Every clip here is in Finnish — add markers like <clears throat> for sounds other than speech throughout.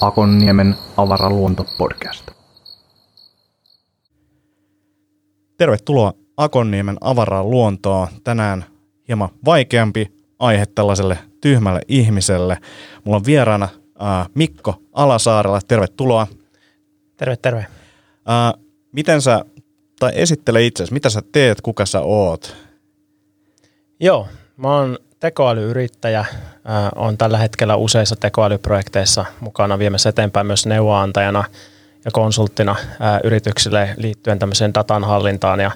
Akonniemen avaraluontopodcast. Tervetuloa Akonniemen avaraan luontoon. Tänään hieman vaikeampi aihe tällaiselle tyhmälle ihmiselle. Mulla on vieraana äh, Mikko Alasaarella. Tervetuloa. Terve, terve. Äh, miten sä, tai esittele itsesi, mitä sä teet, kuka sä oot? Joo, mä oon tekoälyyrittäjä. On tällä hetkellä useissa tekoälyprojekteissa mukana viemässä eteenpäin myös neuvoantajana ja konsulttina yrityksille liittyen tämmöiseen datan hallintaan ja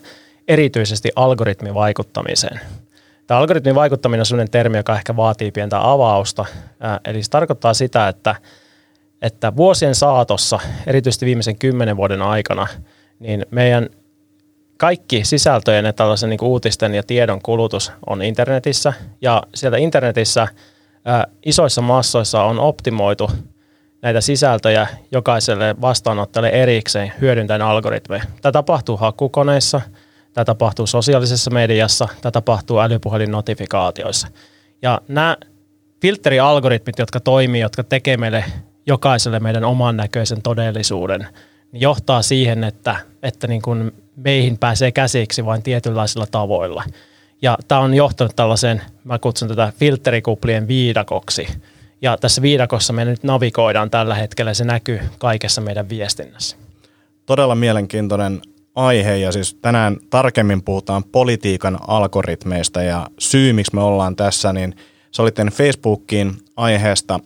erityisesti algoritmivaikuttamiseen. Tämä algoritmin vaikuttaminen on sellainen termi, joka ehkä vaatii pientä avausta. Eli se tarkoittaa sitä, että, että vuosien saatossa, erityisesti viimeisen kymmenen vuoden aikana, niin meidän kaikki sisältöjen ja tällaisen niin uutisten ja tiedon kulutus on internetissä. Ja sieltä internetissä ää, isoissa massoissa on optimoitu näitä sisältöjä jokaiselle vastaanottajalle erikseen hyödyntäen algoritmeja. Tämä tapahtuu hakukoneissa, tämä tapahtuu sosiaalisessa mediassa, tämä tapahtuu älypuhelin-notifikaatioissa. Ja nämä filterialgoritmit, jotka toimii, jotka tekee meille jokaiselle meidän oman näköisen todellisuuden, niin johtaa siihen, että, että niin kuin meihin pääsee käsiksi vain tietynlaisilla tavoilla. Ja tämä on johtanut tällaiseen, mä kutsun tätä filterikuplien viidakoksi. Ja tässä viidakossa me nyt navigoidaan tällä hetkellä, se näkyy kaikessa meidän viestinnässä. Todella mielenkiintoinen aihe ja siis tänään tarkemmin puhutaan politiikan algoritmeista ja syy, miksi me ollaan tässä, niin sä olit Facebookiin aiheesta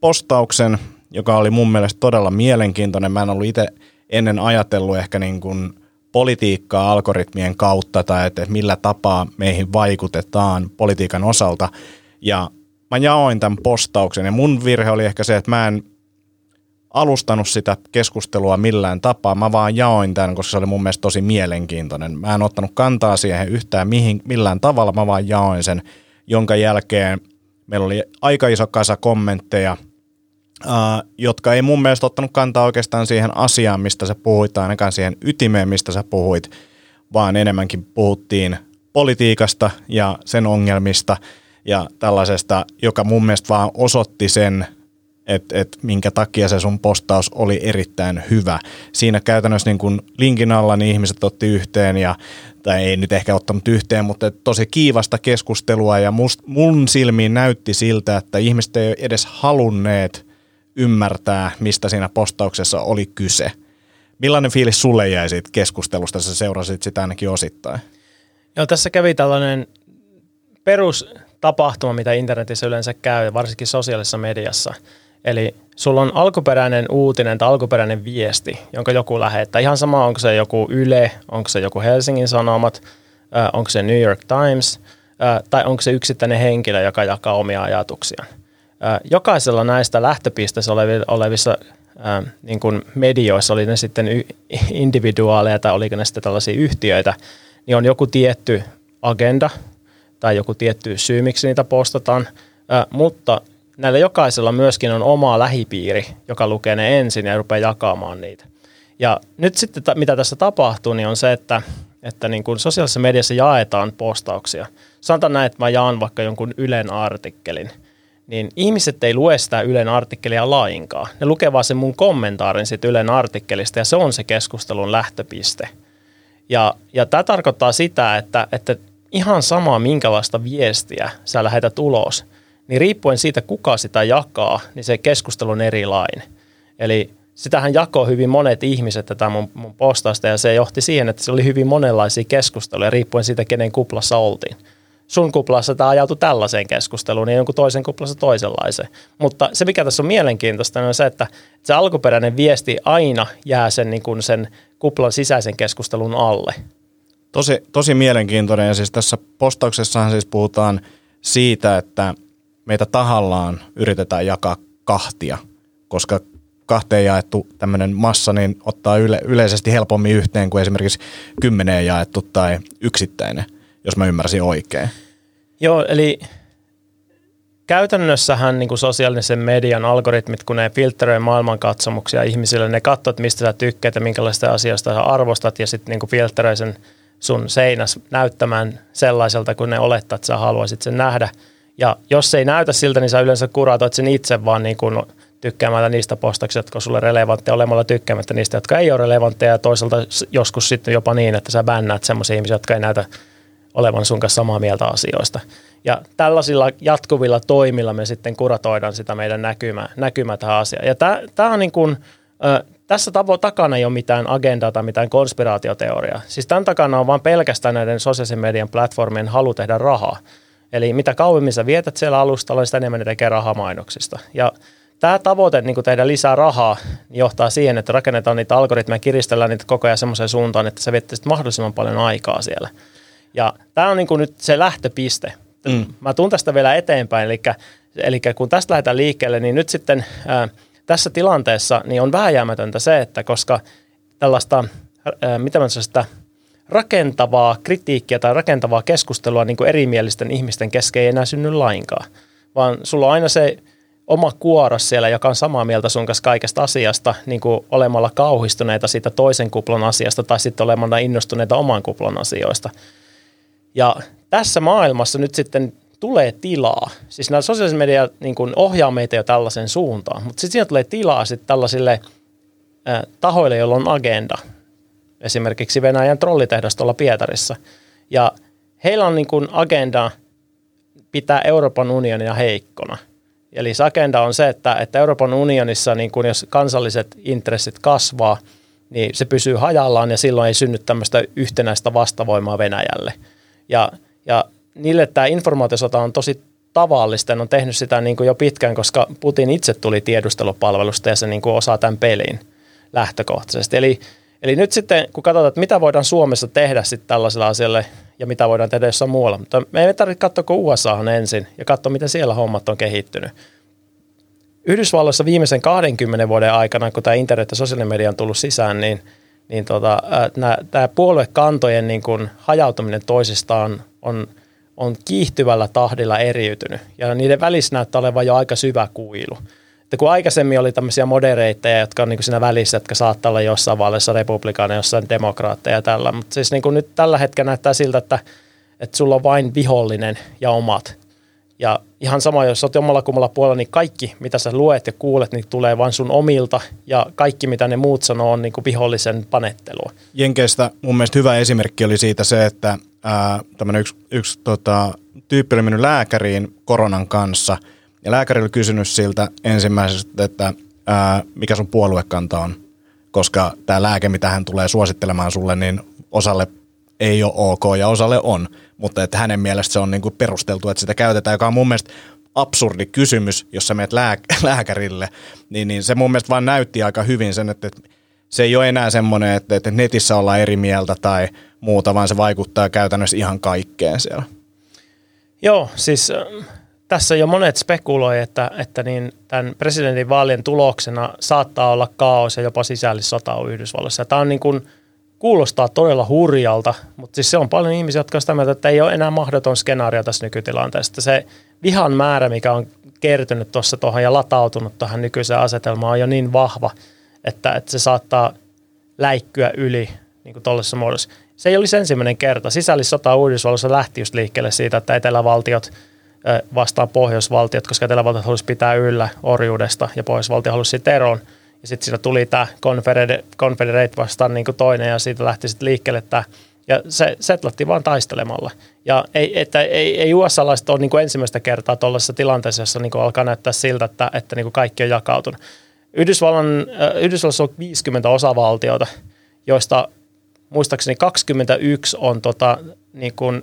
postauksen, joka oli mun mielestä todella mielenkiintoinen. Mä en ollut itse ennen ajatellut ehkä niin kuin politiikkaa algoritmien kautta tai että millä tapaa meihin vaikutetaan politiikan osalta. Ja mä jaoin tämän postauksen ja mun virhe oli ehkä se, että mä en alustanut sitä keskustelua millään tapaa. Mä vaan jaoin tämän, koska se oli mun mielestä tosi mielenkiintoinen. Mä en ottanut kantaa siihen yhtään mihin, millään tavalla, mä vaan jaoin sen, jonka jälkeen meillä oli aika iso kasa kommentteja – Uh, jotka ei mun mielestä ottanut kantaa oikeastaan siihen asiaan, mistä sä puhuit, tai ainakaan siihen ytimeen, mistä sä puhuit, vaan enemmänkin puhuttiin politiikasta ja sen ongelmista ja tällaisesta, joka mun mielestä vaan osoitti sen, että et minkä takia se sun postaus oli erittäin hyvä. Siinä käytännössä niin kun linkin alla niin ihmiset otti yhteen ja tai ei nyt ehkä ottanut yhteen, mutta tosi kiivasta keskustelua ja must, mun silmiin näytti siltä, että ihmiset ei edes halunneet – ymmärtää, mistä siinä postauksessa oli kyse. Millainen fiilis sulle jäi siitä keskustelusta, sä seurasit sitä ainakin osittain? Joo, tässä kävi tällainen perustapahtuma, mitä internetissä yleensä käy, varsinkin sosiaalisessa mediassa. Eli sulla on alkuperäinen uutinen tai alkuperäinen viesti, jonka joku lähettää. Ihan sama, onko se joku Yle, onko se joku Helsingin Sanomat, onko se New York Times, tai onko se yksittäinen henkilö, joka jakaa omia ajatuksiaan jokaisella näistä lähtöpisteessä olevissa niin kuin medioissa, oli ne sitten individuaaleja tai oliko ne sitten tällaisia yhtiöitä, niin on joku tietty agenda tai joku tietty syy, miksi niitä postataan, mutta näillä jokaisella myöskin on oma lähipiiri, joka lukee ne ensin ja rupeaa jakamaan niitä. Ja nyt sitten mitä tässä tapahtuu, niin on se, että, että niin kuin sosiaalisessa mediassa jaetaan postauksia. Sanotaan näin, että mä jaan vaikka jonkun Ylen artikkelin – niin ihmiset ei lue sitä Ylen artikkelia lainkaan. Ne lukee vaan sen mun kommentaarin siitä Ylen artikkelista ja se on se keskustelun lähtöpiste. Ja, ja tämä tarkoittaa sitä, että, että ihan sama minkälaista viestiä sä lähetät ulos, niin riippuen siitä kuka sitä jakaa, niin se keskustelu on erilainen. Eli sitähän jakoi hyvin monet ihmiset tätä mun, mun postausta ja se johti siihen, että se oli hyvin monenlaisia keskusteluja riippuen siitä, kenen kuplassa oltiin sun kuplassa tämä ajautui tällaiseen keskusteluun ja jonkun toisen kuplassa toisenlaiseen. Mutta se, mikä tässä on mielenkiintoista, on se, että se alkuperäinen viesti aina jää sen, niin kuin sen kuplan sisäisen keskustelun alle. Tosi, tosi mielenkiintoinen ja siis tässä postauksessahan siis puhutaan siitä, että meitä tahallaan yritetään jakaa kahtia, koska kahteen jaettu tämmöinen massa niin ottaa yle, yleisesti helpommin yhteen kuin esimerkiksi kymmeneen jaettu tai yksittäinen – jos mä ymmärsin oikein. Joo, eli käytännössähän niin kuin sosiaalisen median algoritmit, kun ne filtteröi maailmankatsomuksia ihmisille, ne katsovat, mistä sä tykkäät ja minkälaista asioista sä arvostat ja sitten niin filtteröi sen sun seinäs näyttämään sellaiselta, kun ne olettaa, että sä haluaisit sen nähdä. Ja jos se ei näytä siltä, niin sä yleensä kuratoit sen itse vaan niin kuin tykkäämällä niistä postauksista, jotka on sulle relevantteja, olemalla tykkäämättä niistä, jotka ei ole relevantteja, ja toisaalta joskus sitten jopa niin, että sä bännäät semmoisia ihmisiä, jotka ei näytä olevan sun kanssa samaa mieltä asioista. Ja tällaisilla jatkuvilla toimilla me sitten kuratoidaan sitä meidän näkymää, näkymää tähän asiaan. Ja tämä on niin kuin, tässä tavo takana ei ole mitään agendaa tai mitään konspiraatioteoriaa. Siis tämän takana on vain pelkästään näiden sosiaalisen median platformien halu tehdä rahaa. Eli mitä kauemmin sä vietät siellä alustalla, niin sitä enemmän ne tekee rahaa mainoksista. Ja tämä tavoite niin tehdä lisää rahaa niin johtaa siihen, että rakennetaan niitä algoritmeja, kiristellään niitä koko ajan semmoiseen suuntaan, että sä viettäisit mahdollisimman paljon aikaa siellä. Ja tämä on niin nyt se lähtöpiste. Mm. Mä tuun tästä vielä eteenpäin, eli, eli kun tästä lähdetään liikkeelle, niin nyt sitten ää, tässä tilanteessa niin on vääjäämätöntä se, että koska tällaista, ää, mitä mä sitä rakentavaa kritiikkiä tai rakentavaa keskustelua niin kuin erimielisten ihmisten kesken ei enää synny lainkaan, vaan sulla on aina se oma kuoros siellä, joka on samaa mieltä sun kanssa kaikesta asiasta, niin kuin olemalla kauhistuneita siitä toisen kuplan asiasta tai sitten olemalla innostuneita oman kuplan asioista. Ja tässä maailmassa nyt sitten tulee tilaa. Siis nämä sosiaalisen mediat niin kuin ohjaa meitä jo tällaisen suuntaan, mutta sitten siinä tulee tilaa sitten tällaisille äh, tahoille, joilla on agenda. Esimerkiksi Venäjän trollitehdas tuolla Pietarissa. Ja heillä on niin kuin agenda pitää Euroopan unionia heikkona. Eli se agenda on se, että, että Euroopan unionissa, niin kun jos kansalliset intressit kasvaa, niin se pysyy hajallaan ja silloin ei synny tämmöistä yhtenäistä vastavoimaa Venäjälle. Ja, ja niille tämä informaatiosota on tosi tavallista. On tehnyt sitä niin kuin jo pitkään, koska Putin itse tuli tiedustelupalvelusta ja se niin kuin osaa tämän pelin lähtökohtaisesti. Eli, eli nyt sitten, kun katsotaan, että mitä voidaan Suomessa tehdä sitten tällaisella asialle ja mitä voidaan tehdä jossain muualla. Mutta me ei tarvitse katsoa kuin USAhan ensin ja katsoa, miten siellä hommat on kehittynyt. Yhdysvalloissa viimeisen 20 vuoden aikana, kun tämä internet ja sosiaalinen media on tullut sisään, niin, niin tota, tämä puoluekantojen niin kuin hajautuminen toisistaan on, on kiihtyvällä tahdilla eriytynyt. Ja niiden välissä näyttää olevan jo aika syvä kuilu. Että kun aikaisemmin oli tämmöisiä modereitteja, jotka on niin kuin siinä välissä, jotka saattaa olla jossain vaiheessa republikaaneja, jossain demokraatteja ja tällä. Mutta siis niin kuin nyt tällä hetkellä näyttää siltä, että, että sulla on vain vihollinen ja omat. Ja ihan sama, jos olet omalla kummalla puolella, niin kaikki, mitä sä luet ja kuulet, niin tulee vain sun omilta. Ja kaikki, mitä ne muut sanoo, on niin kuin vihollisen panettelua. Jenkeistä mun mielestä hyvä esimerkki oli siitä se, että tämmöinen yksi, yksi tota, tyyppi oli mennyt lääkäriin koronan kanssa. Ja lääkäri oli kysynyt siltä ensimmäisestä, että ää, mikä sun puoluekanta on. Koska tämä lääke, mitä hän tulee suosittelemaan sulle, niin osalle ei ole ok ja osalle on, mutta että hänen mielestä se on niin kuin perusteltu, että sitä käytetään, joka on mun mielestä absurdi kysymys, jos sä menet lää- <laughs> lääkärille, niin, niin se mun mielestä vaan näytti aika hyvin sen, että, että se ei ole enää semmoinen, että, että netissä ollaan eri mieltä tai muuta, vaan se vaikuttaa käytännössä ihan kaikkeen siellä. Joo, siis tässä jo monet spekuloi, että, että niin tämän presidentin vaalien tuloksena saattaa olla kaos ja jopa sisällissota Yhdysvalloissa. Tämä on niin kuin – kuulostaa todella hurjalta, mutta siis se on paljon ihmisiä, jotka on sitä mieltä, että ei ole enää mahdoton skenaario tässä nykytilanteessa. Se vihan määrä, mikä on kertynyt tuossa tuohon ja latautunut tuohon nykyiseen asetelmaan on jo niin vahva, että, että se saattaa läikkyä yli niin kuin tuollaisessa muodossa. Se ei olisi ensimmäinen kerta. Sisällissota Yhdysvalloissa lähti just liikkeelle siitä, että etelävaltiot vastaan pohjoisvaltiot, koska etelävaltiot halusivat pitää yllä orjuudesta ja pohjoisvaltio halusi siitä eroon – ja sitten siinä tuli tämä Confederate, Confederate vastaan niin toinen ja siitä lähti sitten liikkeelle tämä ja se setlattiin vaan taistelemalla. Ja ei, että ei, ei USA-laiset ole niin kuin ensimmäistä kertaa tuollaisessa tilanteessa, jossa niin kuin alkaa näyttää siltä, että, että niin kuin kaikki on jakautunut. Yhdysvallan, äh, Yhdysvallassa on 50 osavaltiota, joista muistaakseni 21 on tota, niin kuin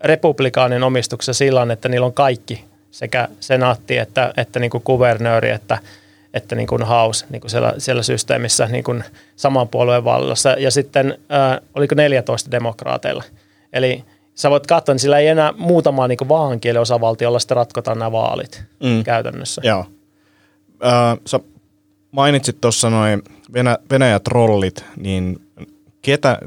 republikaanin omistuksessa sillä että niillä on kaikki, sekä senaatti että, että niin kuin kuvernööri, että – että niin kuin House niin kuin siellä, siellä systeemissä niin kuin saman puolueen vallassa. Ja sitten ää, oliko 14 demokraateilla. Eli sä voit katsoa, niin sillä ei enää muutamaa niin vaankielen osavaltiolla sitten ratkotaan nämä vaalit mm. käytännössä. Joo. Äh, sä mainitsit tuossa noin Venä, Venäjä-trollit, niin ketä,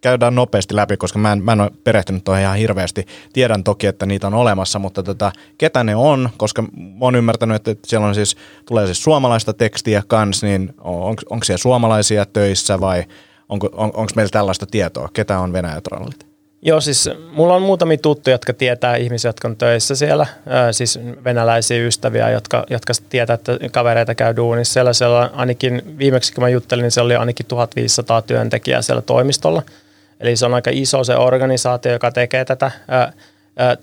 käydään nopeasti läpi, koska mä en, mä en ole perehtynyt tuohon ihan hirveästi. Tiedän toki, että niitä on olemassa, mutta tota, ketä ne on, koska mä oon ymmärtänyt, että siellä on siis, tulee siis suomalaista tekstiä kans, niin on, onko siellä suomalaisia töissä vai Onko, on, onko meillä tällaista tietoa? Ketä on Venäjä-trollit? Joo, siis mulla on muutamia tuttuja, jotka tietää ihmisiä, jotka on töissä siellä, ää, siis venäläisiä ystäviä, jotka, jotka tietää, että kavereita käy duunissa. Siellä, siellä ainakin, viimeksi kun mä juttelin, niin se oli ainakin 1500 työntekijää siellä toimistolla. Eli se on aika iso se organisaatio, joka tekee tätä.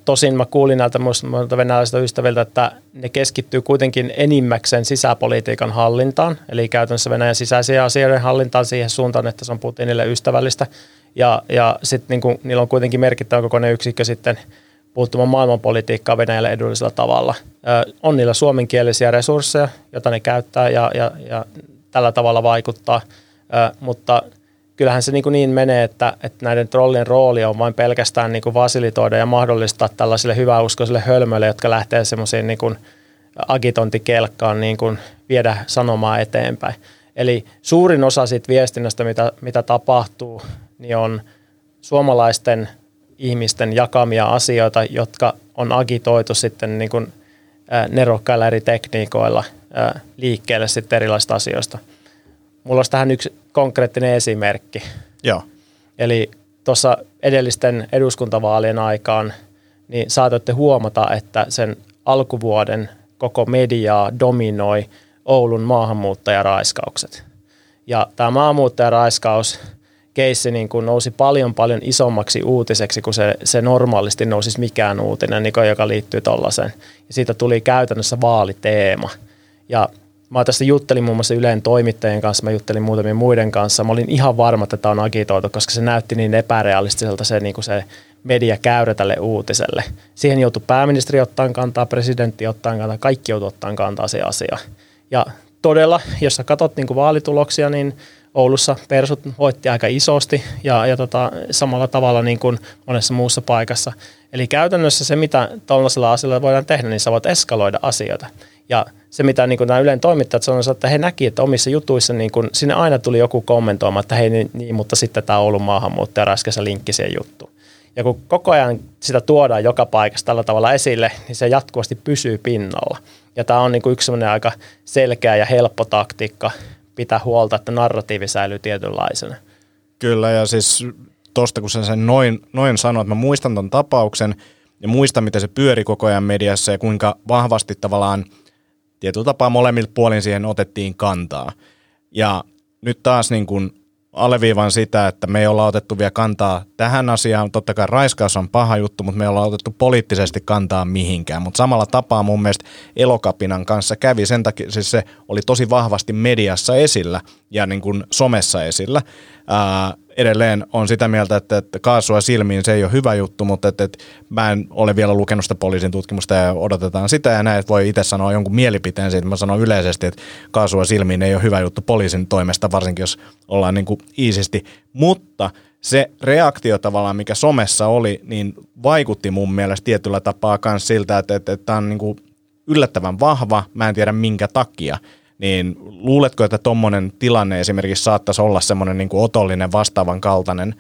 Tosin mä kuulin näiltä muilta venäläisiltä ystäviltä, että ne keskittyy kuitenkin enimmäkseen sisäpolitiikan hallintaan, eli käytännössä Venäjän sisäisiä asioiden hallintaan siihen suuntaan, että se on Putinille ystävällistä – ja, ja sitten niin niillä on kuitenkin merkittävä kokoinen yksikkö sitten puuttumaan maailmanpolitiikkaa Venäjälle edullisella tavalla. On niillä suomenkielisiä resursseja, joita ne käyttää ja, ja, ja tällä tavalla vaikuttaa, mutta kyllähän se niin, niin menee, että, että näiden trollien rooli on vain pelkästään niin kuin fasilitoida ja mahdollistaa tällaisille hyväuskoisille hölmöille, jotka lähtee semmoisiin niin kuin agitointikelkkaan niin kuin viedä sanomaa eteenpäin. Eli suurin osa siitä viestinnästä, mitä, mitä tapahtuu niin on suomalaisten ihmisten jakamia asioita, jotka on agitoitu sitten niin kuin, nerokkailla eri tekniikoilla liikkeelle sitten erilaisista asioista. Mulla olisi tähän yksi konkreettinen esimerkki. Joo. Eli tuossa edellisten eduskuntavaalien aikaan niin saatoitte huomata, että sen alkuvuoden koko mediaa dominoi Oulun maahanmuuttajaraiskaukset. Ja tämä maahanmuuttajaraiskaus – keissi niin kuin nousi paljon paljon isommaksi uutiseksi kuin se, se normaalisti nousisi mikään uutinen, niin kuin, joka liittyy tuollaiseen. Ja siitä tuli käytännössä vaaliteema. Ja mä tästä juttelin muun muassa Yleen toimittajien kanssa, mä juttelin muutamien muiden kanssa. Mä olin ihan varma, että tämä on agitoitu, koska se näytti niin epärealistiselta se, niin kuin se media käyrä tälle uutiselle. Siihen joutui pääministeri ottaa kantaa, presidentti ottaa kantaa, kaikki joutuu ottaa kantaa se asia. Ja todella, jos sä katsot niin kuin vaalituloksia, niin Oulussa persut voitti aika isosti ja, ja tota, samalla tavalla niin kuin monessa muussa paikassa. Eli käytännössä se, mitä tuollaisella asialla voidaan tehdä, niin sä voit eskaloida asioita. Ja se, mitä niin nämä Ylen toimittajat sanoivat, että he näki, että omissa jutuissa niin kuin, sinne aina tuli joku kommentoima, että hei niin, niin mutta sitten tämä Oulun maahanmuuttaja räskässä linkki siihen juttuun. Ja kun koko ajan sitä tuodaan joka paikassa tällä tavalla esille, niin se jatkuvasti pysyy pinnalla. Ja tämä on niin kuin yksi aika selkeä ja helppo taktiikka pitää huolta, että narratiivi säilyy tietynlaisena. Kyllä, ja siis tuosta kun sä sen noin, noin sanoit, mä muistan ton tapauksen ja muistan, miten se pyöri koko ajan mediassa ja kuinka vahvasti tavallaan tietyllä tapaa molemmilta puolin siihen otettiin kantaa. Ja nyt taas niin kuin alleviivan sitä, että me ei olla otettu vielä kantaa tähän asiaan. Totta kai raiskaus on paha juttu, mutta me ei olla otettu poliittisesti kantaa mihinkään. Mutta samalla tapaa mun mielestä Elokapinan kanssa kävi sen takia, siis se oli tosi vahvasti mediassa esillä ja niin kuin somessa esillä. Ää, edelleen on sitä mieltä, että, että kaasua silmiin se ei ole hyvä juttu, mutta että, että mä en ole vielä lukenut sitä poliisin tutkimusta ja odotetaan sitä ja näin, että voi itse sanoa jonkun mielipiteen siitä. Mä sanon yleisesti, että kaasua silmiin ei ole hyvä juttu poliisin toimesta, varsinkin jos ollaan niin kuin iisisti. Mutta se reaktio tavallaan, mikä somessa oli, niin vaikutti mun mielestä tietyllä tapaa myös siltä, että, tämä on niin kuin yllättävän vahva, mä en tiedä minkä takia – niin luuletko, että tuommoinen tilanne esimerkiksi saattaisi olla semmoinen niin otollinen vastaavan kaltainen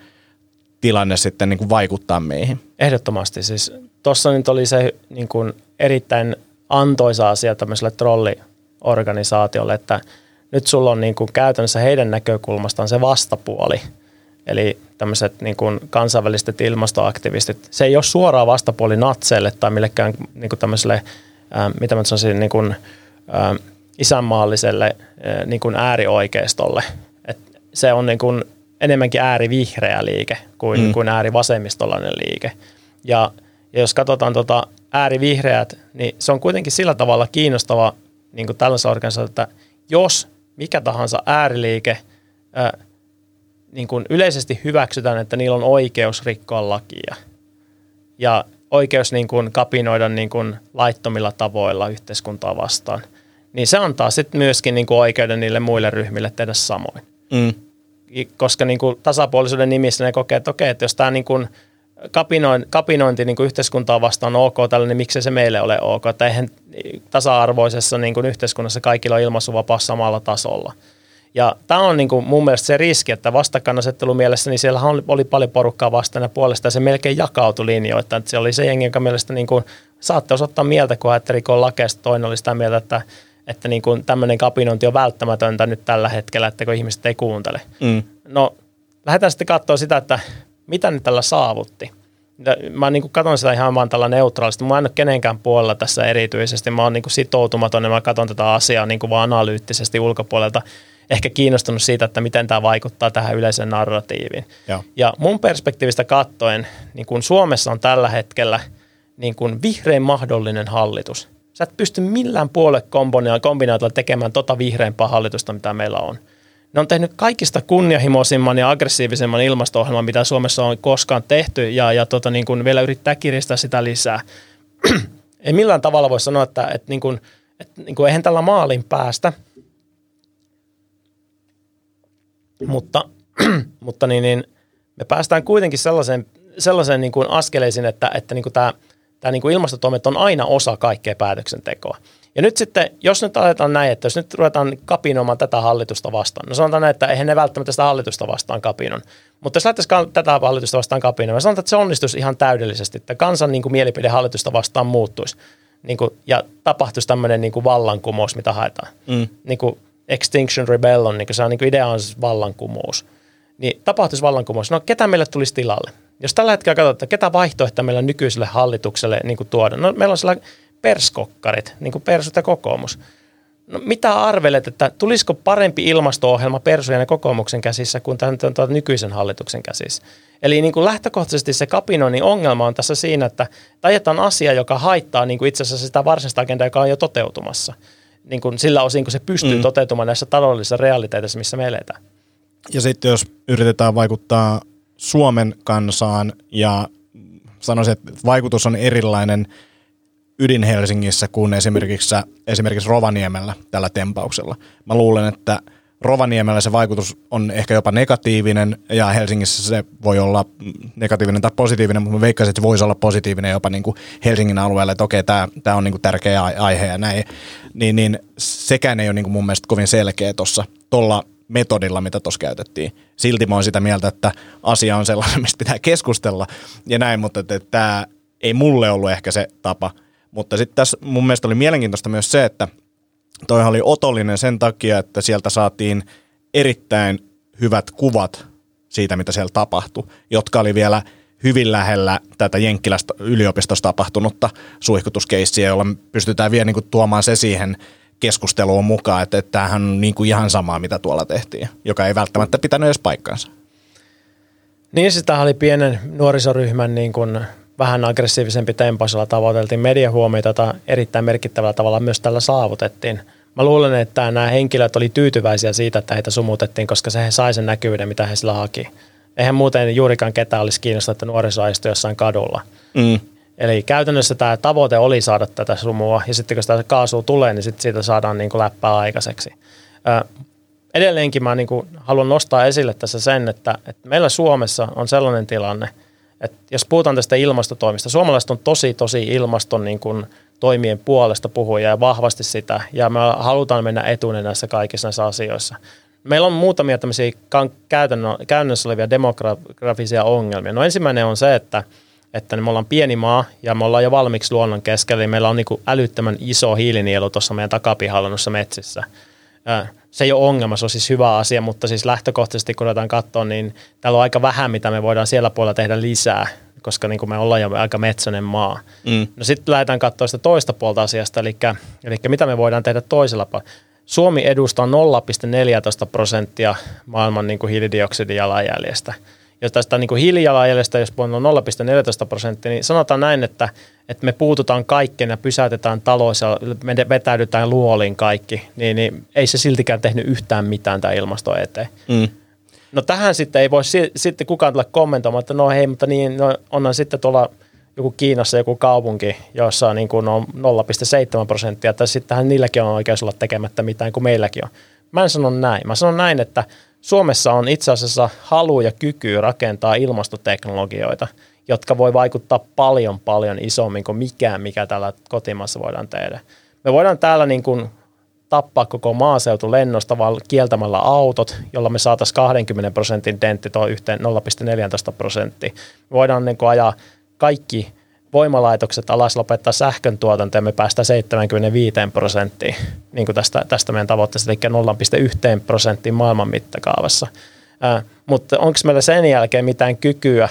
tilanne sitten niin kuin vaikuttaa meihin? Ehdottomasti. Siis tuossa nyt oli se niin kuin erittäin antoisa asia tämmöiselle trolliorganisaatiolle, että nyt sulla on niin kuin käytännössä heidän näkökulmastaan se vastapuoli, eli tämmöiset niin kuin kansainväliset ilmastoaktivistit. Se ei ole suoraan vastapuoli natseille tai millekään niin kuin tämmöiselle, ää, mitä mä sanoisin, niin kuin, ää, isänmaalliselle niin kuin äärioikeistolle. Et se on niin kuin enemmänkin äärivihreä liike kuin, mm. kuin äärivasemmistolainen liike. Ja, ja jos katsotaan tota äärivihreät, niin se on kuitenkin sillä tavalla kiinnostava niin kuin tällaisessa organisaatiossa, että jos mikä tahansa ääriliike ää, niin kuin yleisesti hyväksytään, että niillä on oikeus rikkoa lakia ja oikeus niin kuin kapinoida niin kuin laittomilla tavoilla yhteiskuntaa vastaan – niin se antaa sitten myöskin niin kuin oikeuden niille muille ryhmille tehdä samoin. Mm. Koska niin kuin tasapuolisuuden nimissä ne kokee, että okei, että jos tämä niin kuin kapinointi, kapinointi niin kuin yhteiskuntaa vastaan on ok tällainen, niin miksi se meille ole ok? Että eihän tasa-arvoisessa niin kuin yhteiskunnassa kaikilla on ilmaisuvapaus samalla tasolla. Ja tämä on niin kuin mun mielestä se riski, että vastakkainasettelu mielessä, niin siellä oli paljon porukkaa vastaan ja puolesta, ja se melkein jakautui linjoita. Että se oli se jengi, joka mielestä niin kuin, saatte osoittaa mieltä, kun ajatteli, kun on lakeista, toinen oli sitä mieltä, että että niin kuin tämmöinen kapinointi on välttämätöntä nyt tällä hetkellä, että kun ihmiset ei kuuntele. Mm. No lähdetään sitten katsoa sitä, että mitä ne tällä saavutti. Mä niin katson sitä ihan vaan tällä neutraalisti. Mä en ole kenenkään puolella tässä erityisesti. Mä oon niin sitoutumaton ja mä katson tätä asiaa niin vaan analyyttisesti ulkopuolelta. Ehkä kiinnostunut siitä, että miten tämä vaikuttaa tähän yleiseen narratiiviin. Ja, ja mun perspektiivistä katsoen, niin kun Suomessa on tällä hetkellä niin kun vihrein mahdollinen hallitus. Sä et pysty millään puoluekombinaatiolla tekemään tota vihreimpää hallitusta, mitä meillä on – ne on tehnyt kaikista kunnianhimoisimman ja aggressiivisemman ilmasto-ohjelman, mitä Suomessa on koskaan tehty, ja, ja tota, niin kuin vielä yrittää kiristää sitä lisää. <clears throat> Ei millään tavalla voi sanoa, että, että, niin kuin, että niin kuin eihän tällä maalin päästä, mutta, <clears throat> mutta niin, niin, me päästään kuitenkin sellaiseen, sellaiseen niin kuin askeleisiin, että, että niin kuin tämä, tämä niin kuin ilmastotoimet on aina osa kaikkea päätöksentekoa. Ja nyt sitten, jos nyt aletaan näin, että jos nyt ruvetaan kapinoimaan tätä hallitusta vastaan, no sanotaan näin, että eihän ne välttämättä sitä hallitusta vastaan kapinon, mutta jos lähtäisiin tätä hallitusta vastaan kapinoimaan, sanotaan, että se onnistuisi ihan täydellisesti, että kansan niin kuin mielipide hallitusta vastaan muuttuisi niin kuin, ja tapahtuisi tämmöinen niin kuin vallankumous, mitä haetaan. Mm. Niin kuin Extinction Rebellion, niin kuin se on, niin kuin idea on siis vallankumous. Niin tapahtuisi vallankumous. No ketä meille tulisi tilalle? Jos tällä hetkellä katsotaan, että ketä vaihtoehtoja meillä nykyiselle hallitukselle niin kuin tuoda. No meillä on sellainen perskokkarit, niin kuin persut ja kokoomus. No, mitä arvelet, että tulisiko parempi ilmasto-ohjelma persujen ja kokoomuksen käsissä kuin tämän, tämän nykyisen hallituksen käsissä? Eli niin kuin lähtökohtaisesti se kapinoinnin ongelma on tässä siinä, että ajetaan asia, joka haittaa niin kuin itse asiassa sitä varsinaista agendaa, joka on jo toteutumassa. Niin kuin sillä osin, kun se pystyy mm. toteutumaan näissä taloudellisissa realiteeteissa, missä me eletään. Ja sitten jos yritetään vaikuttaa Suomen kansaan ja sanoisin, että vaikutus on erilainen – ydin Helsingissä kuin esimerkiksi, esimerkiksi Rovaniemellä tällä tempauksella. Mä luulen, että Rovaniemellä se vaikutus on ehkä jopa negatiivinen ja Helsingissä se voi olla negatiivinen tai positiivinen, mutta mä veikkaisin, että se voisi olla positiivinen jopa niin kuin Helsingin alueelle, että okei, tämä, tämä on niin kuin tärkeä aihe ja näin. Niin, niin sekään ei ole niin kuin mun mielestä kovin selkeä tuossa tuolla metodilla, mitä tuossa käytettiin. Silti mä oon sitä mieltä, että asia on sellainen, <laughs> mistä pitää keskustella ja näin, mutta että, tämä ei mulle ollut ehkä se tapa – mutta sitten tässä mun mielestä oli mielenkiintoista myös se, että toihan oli otollinen sen takia, että sieltä saatiin erittäin hyvät kuvat siitä, mitä siellä tapahtui, jotka oli vielä hyvin lähellä tätä Jenkkilästä yliopistosta tapahtunutta suihkutuskeissiä, jolla pystytään vielä niin kuin tuomaan se siihen keskusteluun mukaan, että, että tämähän on niin kuin ihan samaa, mitä tuolla tehtiin, joka ei välttämättä pitänyt edes paikkaansa. Niin, sitä oli pienen nuorisoryhmän niin kuin vähän aggressiivisempi tempoisella tavoiteltiin mediahuomiota, jota erittäin merkittävällä tavalla myös tällä saavutettiin. Mä luulen, että nämä henkilöt oli tyytyväisiä siitä, että heitä sumutettiin, koska se he sai sen näkyvyyden, mitä he sillä haki. Eihän muuten juurikaan ketään olisi kiinnostunut, että nuoriso jossain kadulla. Mm. Eli käytännössä tämä tavoite oli saada tätä sumua, ja sitten kun sitä kaasua tulee, niin sitten siitä saadaan niin kuin läppää aikaiseksi. Ö, edelleenkin mä niin kuin haluan nostaa esille tässä sen, että, että meillä Suomessa on sellainen tilanne – et jos puhutaan tästä ilmastotoimista, suomalaiset on tosi, tosi ilmaston niin kuin, toimien puolesta puhuja ja vahvasti sitä, ja me halutaan mennä etuinen näissä kaikissa näissä asioissa. Meillä on muutamia tämmöisiä käytännössä olevia demografisia ongelmia. No ensimmäinen on se, että, että me ollaan pieni maa ja me ollaan jo valmiiksi luonnon keskellä, meillä on niin kuin älyttömän iso hiilinielu tuossa meidän takapihalla noissa metsissä se ei ole ongelma, se on siis hyvä asia, mutta siis lähtökohtaisesti kun ruvetaan katsoa, niin täällä on aika vähän, mitä me voidaan siellä puolella tehdä lisää, koska niin kuin me ollaan jo aika metsäinen maa. Mm. No sitten lähdetään katsoa sitä toista puolta asiasta, eli, eli mitä me voidaan tehdä toisella puolella. Suomi edustaa 0,14 prosenttia maailman niin kuin hiilidioksidijalanjäljestä jos tästä niin hiilijalanjäljestä, jos on 0,14 prosenttia, niin sanotaan näin, että, että me puututaan kaikkeen ja pysäytetään talous ja me vetäydytään luoliin kaikki, niin, niin ei se siltikään tehnyt yhtään mitään tämä ilmasto eteen. Mm. No tähän sitten ei voi si- sitten kukaan tulla kommentoimaan, että no hei, mutta niin, no, onhan sitten tuolla joku Kiinassa joku kaupunki, jossa niin kuin on 0,7 prosenttia, että sittenhän niilläkin on oikeus olla tekemättä mitään kuin meilläkin on. Mä en sano näin. Mä sanon näin, että Suomessa on itse asiassa halu ja kyky rakentaa ilmastoteknologioita, jotka voi vaikuttaa paljon paljon isommin kuin mikään, mikä tällä kotimaassa voidaan tehdä. Me voidaan täällä niin kuin tappaa koko maaseutu lennosta vaan kieltämällä autot, jolla me saataisiin 20 prosentin dentti tuo yhteen 0,14 prosenttia. Me voidaan niin kuin ajaa kaikki voimalaitokset alas lopettaa sähkön tuotanto ja me päästään 75 prosenttiin niin kuin tästä, tästä meidän tavoitteesta, eli 0,1 prosenttiin maailman mittakaavassa. Äh, mutta onko meillä sen jälkeen mitään kykyä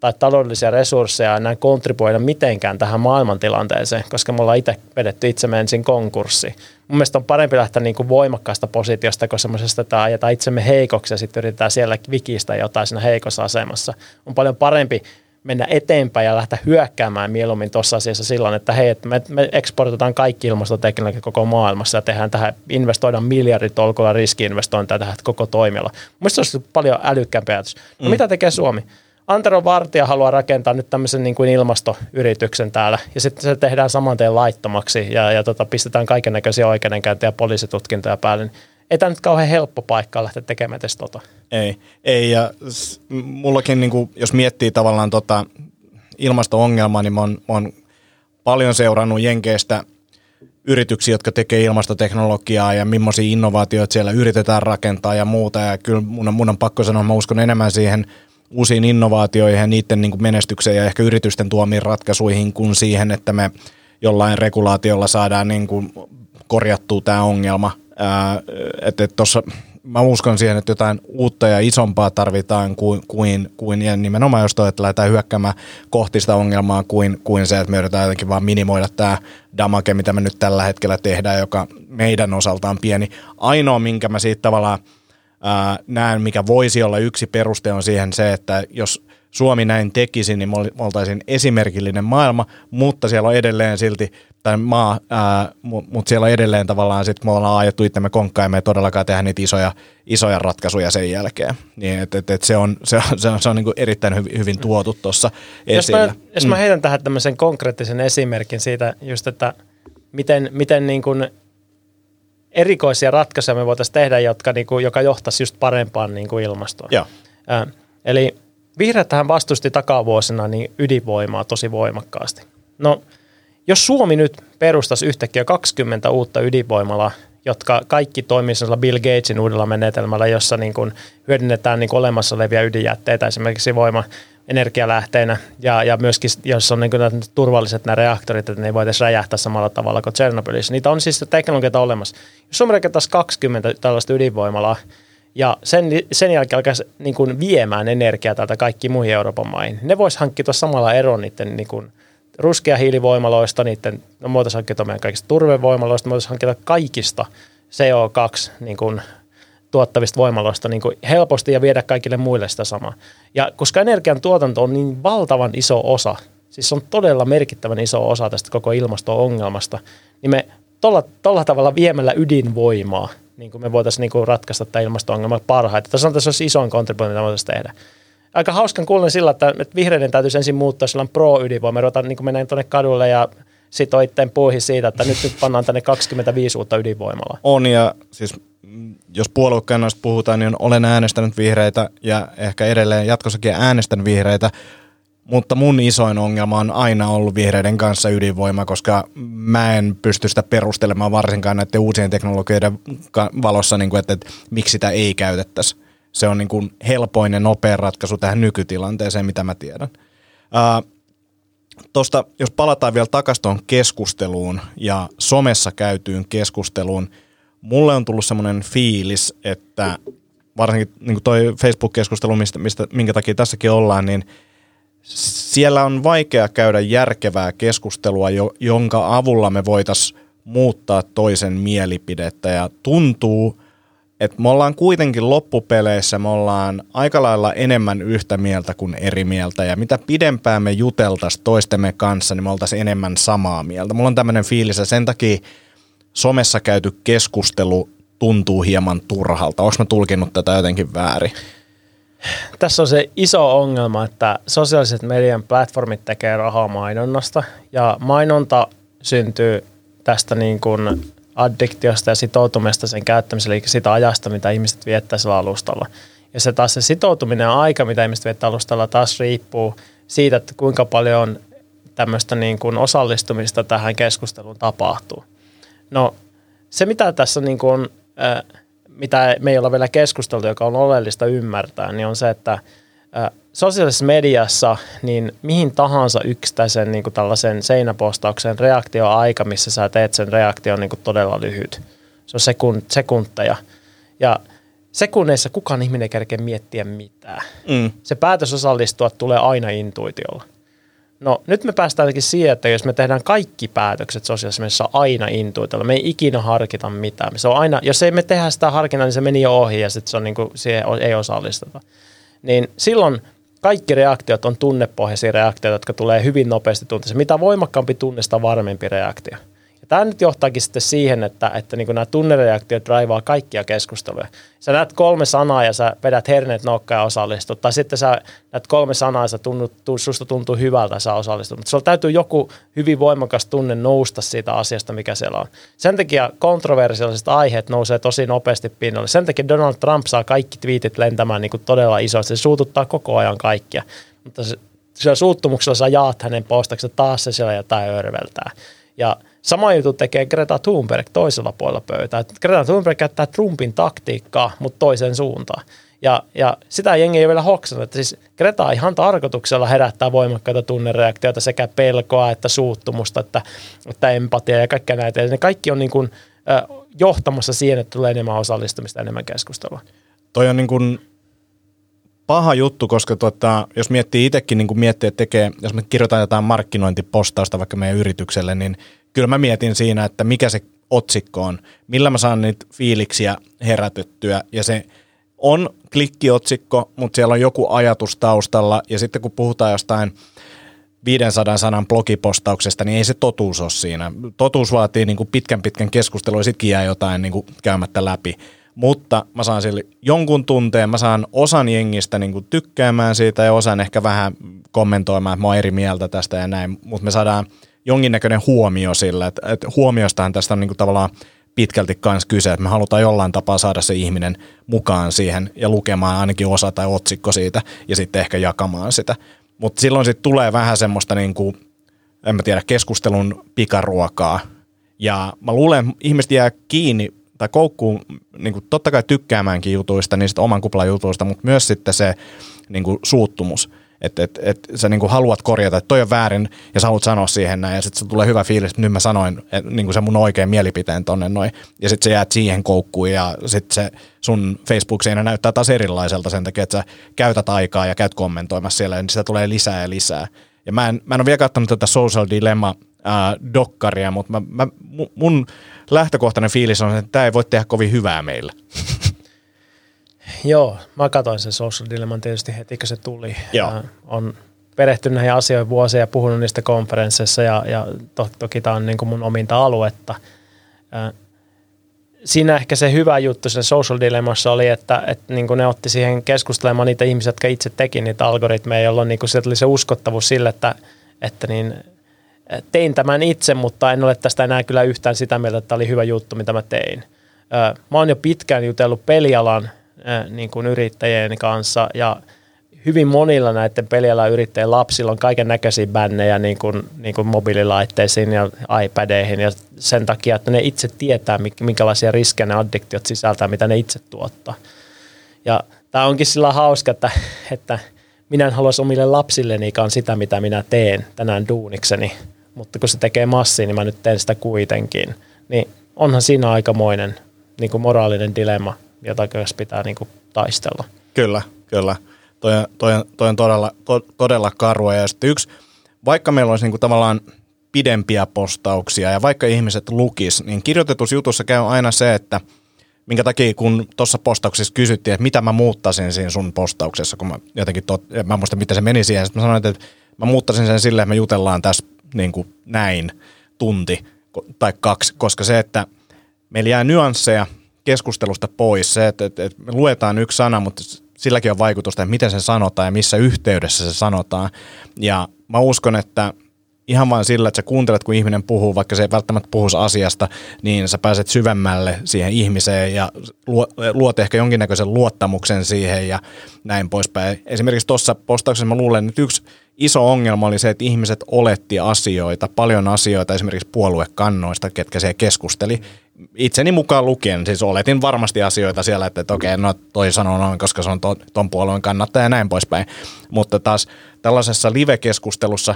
tai taloudellisia resursseja enää kontribuoida mitenkään tähän maailmantilanteeseen, koska me ollaan itse vedetty itsemme ensin konkurssi. Mun mielestä on parempi lähteä niin kuin voimakkaasta positiosta kuin semmoisesta, että ajetaan itsemme heikoksi ja sitten yritetään siellä vikistä jotain siinä heikossa asemassa. On paljon parempi mennä eteenpäin ja lähteä hyökkäämään mieluummin tuossa asiassa silloin, että hei, että me, me eksportotaan kaikki ilmastoteknologia koko maailmassa ja tehdään tähän, investoidaan miljarditolkulla riskiinvestointeja tähän koko toimiala. Mielestäni se olisi paljon älykkäämpi ajatus. No mm. mitä tekee Suomi? Antero Vartija haluaa rakentaa nyt tämmöisen niin kuin ilmastoyrityksen täällä, ja sitten se tehdään saman tien laittomaksi, ja, ja tota, pistetään kaiken näköisiä oikeudenkäyntiä ja poliisitutkintoja päälle. Niin ei tämä nyt kauhean helppo paikka lähteä tekemään tästä tota. Ei, ei ja mullakin, niin kuin, jos miettii tavallaan tota ilmasto-ongelmaa, niin mä oon, mä oon paljon seurannut Jenkeistä yrityksiä, jotka tekee ilmastoteknologiaa ja millaisia innovaatioita siellä yritetään rakentaa ja muuta. Ja kyllä mun on, mun on pakko sanoa, mä uskon enemmän siihen – uusiin innovaatioihin ja niiden niin kuin menestykseen ja ehkä yritysten tuomiin ratkaisuihin kuin siihen, että me jollain regulaatiolla saadaan niin kuin korjattua tämä ongelma. Että et tuossa mä uskon siihen, että jotain uutta ja isompaa tarvitaan kuin, kuin, kuin ja nimenomaan jos toi, että lähdetään hyökkäämään kohti sitä ongelmaa kuin, kuin se, että me yritetään jotenkin vaan minimoida tämä damake, mitä me nyt tällä hetkellä tehdään, joka meidän osaltaan pieni. Ainoa, minkä mä siitä tavallaan – näen, mikä voisi olla yksi peruste on siihen se, että jos Suomi näin tekisi, niin me oltaisiin esimerkillinen maailma, mutta siellä on edelleen silti, tai maa, mutta siellä on edelleen tavallaan sit, me ollaan ajettu itsemme konkkaan ja me ei todellakaan tehdä niitä isoja, isoja ratkaisuja sen jälkeen. Niin, et, et, et se on, se on, se on, se on niin erittäin hyvin, hyvin tuotu tuossa esillä. Jos mä, jos mä mm. heitän tähän tämmöisen konkreettisen esimerkin siitä just, että miten, miten niin kuin erikoisia ratkaisuja me voitaisiin tehdä, jotka, niin kuin, joka johtaisi just parempaan niin kuin ilmastoon. Ja. Ä, eli vihreät tähän vastusti takavuosina niin ydinvoimaa tosi voimakkaasti. No, jos Suomi nyt perustaisi yhtäkkiä 20 uutta ydinvoimalaa, jotka kaikki toimisivat Bill Gatesin uudella menetelmällä, jossa niin kuin hyödynnetään niin kuin olemassa olevia ydinjätteitä esimerkiksi voima, energialähteenä ja, ja myöskin, jos on niin kuin turvalliset nämä reaktorit, että ne ei voitaisiin räjähtää samalla tavalla kuin Tchernobylissä. Niitä on siis teknologioita olemassa. Jos Suomi rakentaisi 20 tällaista ydinvoimalaa ja sen, sen jälkeen alkaisi niin kuin viemään energiaa täältä kaikkiin muihin Euroopan maihin, ne voisi hankkia samalla eron niiden niin kuin ruskea hiilivoimaloista, niiden, no voitaisiin hankkia meidän kaikista turvevoimaloista, me voitaisiin hankkia kaikista CO2 niin kuin tuottavista voimaloista niin kuin helposti ja viedä kaikille muille sitä samaa. Ja koska energian tuotanto on niin valtavan iso osa, siis on todella merkittävän iso osa tästä koko ilmasto-ongelmasta, niin me tuolla tavalla viemällä ydinvoimaa, niin kuin me voitaisiin niin kuin ratkaista tämä ilmasto-ongelma parhaiten. Tässä on tässä olisi isoin kontribuutio, mitä voitaisiin tehdä. Aika hauskan kuulen sillä, että vihreiden täytyisi ensin muuttaa sellainen pro-ydinvoima, ruvetaan niin mennään tuonne kadulle ja sitoo itteen puihin siitä, että nyt, nyt pannaan tänne 25 uutta ydinvoimalla. On ja siis jos puoluekannoista puhutaan, niin olen äänestänyt vihreitä ja ehkä edelleen jatkossakin äänestän vihreitä, mutta mun isoin ongelma on aina ollut vihreiden kanssa ydinvoima, koska mä en pysty sitä perustelemaan varsinkaan näiden uusien teknologioiden valossa, niin kuin, että, että miksi sitä ei käytettäisi. Se on niin kuin helpoin ja nopea ratkaisu tähän nykytilanteeseen, mitä mä tiedän. Uh, Tuosta, jos palataan vielä takaisin tuohon keskusteluun ja somessa käytyyn keskusteluun – mulle on tullut semmoinen fiilis, että varsinkin niin toi Facebook-keskustelu, mistä, mistä, minkä takia tässäkin ollaan, niin siellä on vaikea käydä järkevää keskustelua, jo, jonka avulla me voitaisiin muuttaa toisen mielipidettä ja tuntuu, että me ollaan kuitenkin loppupeleissä, me ollaan aika lailla enemmän yhtä mieltä kuin eri mieltä ja mitä pidempään me juteltaisiin toistemme kanssa, niin me oltaisiin enemmän samaa mieltä. Mulla on tämmöinen fiilis ja sen takia somessa käyty keskustelu tuntuu hieman turhalta. Onko mä tulkinut tätä jotenkin väärin? Tässä on se iso ongelma, että sosiaaliset median platformit tekee rahaa mainonnasta ja mainonta syntyy tästä niin kuin addiktiosta ja sitoutumista sen käyttämisellä, eli sitä ajasta, mitä ihmiset viettää sillä alustalla. Ja se taas se sitoutuminen ja aika, mitä ihmiset viettää alustalla, taas riippuu siitä, että kuinka paljon tämmöistä niin kuin osallistumista tähän keskusteluun tapahtuu. No se, mitä tässä niin kuin, äh, mitä me ei olla vielä keskusteltu, joka on oleellista ymmärtää, niin on se, että sosiaalisessa mediassa niin mihin tahansa yksittäisen niin kuin tällaisen seinäpostauksen reaktioaika, missä sä teet sen reaktion niin kuin todella lyhyt. Se on sekund, sekunteja. Ja sekunneissa kukaan ihminen ei kerkeä miettiä mitään. Mm. Se päätös osallistua tulee aina intuitiolla. No nyt me päästään siihen, että jos me tehdään kaikki päätökset sosiaalisessa mediassa aina intuitiolla, me ei ikinä harkita mitään. Se on aina, jos ei me tehdä sitä harkintaa, niin se meni jo ohi ja sitten se on niin kuin, siihen ei osallistuta. Niin silloin kaikki reaktiot on tunnepohjaisia reaktioita, jotka tulee hyvin nopeasti tunteeseen. Mitä voimakkaampi tunne, sitä varmempi reaktio. Tämä nyt johtaakin sitten siihen, että, että niin nämä tunnereaktiot raivaa kaikkia keskusteluja. Sä näet kolme sanaa ja sä vedät herneet nokkaan ja osallistut. Tai sitten sä näet kolme sanaa ja sä tunnut, susta tuntuu hyvältä ja sä osallistut. Mutta sulla täytyy joku hyvin voimakas tunne nousta siitä asiasta, mikä siellä on. Sen takia kontroversiaaliset aiheet nousee tosi nopeasti pinnalle. Sen takia Donald Trump saa kaikki twiitit lentämään niin kuin todella isosti. Se suututtaa koko ajan kaikkia. Mutta se, sillä suuttumuksella sä jaat hänen postauksen taas se siellä jotain örveltää. Ja Sama juttu tekee Greta Thunberg toisella puolella pöytää. Greta Thunberg käyttää Trumpin taktiikkaa, mutta toiseen suuntaan. Ja, ja sitä jengi ei vielä hoksannut, että siis Greta ihan tarkoituksella herättää voimakkaita tunnereaktioita sekä pelkoa että suuttumusta että, että empatiaa ja kaikkea näitä. Ja ne kaikki on niin kuin, äh, johtamassa siihen, että tulee enemmän osallistumista, enemmän keskustelua. Toi on niin kuin paha juttu, koska tota, jos miettii itsekin, niin kuin miettii, että tekee, jos me kirjoitan jotain markkinointipostausta vaikka meidän yritykselle, niin kyllä mä mietin siinä, että mikä se otsikko on, millä mä saan niitä fiiliksiä herätettyä. Ja se on klikkiotsikko, mutta siellä on joku ajatus taustalla. Ja sitten kun puhutaan jostain 500 sanan blogipostauksesta, niin ei se totuus ole siinä. Totuus vaatii niin kuin pitkän pitkän keskustelua ja sittenkin jää jotain niin kuin käymättä läpi. Mutta mä saan sille jonkun tunteen, mä saan osan jengistä niin kuin tykkäämään siitä ja osan ehkä vähän kommentoimaan, että mä oon eri mieltä tästä ja näin, mutta me saadaan – jonkinnäköinen huomio sillä, että, että huomiostahan tästä on niin kuin tavallaan pitkälti myös kyse, että me halutaan jollain tapaa saada se ihminen mukaan siihen ja lukemaan ainakin osa tai otsikko siitä ja sitten ehkä jakamaan sitä. Mutta silloin sitten tulee vähän semmoista niin kuin, en mä tiedä, keskustelun pikaruokaa. Ja mä luulen, ihmiset jää kiinni tai koukkuun niin kuin totta kai tykkäämäänkin jutuista, niistä oman kuplan jutuista, mutta myös sitten se niin kuin suuttumus – että et, et sä niinku haluat korjata, että toi on väärin ja sä haluat sanoa siihen näin ja sitten tulee hyvä fiilis, että nyt mä sanoin et, niinku se mun oikein mielipiteen tonne noin ja sitten sä jäät siihen koukkuun ja sitten se sun Facebook-seinä näyttää taas erilaiselta sen takia, että sä käytät aikaa ja käyt kommentoimassa siellä ja niin sitä tulee lisää ja lisää. Ja mä en, mä en ole vielä katsonut tätä Social Dilemma äh, dokkaria, mutta mä, mä, mun lähtökohtainen fiilis on, että tämä ei voi tehdä kovin hyvää meille. <laughs> Joo, mä katsoin sen Social Dilemman tietysti heti, kun se tuli. Joo. on perehtynyt näihin asioihin vuosia ja puhunut niistä konferensseissa ja, ja to, toki tämä on niin kuin mun ominta aluetta. siinä ehkä se hyvä juttu sen Social Dilemmassa oli, että, että niin kuin ne otti siihen keskustelemaan niitä ihmisiä, jotka itse teki niitä algoritmeja, jolloin niin kuin se oli se uskottavuus sille, että, että niin, tein tämän itse, mutta en ole tästä enää kyllä yhtään sitä mieltä, että tämä oli hyvä juttu, mitä mä tein. Mä oon jo pitkään jutellut pelialan niin kuin yrittäjien kanssa ja hyvin monilla näiden pelialan yrittäjien lapsilla on kaiken näköisiä bännejä niin kuin, niin kuin mobiililaitteisiin ja iPadeihin ja sen takia, että ne itse tietää, minkälaisia riskejä ne addiktiot sisältää, mitä ne itse tuottaa. Ja tämä onkin sillä hauska, että, että minä en haluaisi omille lapsillenikaan sitä, mitä minä teen tänään duunikseni, mutta kun se tekee massiin, niin mä nyt teen sitä kuitenkin. Niin onhan siinä aikamoinen niin kuin moraalinen dilemma jota kanssa pitää niin kuin taistella. Kyllä, kyllä. Toi, toi, toi on todella, to, todella karua. Ja sitten yksi, vaikka meillä olisi niin kuin tavallaan pidempiä postauksia ja vaikka ihmiset lukis, niin kirjoitetussa jutussa käy aina se, että minkä takia kun tuossa postauksessa kysyttiin, että mitä mä muuttaisin siinä sun postauksessa, kun mä jotenkin, tot, mä muista miten se meni siihen, sitten mä sanoin, että mä muuttaisin sen silleen, että me jutellaan tässä niin kuin näin tunti tai kaksi, koska se, että meillä jää nyansseja, keskustelusta pois se, että, että, että me luetaan yksi sana, mutta silläkin on vaikutusta, että miten se sanotaan ja missä yhteydessä se sanotaan. Ja mä uskon, että ihan vain sillä, että sä kuuntelet, kun ihminen puhuu, vaikka se ei välttämättä puhu asiasta, niin sä pääset syvemmälle siihen ihmiseen ja luot ehkä jonkinnäköisen luottamuksen siihen ja näin poispäin. Esimerkiksi tuossa postauksessa mä luulen, että yksi iso ongelma oli se, että ihmiset oletti asioita, paljon asioita esimerkiksi puoluekannoista, ketkä siellä keskusteli. Itseni mukaan lukien, siis oletin varmasti asioita siellä, että, että okei, no toi sanoo noin, koska se on to, ton puolueen kannattaja ja näin poispäin. Mutta taas tällaisessa live-keskustelussa,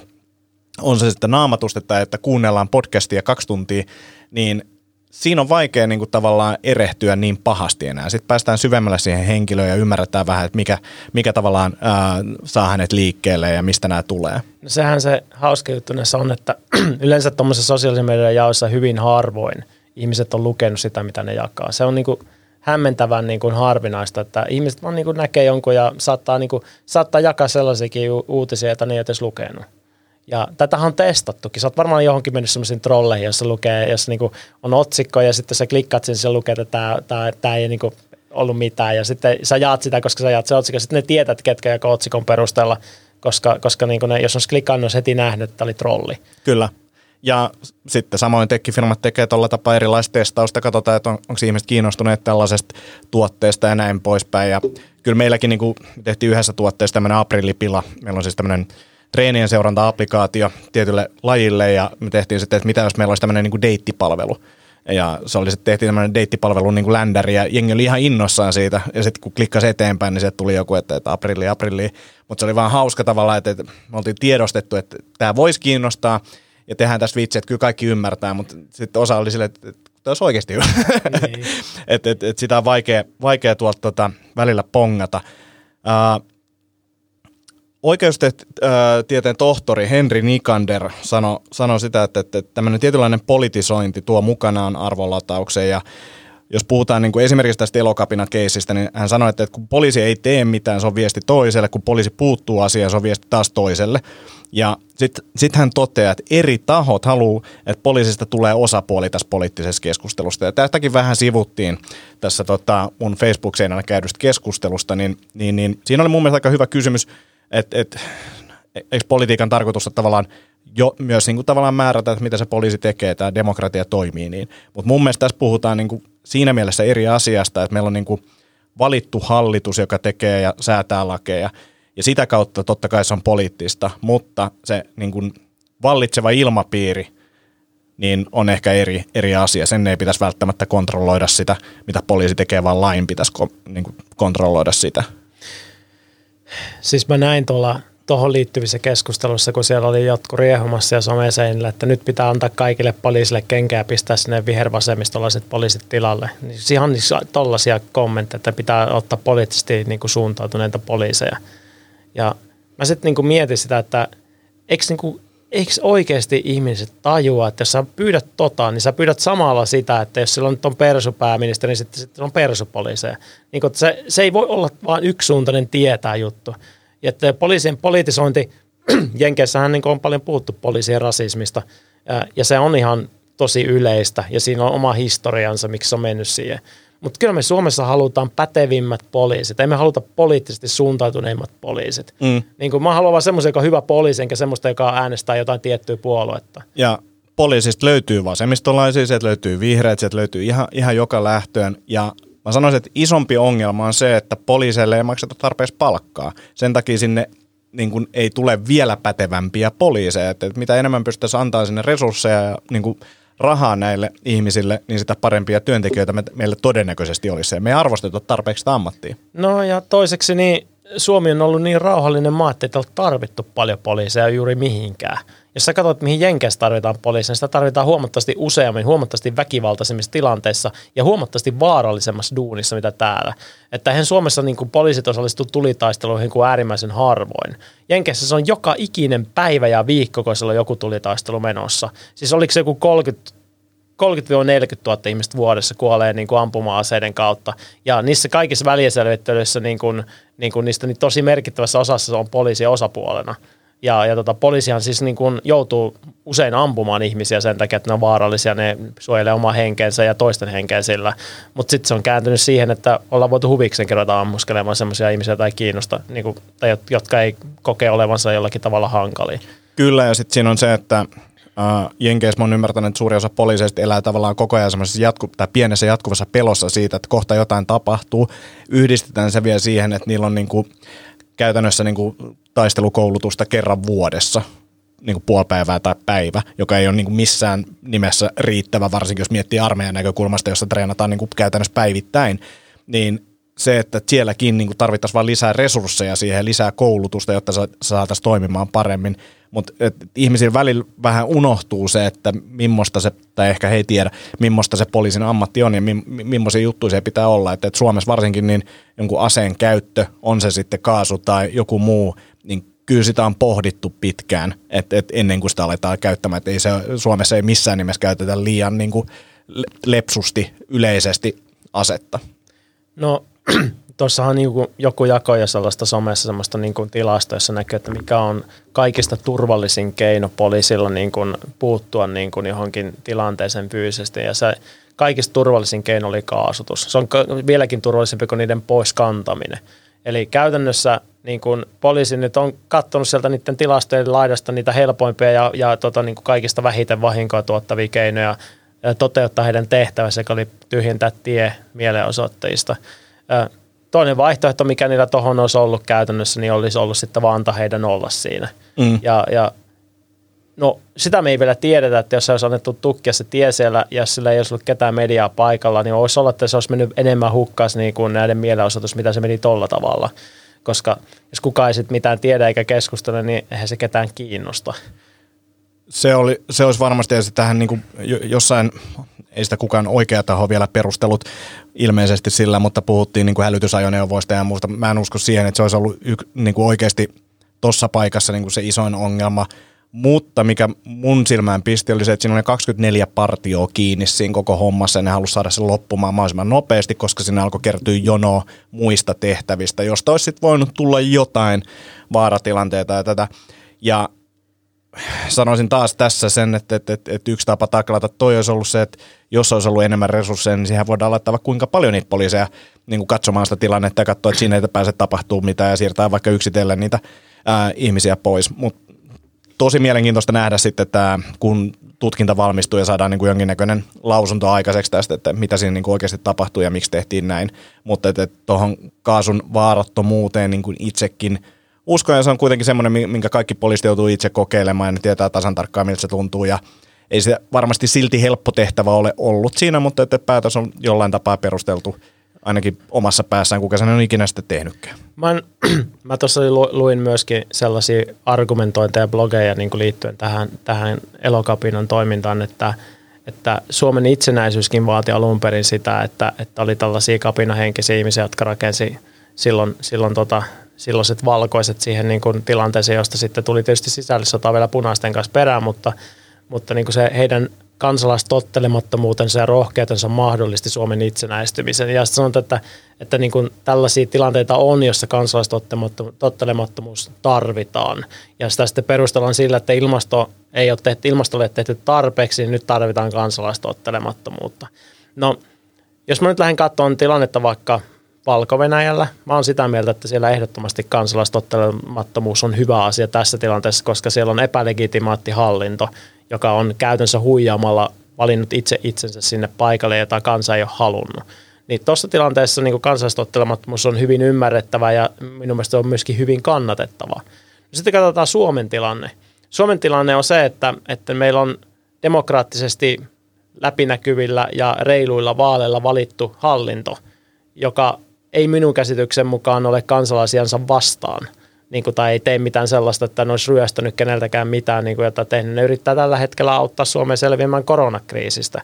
on se sitten naamatusta tai että kuunnellaan podcastia kaksi tuntia, niin siinä on vaikea niin kuin tavallaan erehtyä niin pahasti enää. Sitten päästään syvemmälle siihen henkilöön ja ymmärretään vähän, että mikä, mikä tavallaan ää, saa hänet liikkeelle ja mistä nämä tulee. No sehän se hauska juttu näissä on, että <clears throat> yleensä tuommoisessa sosiaalisen median jaossa hyvin harvoin ihmiset on lukenut sitä, mitä ne jakaa. Se on niin kuin hämmentävän niin kuin harvinaista, että ihmiset vaan niin kuin näkee jonkun ja saattaa, niin kuin, saattaa jakaa sellaisiakin uutisia, joita ne ei edes lukenut. Ja tätä on testattukin. Sä oot varmaan johonkin mennyt semmoisiin trolleihin, jossa lukee, jos niinku on otsikko ja sitten sä klikkaat sen, se lukee, että tämä, tämä, ei niinku ollut mitään. Ja sitten sä jaat sitä, koska sä jaat se otsikko. Sitten ne tietää, että ketkä joko otsikon perusteella, koska, koska niinku ne, jos on klikannut, heti nähnyt, että oli trolli. Kyllä. Ja sitten samoin tekkifirmat tekee tuolla tapaa erilaista testausta, katsotaan, että on, onko ihmiset kiinnostuneet tällaisesta tuotteesta ja näin poispäin. Ja kyllä meilläkin niin kuin tehtiin yhdessä tuotteessa tämmöinen aprillipila. Meillä on siis tämmöinen treenien seuranta-applikaatio tietylle lajille ja me tehtiin sitten, että mitä jos meillä olisi tämmöinen niin kuin deittipalvelu. Ja se oli sitten tehtiin tämmöinen deittipalvelu niin kuin ländäri ja jengi oli ihan innossaan siitä. Ja sitten kun klikkasi eteenpäin, niin sieltä tuli joku, että, että aprilli, aprilli. Mutta se oli vaan hauska tavalla, että, että me oltiin tiedostettu, että tämä voisi kiinnostaa ja tehdään tässä vitsi, että kyllä kaikki ymmärtää, mutta sitten osa oli silleen, että, että tämä olisi oikeasti hyvä. Niin. <laughs> että et, et sitä on vaikea, vaikea tuolta tota, välillä pongata. Uh, Oikeustieteen tohtori Henri Nikander sanoi sano sitä, että, että tämmöinen tietynlainen politisointi tuo mukanaan arvonlatauksen ja jos puhutaan niin kuin esimerkiksi tästä elokapina-keisistä, niin hän sanoi, että kun poliisi ei tee mitään, se on viesti toiselle, kun poliisi puuttuu asiaan, se on viesti taas toiselle. Ja sitten sit hän toteaa, että eri tahot haluaa, että poliisista tulee osapuoli tässä poliittisessa keskustelusta. Ja tästäkin vähän sivuttiin tässä tota, mun Facebook-seinällä käydystä keskustelusta, niin, niin, niin siinä oli mun mielestä aika hyvä kysymys – että et, eikö politiikan tarkoitus että tavallaan jo myös niin kuin tavallaan määrätä, että mitä se poliisi tekee, tämä demokratia toimii niin. Mutta mun mielestä tässä puhutaan niin kuin siinä mielessä eri asiasta, että meillä on niin kuin valittu hallitus, joka tekee ja säätää lakeja. Ja sitä kautta totta kai se on poliittista, mutta se niin kuin vallitseva ilmapiiri niin on ehkä eri, eri asia. Sen ei pitäisi välttämättä kontrolloida sitä, mitä poliisi tekee, vaan lain pitäisi ko, niin kuin kontrolloida sitä. Siis mä näin tuolla tuohon liittyvissä keskustelussa, kun siellä oli jotkut riehumassa ja someseinillä, että nyt pitää antaa kaikille poliisille kenkää pistää sinne vihervasemmistolaiset poliisit tilalle. Niin ihan tollaisia kommentteja, että pitää ottaa poliittisesti niin kuin suuntautuneita poliiseja. Ja mä sitten niin mietin sitä, että eikö, niin kuin, eikö oikeasti ihmiset tajua, että jos sä pyydät tota, niin sä pyydät samalla sitä, että jos sillä nyt on persupääministeri, niin sitten, sitten on persupoliiseja. Niin kuin, se, se ei voi olla vain yksisuuntainen tietää juttu. Ja että poliisien politisointi, <clears throat> Jenkeissähän niin on paljon puhuttu poliisien rasismista, ja se on ihan tosi yleistä, ja siinä on oma historiansa, miksi se on mennyt siihen. Mutta kyllä me Suomessa halutaan pätevimmät poliisit. Ei me haluta poliittisesti suuntautuneimmat poliisit. Mm. Niin kuin mä haluan vaan semmoisen, joka on hyvä poliisi, enkä semmoista, joka äänestää jotain tiettyä puoluetta. Ja poliisista löytyy vasemmistolaisia, sieltä löytyy vihreät, sieltä löytyy ihan, ihan joka lähtöön. Ja mä sanoisin, että isompi ongelma on se, että poliiseille ei makseta tarpeeksi palkkaa. Sen takia sinne niin kuin ei tule vielä pätevämpiä poliiseja. Että mitä enemmän pystyttäisiin antaa sinne resursseja ja niin kuin rahaa näille ihmisille, niin sitä parempia työntekijöitä me, meille todennäköisesti olisi. Ja me ei arvosteta tarpeeksi sitä ammattia. No ja toiseksi niin Suomi on ollut niin rauhallinen maa, että ei ole tarvittu paljon poliiseja juuri mihinkään. Jos sä katsot, mihin Jenkeissä tarvitaan poliisia, niin sitä tarvitaan huomattavasti useammin, huomattavasti väkivaltaisemmissa tilanteissa ja huomattavasti vaarallisemmassa duunissa, mitä täällä. Että eihän Suomessa niin kuin poliisit osallistu tulitaisteluihin kuin äärimmäisen harvoin. Jenkeissä se on joka ikinen päivä ja viikko, kun siellä on joku tulitaistelu menossa. Siis oliko se joku 30 30-40 000 ihmistä vuodessa kuolee niin kuin ampuma-aseiden kautta. Ja niissä kaikissa väliselvittelyissä niin kuin, niin kuin niistä niin tosi merkittävässä osassa on poliisi osapuolena. Ja, ja tota, poliisihan siis niin kuin joutuu usein ampumaan ihmisiä sen takia, että ne on vaarallisia, ne suojelee omaa henkensä ja toisten henkeä sillä. Mutta sitten se on kääntynyt siihen, että ollaan voitu huviksenkin ruveta ammuskelemaan sellaisia ihmisiä tai kiinnosta, niin kuin, tai jotka ei koke olevansa jollakin tavalla hankalia. Kyllä, ja sitten siinä on se, että Uh, Jenkeissä mä oon ymmärtänyt, että suuri osa poliiseista elää tavallaan koko ajan semmoisessa jatku- tai pienessä jatkuvassa pelossa siitä, että kohta jotain tapahtuu. Yhdistetään se vielä siihen, että niillä on niinku käytännössä niinku taistelukoulutusta kerran vuodessa, niin kuin puoli päivää tai päivä, joka ei ole niin kuin missään nimessä riittävä, varsinkin jos miettii armeijan näkökulmasta, jossa treenataan niin kuin käytännössä päivittäin, niin se, että sielläkin niin tarvittaisiin vain lisää resursseja siihen, lisää koulutusta, jotta saataisiin toimimaan paremmin. mutta ihmisillä välillä vähän unohtuu se, että millaista se, tai ehkä he ei tiedä, millaista se poliisin ammatti on ja mi, millaisia juttuja se pitää olla. Että et Suomessa varsinkin niin jonkun aseen käyttö, on se sitten kaasu tai joku muu, niin kyllä sitä on pohdittu pitkään, että et ennen kuin sitä aletaan käyttämään. Ei se, Suomessa ei missään nimessä käytetä liian niin kuin lepsusti yleisesti asetta. No <clears throat> tuossahan niin joku jakoi sellaista somessa semmoista niin kuin tilasta, jossa näkyy, että mikä on kaikista turvallisin keino poliisilla niin kuin puuttua niin kuin johonkin tilanteeseen fyysisesti. Ja se kaikista turvallisin keino oli kaasutus. Se on vieläkin turvallisempi kuin niiden pois kantaminen. Eli käytännössä niin kuin poliisi nyt on katsonut sieltä niiden tilastojen laidasta niitä helpoimpia ja, ja tota, niin kuin kaikista vähiten vahinkoa tuottavia keinoja toteuttaa heidän tehtävänsä, joka oli tyhjentää tie mielenosoittajista. Toinen vaihtoehto, mikä niillä tuohon olisi ollut käytännössä, niin olisi ollut sitten vaan antaa heidän olla siinä. Mm. Ja, ja no sitä me ei vielä tiedetä, että jos se olisi annettu tukkia se tie siellä, ja sillä ei olisi ollut ketään mediaa paikalla, niin olisi olla, että se olisi mennyt enemmän hukkaas niin kuin näiden mielenosoitus, mitä se meni tolla tavalla. Koska jos kukaan ei sitten mitään tiedä eikä keskustele, niin eihän se ketään kiinnosta. Se, oli, se olisi varmasti ja tähän niin kuin jossain, ei sitä kukaan oikea taho vielä perustellut ilmeisesti sillä, mutta puhuttiin niin kuin hälytysajoneuvoista ja muusta. Mä en usko siihen, että se olisi ollut y, niin kuin oikeasti tuossa paikassa niin kuin se isoin ongelma. Mutta mikä mun silmään pisti oli se, että siinä oli 24 partioa kiinni siinä koko hommassa ja ne halusi saada sen loppumaan mahdollisimman nopeasti, koska sinne alkoi kertyä jonoa muista tehtävistä, josta olisi sitten voinut tulla jotain vaaratilanteita ja tätä. Ja sanoisin taas tässä sen, että, että, että, että yksi tapa taklata toi olisi ollut se, että jos olisi ollut enemmän resursseja, niin siihen voidaan laittaa vaikka kuinka paljon niitä poliiseja niin kuin katsomaan sitä tilannetta ja katsoa, että siinä ei pääse tapahtuu mitään ja siirtää vaikka yksitellen niitä ää, ihmisiä pois. Mutta tosi mielenkiintoista nähdä sitten, että kun tutkinta valmistuu ja saadaan niin kuin jonkinnäköinen lausunto aikaiseksi tästä, että mitä siinä niin kuin oikeasti tapahtui ja miksi tehtiin näin. Mutta tuohon kaasun vaarattomuuteen niin kuin itsekin – uskon, ja se on kuitenkin semmoinen, minkä kaikki poliisit joutuu itse kokeilemaan ja ne tietää tasan tarkkaan, miltä se tuntuu ja ei se varmasti silti helppo tehtävä ole ollut siinä, mutta että päätös on jollain tapaa perusteltu ainakin omassa päässään, kuka sen on ikinä sitten tehnytkään. Mä, <clears throat> mä tuossa luin myöskin sellaisia argumentointeja blogeja niin kuin liittyen tähän, tähän elokapinan toimintaan, että, että Suomen itsenäisyyskin vaati alun perin sitä, että, että oli tällaisia kapinahenkisiä ihmisiä, jotka rakensi silloin, silloin tota, silloiset valkoiset siihen niin kuin tilanteeseen, josta sitten tuli tietysti sisällissota vielä punaisten kanssa perään, mutta, mutta niin kuin se heidän kansalaistottelemattomuutensa ja rohkeutensa mahdollisti Suomen itsenäistymisen. Ja sanotaan, että, että niin kuin tällaisia tilanteita on, jossa kansalaistottelemattomuus tarvitaan. Ja sitä sitten perustellaan sillä, että ilmasto ei ole tehty, ilmastolle tehty tarpeeksi, niin nyt tarvitaan kansalaistottelemattomuutta. No, jos mä nyt lähden katsomaan tilannetta vaikka Valko-Venäjällä. Mä oon sitä mieltä, että siellä ehdottomasti kansalaistottelemattomuus on hyvä asia tässä tilanteessa, koska siellä on epälegitimaatti hallinto, joka on käytännössä huijaamalla valinnut itse itsensä sinne paikalle, jota kansa ei ole halunnut. Niin tuossa tilanteessa niin kansalaistottelemattomuus on hyvin ymmärrettävä ja minun mielestä on myöskin hyvin kannatettava. No sitten katsotaan Suomen tilanne. Suomen tilanne on se, että, että meillä on demokraattisesti läpinäkyvillä ja reiluilla vaaleilla valittu hallinto, joka ei minun käsityksen mukaan ole kansalaisiansa vastaan. Niin kuin, tai ei tee mitään sellaista, että ne olisi ryöstänyt keneltäkään mitään, niin kuin, jota tehnyt. Ne yrittää tällä hetkellä auttaa Suomen selviämään koronakriisistä.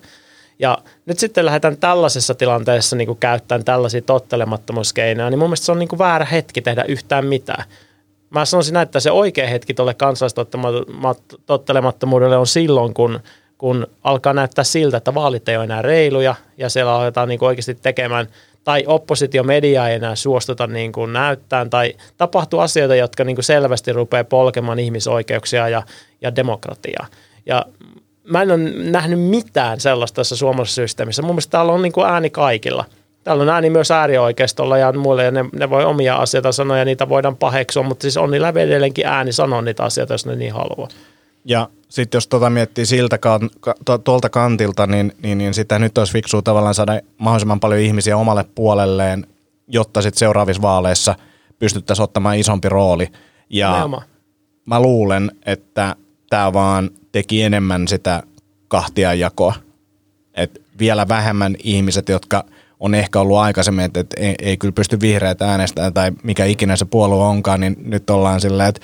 Ja nyt sitten lähdetään tällaisessa tilanteessa niin kuin käyttämään tällaisia tottelemattomuuskeinoja, niin mun mielestä se on niin kuin väärä hetki tehdä yhtään mitään. Mä sanoisin näin, että se oikea hetki tuolle kansalaistottelemattomuudelle on silloin, kun, kun alkaa näyttää siltä, että vaalit ei ole enää reiluja ja siellä aletaan niin kuin oikeasti tekemään – tai oppositiomedia ei enää suostuta niin kuin näyttämään, tai tapahtuu asioita, jotka niin kuin selvästi rupeaa polkemaan ihmisoikeuksia ja, ja demokratiaa. Ja mä en ole nähnyt mitään sellaista tässä suomalaisessa systeemissä. Mun mielestä täällä on niin kuin ääni kaikilla. Täällä on ääni myös äärioikeistolla ja muille, ja ne, ne voi omia asioita sanoa, ja niitä voidaan paheksua, mutta siis on niillä edelleenkin ääni sanoa niitä asioita, jos ne niin haluaa. Ja sitten jos tuota miettii siltä tuolta kantilta, niin, niin, niin sitä nyt olisi fiksua tavallaan saada mahdollisimman paljon ihmisiä omalle puolelleen, jotta sitten seuraavissa vaaleissa pystyttäisiin ottamaan isompi rooli. Ja Neoma. mä luulen, että tämä vaan teki enemmän sitä kahtiajakoa. Et vielä vähemmän ihmiset, jotka on ehkä ollut aikaisemmin, että, että ei, ei kyllä pysty vihreät äänestämään tai mikä ikinä se puolue onkaan, niin nyt ollaan silleen, että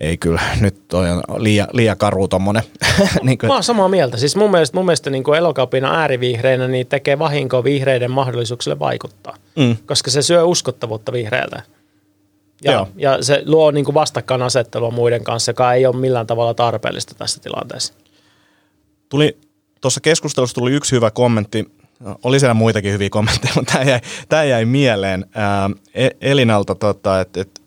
ei kyllä, nyt toi on liian, liian karu tommonen. <laughs> niin kuin. Mä oon samaa mieltä. Siis mun mielestä, mun mielestä niin elokapina äärivihreinä niin tekee vahinkoa vihreiden mahdollisuuksille vaikuttaa, mm. koska se syö uskottavuutta vihreältä. Ja, ja se luo niin vastakkainasettelua muiden kanssa, joka ei ole millään tavalla tarpeellista tässä tilanteessa. Tuli, tuossa keskustelussa tuli yksi hyvä kommentti. Oli siellä muitakin hyviä kommentteja, <laughs> mutta tämä jäi, tämä jäi mieleen ää, e-, Elinalta, tota, että, että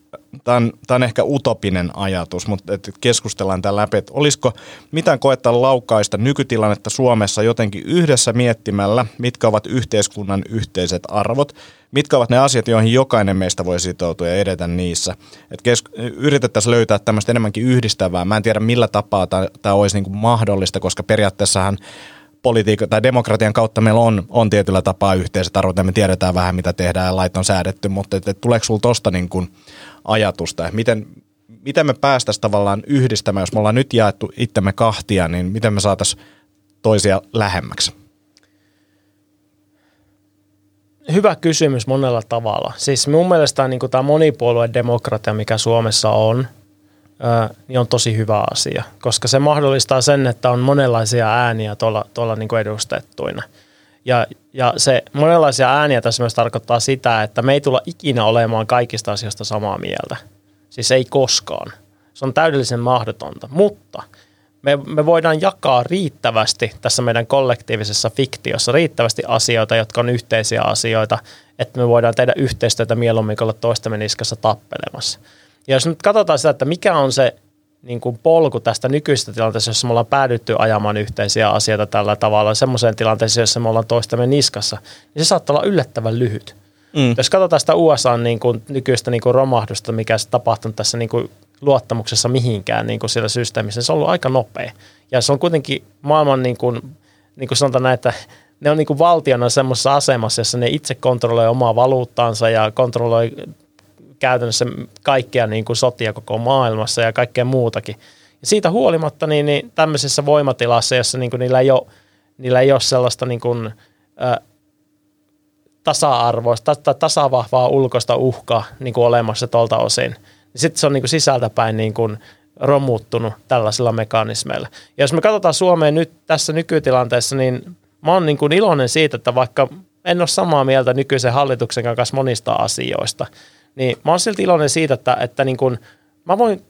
tämä on, tämä on ehkä utopinen ajatus, mutta että keskustellaan tämän läpi, että olisiko mitään koettaa laukaista nykytilannetta Suomessa jotenkin yhdessä miettimällä, mitkä ovat yhteiskunnan yhteiset arvot, mitkä ovat ne asiat, joihin jokainen meistä voi sitoutua ja edetä niissä. Että kes- yritettäisiin löytää tämmöistä enemmänkin yhdistävää. Mä en tiedä millä tapaa tämä olisi niin kuin mahdollista, koska periaatteessahan politiikan tai demokratian kautta meillä on, on tietyllä tapaa yhteiset arvot ja me tiedetään vähän mitä tehdään ja lait on säädetty, mutta et, et, tuleeko sinulla tuosta niin kuin ajatusta, miten, miten me päästäisiin tavallaan yhdistämään, jos me ollaan nyt jaettu itsemme kahtia, niin miten me saataisiin toisia lähemmäksi? Hyvä kysymys monella tavalla. Siis mun mielestä niin tämä monipuolueen demokratia, mikä Suomessa on, niin on tosi hyvä asia, koska se mahdollistaa sen, että on monenlaisia ääniä tuolla, tuolla niin edustettuina. Ja, ja se monenlaisia ääniä tässä myös tarkoittaa sitä, että me ei tulla ikinä olemaan kaikista asioista samaa mieltä. Siis ei koskaan. Se on täydellisen mahdotonta, mutta me, me voidaan jakaa riittävästi tässä meidän kollektiivisessa fiktiossa riittävästi asioita, jotka on yhteisiä asioita, että me voidaan tehdä yhteistyötä mieluummin kuin olla toistemme niskassa tappelemassa. Ja jos nyt katsotaan sitä, että mikä on se niin kuin polku tästä nykyisestä tilanteesta, jossa me ollaan päädytty ajamaan yhteisiä asioita tällä tavalla, semmoiseen tilanteeseen, jossa me ollaan toistamme niskassa, niin se saattaa olla yllättävän lyhyt. Mm. Jos katsotaan sitä USA niin kuin, nykyistä niin kuin romahdusta, mikä on tapahtunut tässä niin kuin luottamuksessa mihinkään niin kuin siellä systeemissä, niin se on ollut aika nopea. Ja se on kuitenkin maailman, niin kuin, niin kuin sanotaan näin, että ne on niin kuin valtiona semmoisessa asemassa, jossa ne itse kontrolloi omaa valuuttaansa ja kontrolloi käytännössä kaikkia niin kuin sotia koko maailmassa ja kaikkea muutakin. Ja siitä huolimatta niin, niin tämmöisessä voimatilassa, jossa niin kuin niillä, ei ole, niillä ei ole sellaista niin kuin, ä, tasa-arvoista tai tasavahvaa ulkoista uhkaa niin kuin olemassa tuolta osin, niin sitten se on niin kuin sisältäpäin niin kuin romuttunut tällaisilla mekanismeilla. Ja jos me katsotaan Suomeen nyt tässä nykytilanteessa, niin mä oon niin kuin iloinen siitä, että vaikka en ole samaa mieltä nykyisen hallituksen kanssa monista asioista, niin mä oon silti iloinen siitä, että, että niin kun, mä voin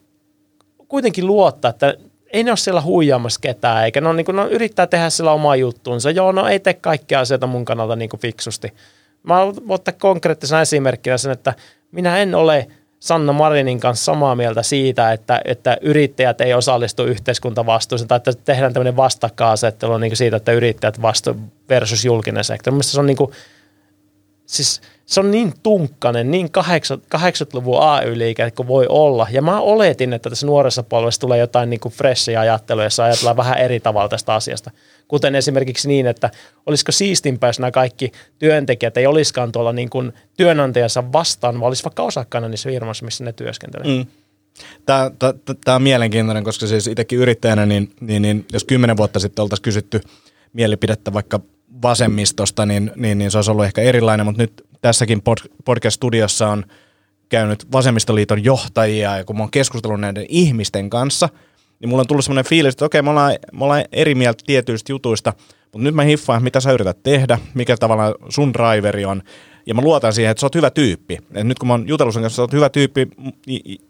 kuitenkin luottaa, että ei ne ole siellä huijaamassa ketään, eikä ne, on, niin kun, ne yrittää tehdä sillä omaa juttuunsa. Joo, no ei tee kaikkia asioita mun kannalta niin fiksusti. Mä voin ottaa konkreettisena esimerkkinä sen, että minä en ole Sanna Marinin kanssa samaa mieltä siitä, että, että yrittäjät ei osallistu yhteiskuntavastuuseen tai että tehdään tämmöinen vastakkainasettelu niin siitä, että yrittäjät vastu versus julkinen sektori. Mielestäni se on niin kuin, siis – se on niin tunkkanen, niin 80-luvun AY-liike kuin voi olla. Ja mä oletin, että tässä nuoressa polvessa tulee jotain niin kuin freshia ajattelua, jossa ajatellaan vähän eri tavalla tästä asiasta. Kuten esimerkiksi niin, että olisiko siistimpää, jos nämä kaikki työntekijät ei olisikaan tuolla niin kuin työnantajansa vastaan, vaan olisi vaikka osakkaana niissä firmoissa, missä ne työskentelevät. Mm. Tämä, tämä, tämä on mielenkiintoinen, koska siis itsekin yrittäjänä, niin, niin, niin jos kymmenen vuotta sitten oltaisiin kysytty mielipidettä vaikka vasemmistosta, niin, niin, niin se olisi ollut ehkä erilainen, mutta nyt tässäkin podcast-studiossa on käynyt Vasemmistoliiton johtajia ja kun mä oon keskustellut näiden ihmisten kanssa, niin mulla on tullut semmoinen fiilis, että okei, me ollaan, me ollaan eri mieltä tietyistä jutuista, mutta nyt mä hiffaan, mitä sä yrität tehdä, mikä tavallaan sun driveri on, ja mä luotan siihen, että sä oot hyvä tyyppi. Et nyt kun mä oon jutellut sen kanssa, sä oot hyvä tyyppi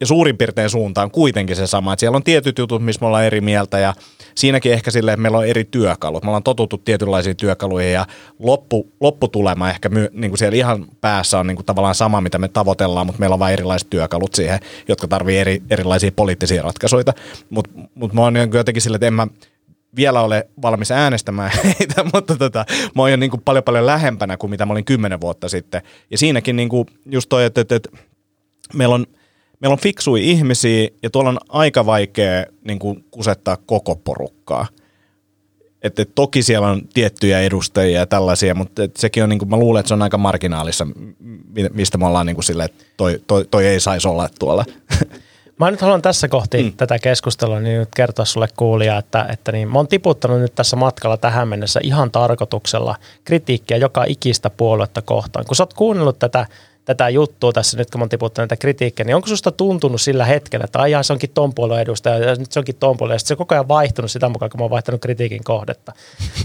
ja suurin piirtein suuntaan kuitenkin se sama. Et siellä on tietyt jutut, missä me ollaan eri mieltä ja siinäkin ehkä silleen, että meillä on eri työkalut. Me ollaan totuttu tietynlaisiin työkaluihin ja loppu, lopputulema ehkä my, niin kuin siellä ihan päässä on niin kuin tavallaan sama, mitä me tavoitellaan, mutta meillä on vain erilaiset työkalut siihen, jotka tarvii eri, erilaisia poliittisia ratkaisuja. Mutta mut mä oon jotenkin silleen, että en mä, vielä ole valmis äänestämään <laughs> heitä, mutta tota, mä oon jo niin kuin paljon paljon lähempänä kuin mitä mä olin kymmenen vuotta sitten. Ja siinäkin niin kuin just toi, että, että, että meillä on, meillä on fiksui ihmisiä ja tuolla on aika vaikea niin kuin kusettaa koko porukkaa. Että et, toki siellä on tiettyjä edustajia ja tällaisia, mutta et sekin on, niin kuin, mä luulen, että se on aika marginaalissa, mistä me ollaan niin kuin silleen, että toi, toi, toi ei saisi olla tuolla. <laughs> Mä nyt haluan tässä kohti mm. tätä keskustelua niin nyt kertoa sulle kuulia, että, että niin, mä oon tiputtanut nyt tässä matkalla tähän mennessä ihan tarkoituksella kritiikkiä joka ikistä puoluetta kohtaan. Kun sä oot kuunnellut tätä tätä juttua tässä nyt, kun mä oon tiputtanut näitä kritiikkiä, niin onko susta tuntunut sillä hetkellä, että aijaa, se onkin ton puolueen edustaja, ja nyt se onkin ton puolueen, ja se on koko ajan vaihtunut sitä mukaan, kun mä oon vaihtanut kritiikin kohdetta.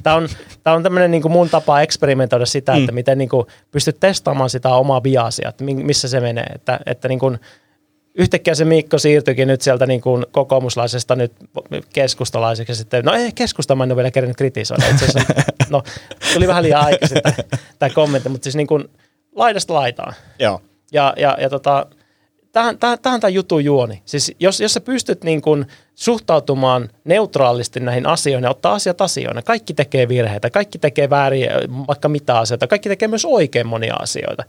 Tämä on, tämä on tämmöinen niin mun tapa eksperimentoida sitä, mm. että miten niin kuin pystyt testaamaan sitä omaa biasia, että missä se menee, että, että niin kuin, yhtäkkiä se Mikko siirtyikin nyt sieltä niin kuin kokoomuslaisesta nyt keskustalaiseksi. Sitten, no ei, keskusta mä en ole vielä kerännyt kritisoida. Itse asiassa, <laughs> no, tuli vähän liian aikaisin tämä kommentti, mutta siis niin kuin laidasta laitaan. Joo. Ja, ja, ja tota, tähän, tähän, tähän tämä jutun juoni. Siis jos, jos sä pystyt niin kuin suhtautumaan neutraalisti näihin asioihin ja ottaa asiat asioina. Kaikki tekee virheitä, kaikki tekee vääriä, vaikka mitä asioita. Kaikki tekee myös oikein monia asioita.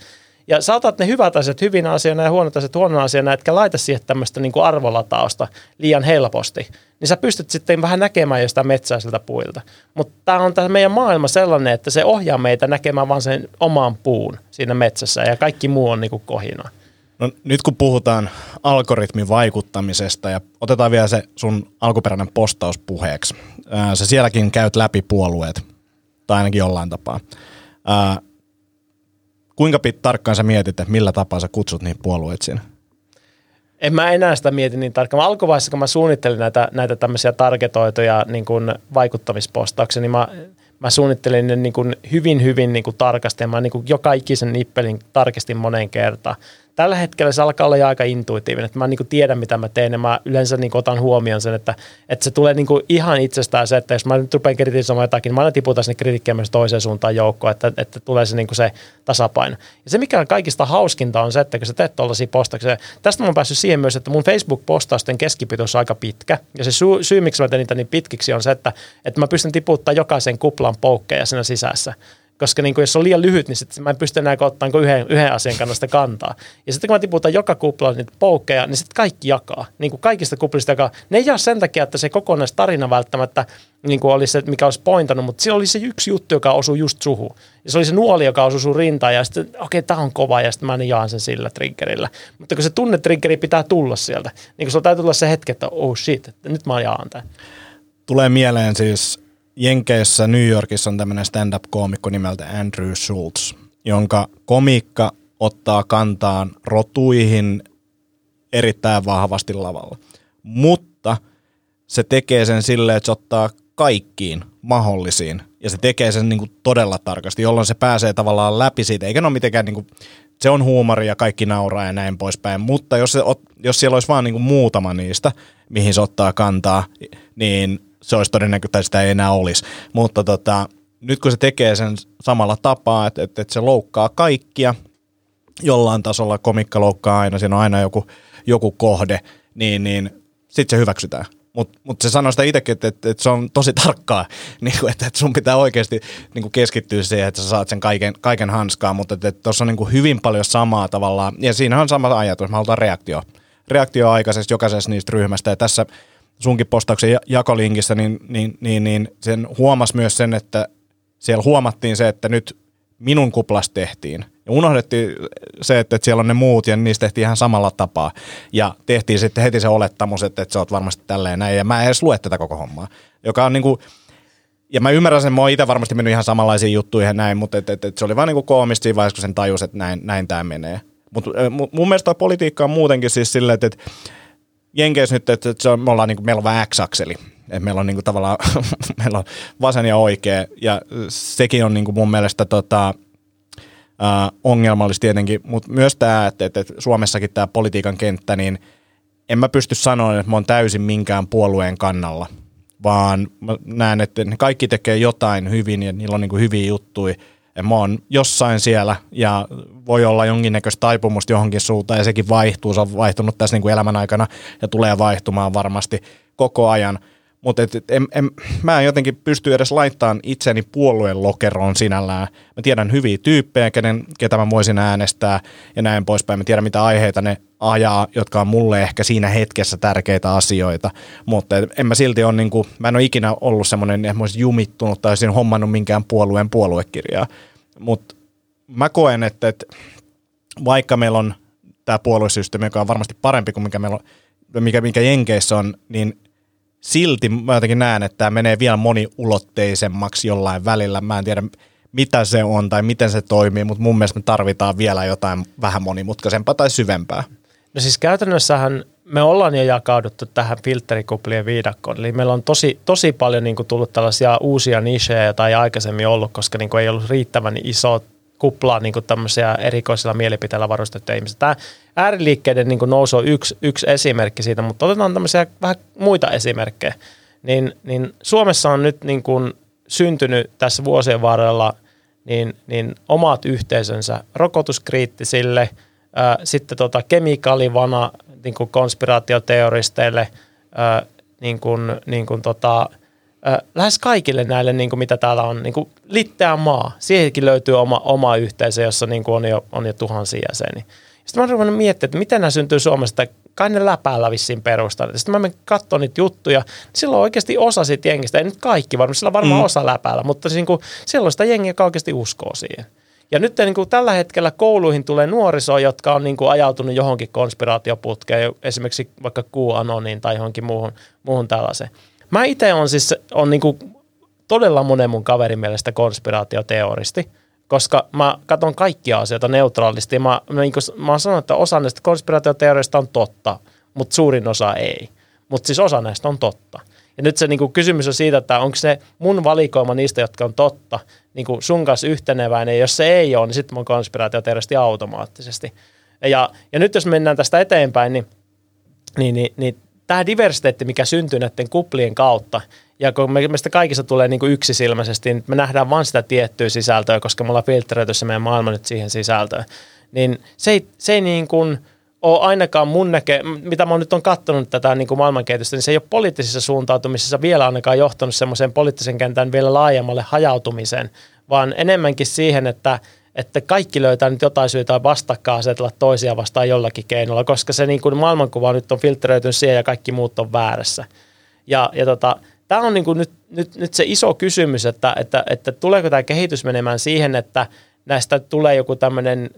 Ja sä otat ne hyvät asiat hyvinä asioina ja huonot asiat huonona asioina, etkä laita siihen tämmöistä niin arvolatausta liian helposti. Niin sä pystyt sitten vähän näkemään jo sitä metsää siltä puilta. Mutta tämä on tämä meidän maailma sellainen, että se ohjaa meitä näkemään vain sen oman puun siinä metsässä ja kaikki muu on niin kuin kohina. No, nyt kun puhutaan algoritmin vaikuttamisesta ja otetaan vielä se sun alkuperäinen postaus puheeksi. Sä sielläkin käyt läpi puolueet, tai ainakin jollain tapaa. Ää, kuinka pit tarkkaan sä mietit, että millä tapaa sä kutsut niitä puolueet siinä? En mä enää sitä mieti niin tarkkaan. Alkuvaiheessa, kun mä suunnittelin näitä, näitä tämmöisiä targetoituja niin kuin vaikuttamispostauksia, niin mä, mä suunnittelin ne niin kuin hyvin, hyvin niin kuin tarkasti ja mä niin kuin joka ikisen nippelin tarkistin moneen kertaan tällä hetkellä se alkaa olla aika intuitiivinen, että mä niin kuin tiedän mitä mä teen ja mä yleensä niin kuin otan huomioon sen, että, että se tulee niin kuin ihan itsestään se, että jos mä nyt rupean kritisoimaan jotakin, niin mä aina tiputan sinne kritiikkiä myös toiseen suuntaan joukkoon, että, että tulee se, niin kuin se tasapaino. Ja se mikä on kaikista hauskinta on se, että kun sä teet tuollaisia postauksia, tästä mä oon päässyt siihen myös, että mun Facebook-postausten keskipituus on aika pitkä ja se syy, syy miksi mä teen niitä niin pitkiksi on se, että, että mä pystyn tiputtaa jokaisen kuplan poukkeja siinä sisässä koska niin kuin jos on liian lyhyt, niin sitten mä en pysty enää ottaa yhden, yhden asian kannasta kantaa. Ja sitten kun mä tiputan joka kuplalla niitä poukkeja, niin sitten kaikki jakaa. Niin kuin kaikista kuplista jakaa. Ne ei jaa sen takia, että se kokonaistarina välttämättä niin kuin olisi se, mikä olisi pointannut, mutta siinä oli se yksi juttu, joka osui just suhu. Ja se oli se nuoli, joka osui sun rintaan ja sitten okei, okay, tämä on kova ja sitten mä jaan sen sillä triggerillä. Mutta kun se tunnetriggeri pitää tulla sieltä, niin kun sulla täytyy tulla se hetki, että oh shit, että nyt mä jaan tämän. Tulee mieleen siis Jenkeissä New Yorkissa on tämmöinen stand-up-koomikko nimeltä Andrew Schultz, jonka komiikka ottaa kantaan rotuihin erittäin vahvasti lavalla. Mutta se tekee sen silleen, että se ottaa kaikkiin mahdollisiin ja se tekee sen niin kuin todella tarkasti, jolloin se pääsee tavallaan läpi siitä, eikä ole mitenkään niin kuin, se on huumori ja kaikki nauraa ja näin poispäin, mutta jos, se, jos siellä olisi vaan niin kuin muutama niistä, mihin se ottaa kantaa, niin se olisi todennäköistä, sitä ei enää olisi. Mutta tota, nyt kun se tekee sen samalla tapaa, että, että, että se loukkaa kaikkia, jollain tasolla komikka loukkaa aina, siinä on aina joku, joku kohde, niin, niin sitten se hyväksytään. Mutta mut se sanoo sitä itsekin, että, että, että se on tosi tarkkaa, <laughs> niin kuin, että, että sun pitää oikeasti niin kuin keskittyä siihen, että sä saat sen kaiken, kaiken hanskaan, mutta tuossa on niin kuin hyvin paljon samaa tavallaan, ja siinä on sama ajatus, me halutaan reaktio. Reaktio aikaisessa jokaisessa niistä ryhmästä, ja tässä sunkin postauksen jakolinkissä, niin, niin, niin, niin sen huomasi myös sen, että siellä huomattiin se, että nyt minun kuplas tehtiin. Ja unohdettiin se, että, siellä on ne muut ja niistä tehtiin ihan samalla tapaa. Ja tehtiin sitten heti se olettamus, että, että sä oot varmasti tälleen näin. Ja mä en edes lue tätä koko hommaa. Joka on niinku, ja mä ymmärrän sen, mä oon itse varmasti mennyt ihan samanlaisiin juttuihin näin, mutta et, et, et se oli vaan niinku koomista siinä vaiheessa, kun sen tajus, että näin, näin tämä menee. Mutta mun mielestä politiikka on muutenkin siis silleen, että, että Jenkeissä nyt, että, se on, me ollaan, niin meillä on vähän X-akseli. että meillä on niin kuin, tavallaan <laughs> meillä on vasen ja oikea. Ja sekin on niin kuin, mun mielestä tota, äh, ongelmallista tietenkin. Mutta myös tämä, että, että, että Suomessakin tämä politiikan kenttä, niin en mä pysty sanoa, että mä oon täysin minkään puolueen kannalla. Vaan mä näen, että ne kaikki tekee jotain hyvin ja niillä on niin kuin, hyviä juttuja – mä oon jossain siellä ja voi olla jonkinnäköistä taipumusta johonkin suuntaan ja sekin vaihtuu. Se on vaihtunut tässä niin kuin elämän aikana ja tulee vaihtumaan varmasti koko ajan. Mutta et, et, en, en, mä en jotenkin pysty edes laittamaan itseni puolueen lokeroon sinällään. Mä tiedän hyviä tyyppejä, kenen, ketä mä voisin äänestää ja näin poispäin. Mä tiedän, mitä aiheita ne ajaa, jotka on mulle ehkä siinä hetkessä tärkeitä asioita. Mutta en mä silti ole, niin kuin, mä en ole ikinä ollut semmoinen, että mä olisin jumittunut tai olisin hommannut minkään puolueen puoluekirjaa. Mutta mä koen, että, että vaikka meillä on tämä puoluesysteemi, joka on varmasti parempi kuin mikä, meillä on, mikä, mikä Jenkeissä on, niin silti mä jotenkin näen, että tämä menee vielä moniulotteisemmaksi jollain välillä. Mä en tiedä, mitä se on tai miten se toimii, mutta mun mielestä me tarvitaan vielä jotain vähän monimutkaisempaa tai syvempää. No siis käytännössähän me ollaan jo jakauduttu tähän filterikuplien viidakkoon. Eli meillä on tosi, tosi paljon niin kuin tullut tällaisia uusia nichejä, joita ei aikaisemmin ollut, koska niin kuin ei ollut riittävän iso kuplaa niin kuin tämmöisiä erikoisilla mielipiteillä varustettuja ihmisiä. Tämä ääriliikkeiden niin kuin nousu on yksi, yksi esimerkki siitä, mutta otetaan tämmöisiä vähän muita esimerkkejä. Niin, niin Suomessa on nyt niin kuin syntynyt tässä vuosien varrella niin, niin omat yhteisönsä rokotuskriittisille, ää, sitten tota kemikaalivana niin kuin konspiraatioteoristeille, ää, niin kuin, niin kuin tota, lähes kaikille näille, niin kuin mitä täällä on, niin kuin litteä maa. Siihenkin löytyy oma, oma yhteisö, jossa niin kuin on, jo, on jo tuhansia jäseniä. Sitten mä oon ruvennut miettimään, että miten nämä syntyy Suomesta, kai ne läpäällä vissiin perustaa. Sitten mä menen katsomaan niitä juttuja, niin silloin oikeasti osa siitä jengistä, ei nyt kaikki varmaan, sillä on varmaan mm. osa läpäällä, mutta niin kuin, siellä on sitä jengiä, joka oikeasti uskoo siihen. Ja nyt niin kuin tällä hetkellä kouluihin tulee nuorisoa, jotka on niin kuin ajautunut johonkin konspiraatioputkeen, esimerkiksi vaikka QAnoniin tai johonkin muuhun, muuhun tällaiseen. Mä itse on siis on niin kuin todella monen mun kaverin mielestä konspiraatioteoristi, koska mä katson kaikkia asioita neutraalisti. Mä, mä, niin kuin, mä oon sanonut, että osa näistä konspiraatioteorioista on totta, mutta suurin osa ei. Mutta siis osa näistä on totta. Ja nyt se niin kuin, kysymys on siitä, että onko se mun valikoima niistä, jotka on totta, niin kuin sun kanssa yhteneväinen. Ja jos se ei ole, niin sitten mä oon konspiraatioteoristi automaattisesti. Ja, ja nyt jos mennään tästä eteenpäin, niin, niin, niin, niin tämä diversiteetti, mikä syntyy näiden kuplien kautta, ja kun me, meistä kaikista tulee niin kuin yksisilmäisesti, niin me nähdään vain sitä tiettyä sisältöä, koska me ollaan filtteröity se meidän maailma nyt siihen sisältöön. Niin se ei, se ei niin kuin ole ainakaan mun näke, mitä mä nyt on katsonut tätä niin kuin maailmankehitystä, niin se ei ole poliittisissa suuntautumisissa vielä ainakaan johtanut semmoiseen poliittisen kentän vielä laajemmalle hajautumiseen, vaan enemmänkin siihen, että, että kaikki löytää nyt jotain syytä vastakkain asetella toisia vastaan jollakin keinolla, koska se niin kuin maailmankuva nyt on filtteröitynyt siihen ja kaikki muut on väärässä. Ja, ja tota, tämä on niin kuin nyt, nyt, nyt se iso kysymys, että, että, että tuleeko tämä kehitys menemään siihen, että näistä tulee joku tämmöinen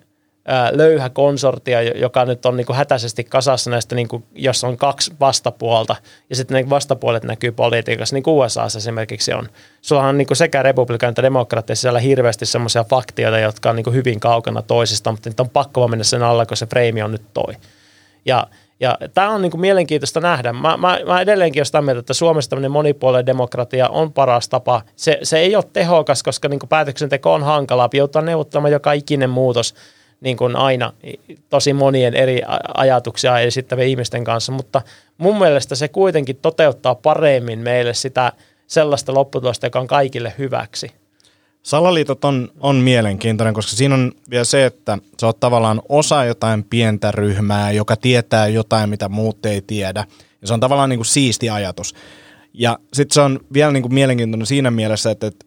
löyhä konsortia, joka nyt on niin kuin hätäisesti kasassa näistä, niin kuin, on kaksi vastapuolta, ja sitten ne vastapuolet näkyy politiikassa, niin kuin USA esimerkiksi on. Sulla on niin kuin sekä republikaanit että demokraatteissa siellä hirveästi semmoisia faktioita, jotka on niin kuin hyvin kaukana toisista, mutta nyt on pakko mennä sen alla, kun se freimi on nyt toi. Ja ja tämä on niin kuin mielenkiintoista nähdä. Mä, mä, mä edelleenkin olen sitä mieltä, että Suomessa tämmöinen monipuolinen demokratia on paras tapa. Se, se ei ole tehokas, koska niin kuin päätöksenteko on hankalaa. Joutuu neuvottelemaan joka ikinen muutos niin kuin aina tosi monien eri ajatuksia esittävien ihmisten kanssa, mutta mun mielestä se kuitenkin toteuttaa paremmin meille sitä sellaista lopputulosta, joka on kaikille hyväksi. Salaliitot on, on mielenkiintoinen, koska siinä on vielä se, että sä oot tavallaan osa jotain pientä ryhmää, joka tietää jotain, mitä muut ei tiedä. Ja se on tavallaan niin kuin siisti ajatus. Ja sitten se on vielä niin kuin mielenkiintoinen siinä mielessä, että, että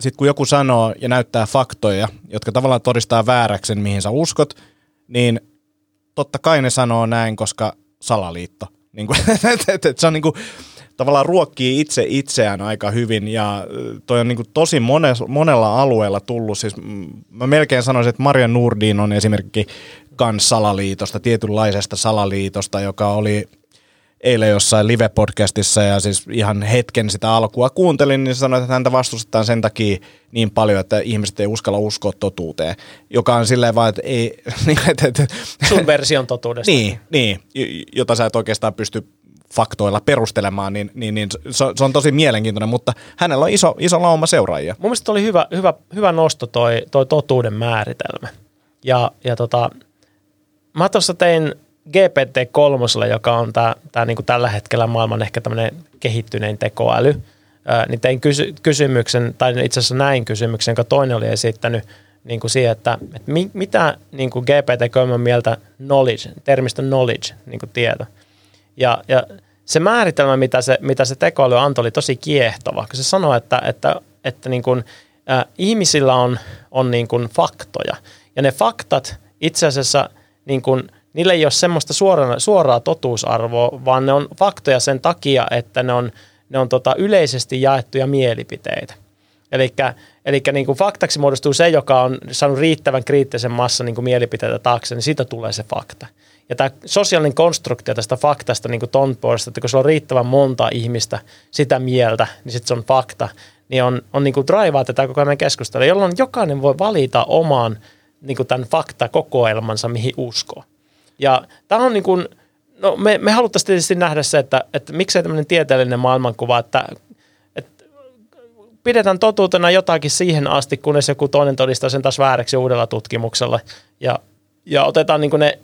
sitten kun joku sanoo ja näyttää faktoja, jotka tavallaan todistaa vääräksen, mihin sä uskot, niin totta kai ne sanoo näin, koska salaliitto. <laughs> Niin kuin, et, et, se on niin kuin, tavallaan ruokkii itse itseään aika hyvin ja toi on niin kuin tosi mones, monella alueella tullut. Siis mä melkein sanoisin, että Maria Nurdin on esimerkki kans salaliitosta, tietynlaisesta salaliitosta, joka oli eilen jossain live-podcastissa ja siis ihan hetken sitä alkua kuuntelin, niin sanoin, että häntä vastustetaan sen takia niin paljon, että ihmiset ei uskalla uskoa totuuteen, joka on silleen vaan, että ei... <laughs> Niin, Sun version totuudesta. niin, niin, jota sä et oikeastaan pysty faktoilla perustelemaan, niin, niin, niin se, se on tosi mielenkiintoinen, mutta hänellä on iso, iso lauma seuraajia. Mun mielestä oli hyvä, hyvä, hyvä nosto toi, toi totuuden määritelmä. Ja, ja tota, mä tuossa tein GPT-3, joka on tää, tää niinku tällä hetkellä maailman ehkä tämmöinen kehittynein tekoäly, ää, niin tein kysy- kysymyksen, tai itse asiassa näin kysymyksen, jonka toinen oli esittänyt niin kuin siihen, että, että mi, mitä niin kuin GPT-3 mieltä knowledge, termistä knowledge, niin kuin tieto. Ja, ja se määritelmä, mitä se, mitä se tekoäly antoi, oli tosi kiehtova, kun se sanoi, että, että, että niin kuin, ä, ihmisillä on, on niin kuin faktoja, ja ne faktat itse asiassa niin kuin – niillä ei ole semmoista suoraa, suoraa totuusarvoa, vaan ne on faktoja sen takia, että ne on, ne on tota yleisesti jaettuja mielipiteitä. Eli niin kuin faktaksi muodostuu se, joka on saanut riittävän kriittisen massan niin kuin mielipiteitä taakse, niin siitä tulee se fakta. Ja tämä sosiaalinen konstruktio tästä faktasta niin kuin puolesta, että kun sulla on riittävän monta ihmistä sitä mieltä, niin sitten se on fakta, niin on, on niin kuin draivaa tätä koko ajan keskustelua, jolloin jokainen voi valita oman niin kuin tämän faktakokoelmansa, mihin uskoo. Ja tämä on niin kuin, no me, me haluttaisiin tietysti nähdä se, että, että miksei tämmöinen tieteellinen maailmankuva, että, pidetään totuutena jotakin siihen asti, kunnes joku toinen todistaa sen taas vääräksi uudella tutkimuksella ja, ja otetaan niin ne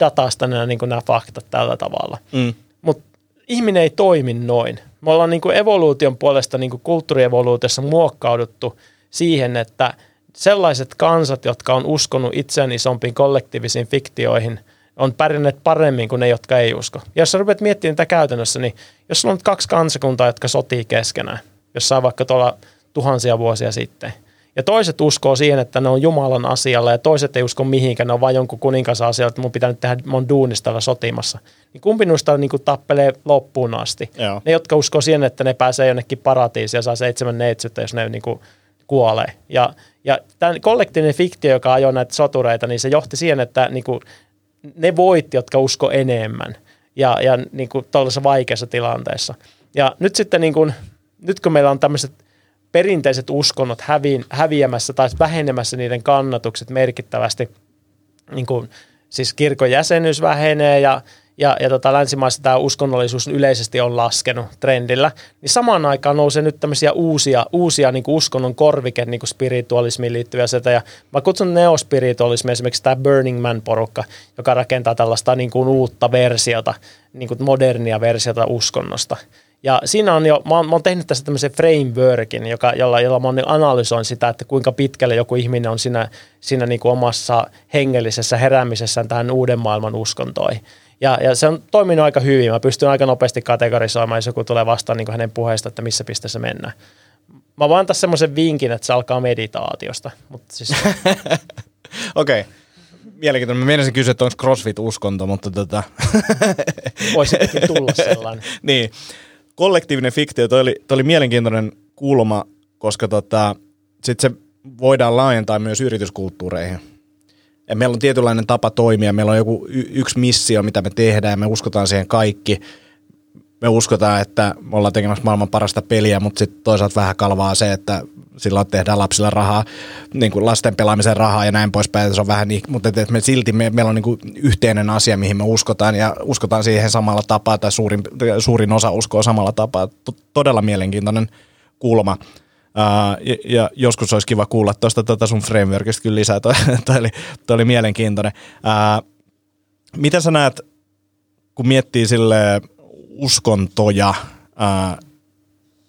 datasta nämä, niin kuin nämä faktat tällä tavalla. Mm. Mutta ihminen ei toimi noin. Me ollaan niin kuin evoluution puolesta niin kuin kulttuurievoluutiossa muokkauduttu siihen, että sellaiset kansat, jotka on uskonut itseään isompiin kollektiivisiin fiktioihin, on pärjänneet paremmin kuin ne, jotka ei usko. Ja jos sä rupeat miettimään tätä käytännössä, niin jos sulla on kaksi kansakuntaa, jotka sotii keskenään, jossain vaikka tuolla tuhansia vuosia sitten – ja toiset uskoo siihen, että ne on Jumalan asialla ja toiset ei usko mihinkään, ne on vain jonkun kuninkas asialla, että mun pitää nyt tehdä mun duunista sotimassa. Niin kumpi noista niin kuin tappelee loppuun asti? Joo. Ne, jotka uskoo siihen, että ne pääsee jonnekin paratiisiin ja saa seitsemän neitsyttä, jos ne niin kuin kuolee. Ja, ja tämän kollektiivinen fiktio, joka ajoi näitä sotureita, niin se johti siihen, että niin kuin ne voitti, jotka usko enemmän ja, ja niin kuin vaikeassa tilanteessa. Ja nyt sitten niin kuin, nyt kun meillä on tämmöiset – perinteiset uskonnot hävi, häviämässä tai vähenemässä niiden kannatukset merkittävästi. Niin kuin, siis kirkon jäsenyys vähenee ja, ja, ja tota, länsimaissa tämä uskonnollisuus yleisesti on laskenut trendillä, niin samaan aikaan nousee nyt tämmöisiä uusia, uusia niin uskonnon korvike niin kuin spiritualismiin liittyviä sitä. Ja mä kutsun neospiritualismi esimerkiksi tämä Burning Man-porukka, joka rakentaa tällaista niin kuin uutta versiota, niin kuin modernia versiota uskonnosta. Ja siinä on jo, mä oon, mä oon tehnyt tässä tämmöisen frameworkin, joka, jolla, jolla mä analysoin sitä, että kuinka pitkälle joku ihminen on siinä, siinä niin kuin omassa hengellisessä heräämisessään tähän uuden maailman uskontoihin. Ja, ja se on toiminut aika hyvin. Mä pystyn aika nopeasti kategorisoimaan, jos joku tulee vastaan niin kuin hänen puheesta, että missä pisteessä mennään. Mä vaan tässä semmoisen vinkin, että se alkaa meditaatiosta. Mutta siis... <laughs> Okei. Okay. Mielenkiintoinen. Mä mielisin kysyä, että onko CrossFit-uskonto, mutta tota... Voisi tulla <laughs> sellainen. niin kollektiivinen fiktio, toi oli, toi oli mielenkiintoinen kulma, koska tota, sit se voidaan laajentaa myös yrityskulttuureihin. Ja meillä on tietynlainen tapa toimia, meillä on joku y- yksi missio, mitä me tehdään, me uskotaan siihen kaikki. Me uskotaan, että me ollaan tekemässä maailman parasta peliä, mutta sitten toisaalta vähän kalvaa se, että silloin tehdään lapsilla rahaa, niin kuin lasten pelaamisen rahaa ja näin poispäin. Se on vähän niin, mutta että me silti me, meillä on niin kuin yhteinen asia, mihin me uskotaan ja uskotaan siihen samalla tapaa tai suurin, suurin osa uskoo samalla tapaa. Todella mielenkiintoinen kulma. Uh, ja, ja joskus olisi kiva kuulla tuosta tuota sun frameworkista kyllä lisää, toi, toi, oli, toi oli mielenkiintoinen. Uh, miten sä näet, kun miettii sille uskontoja, uh,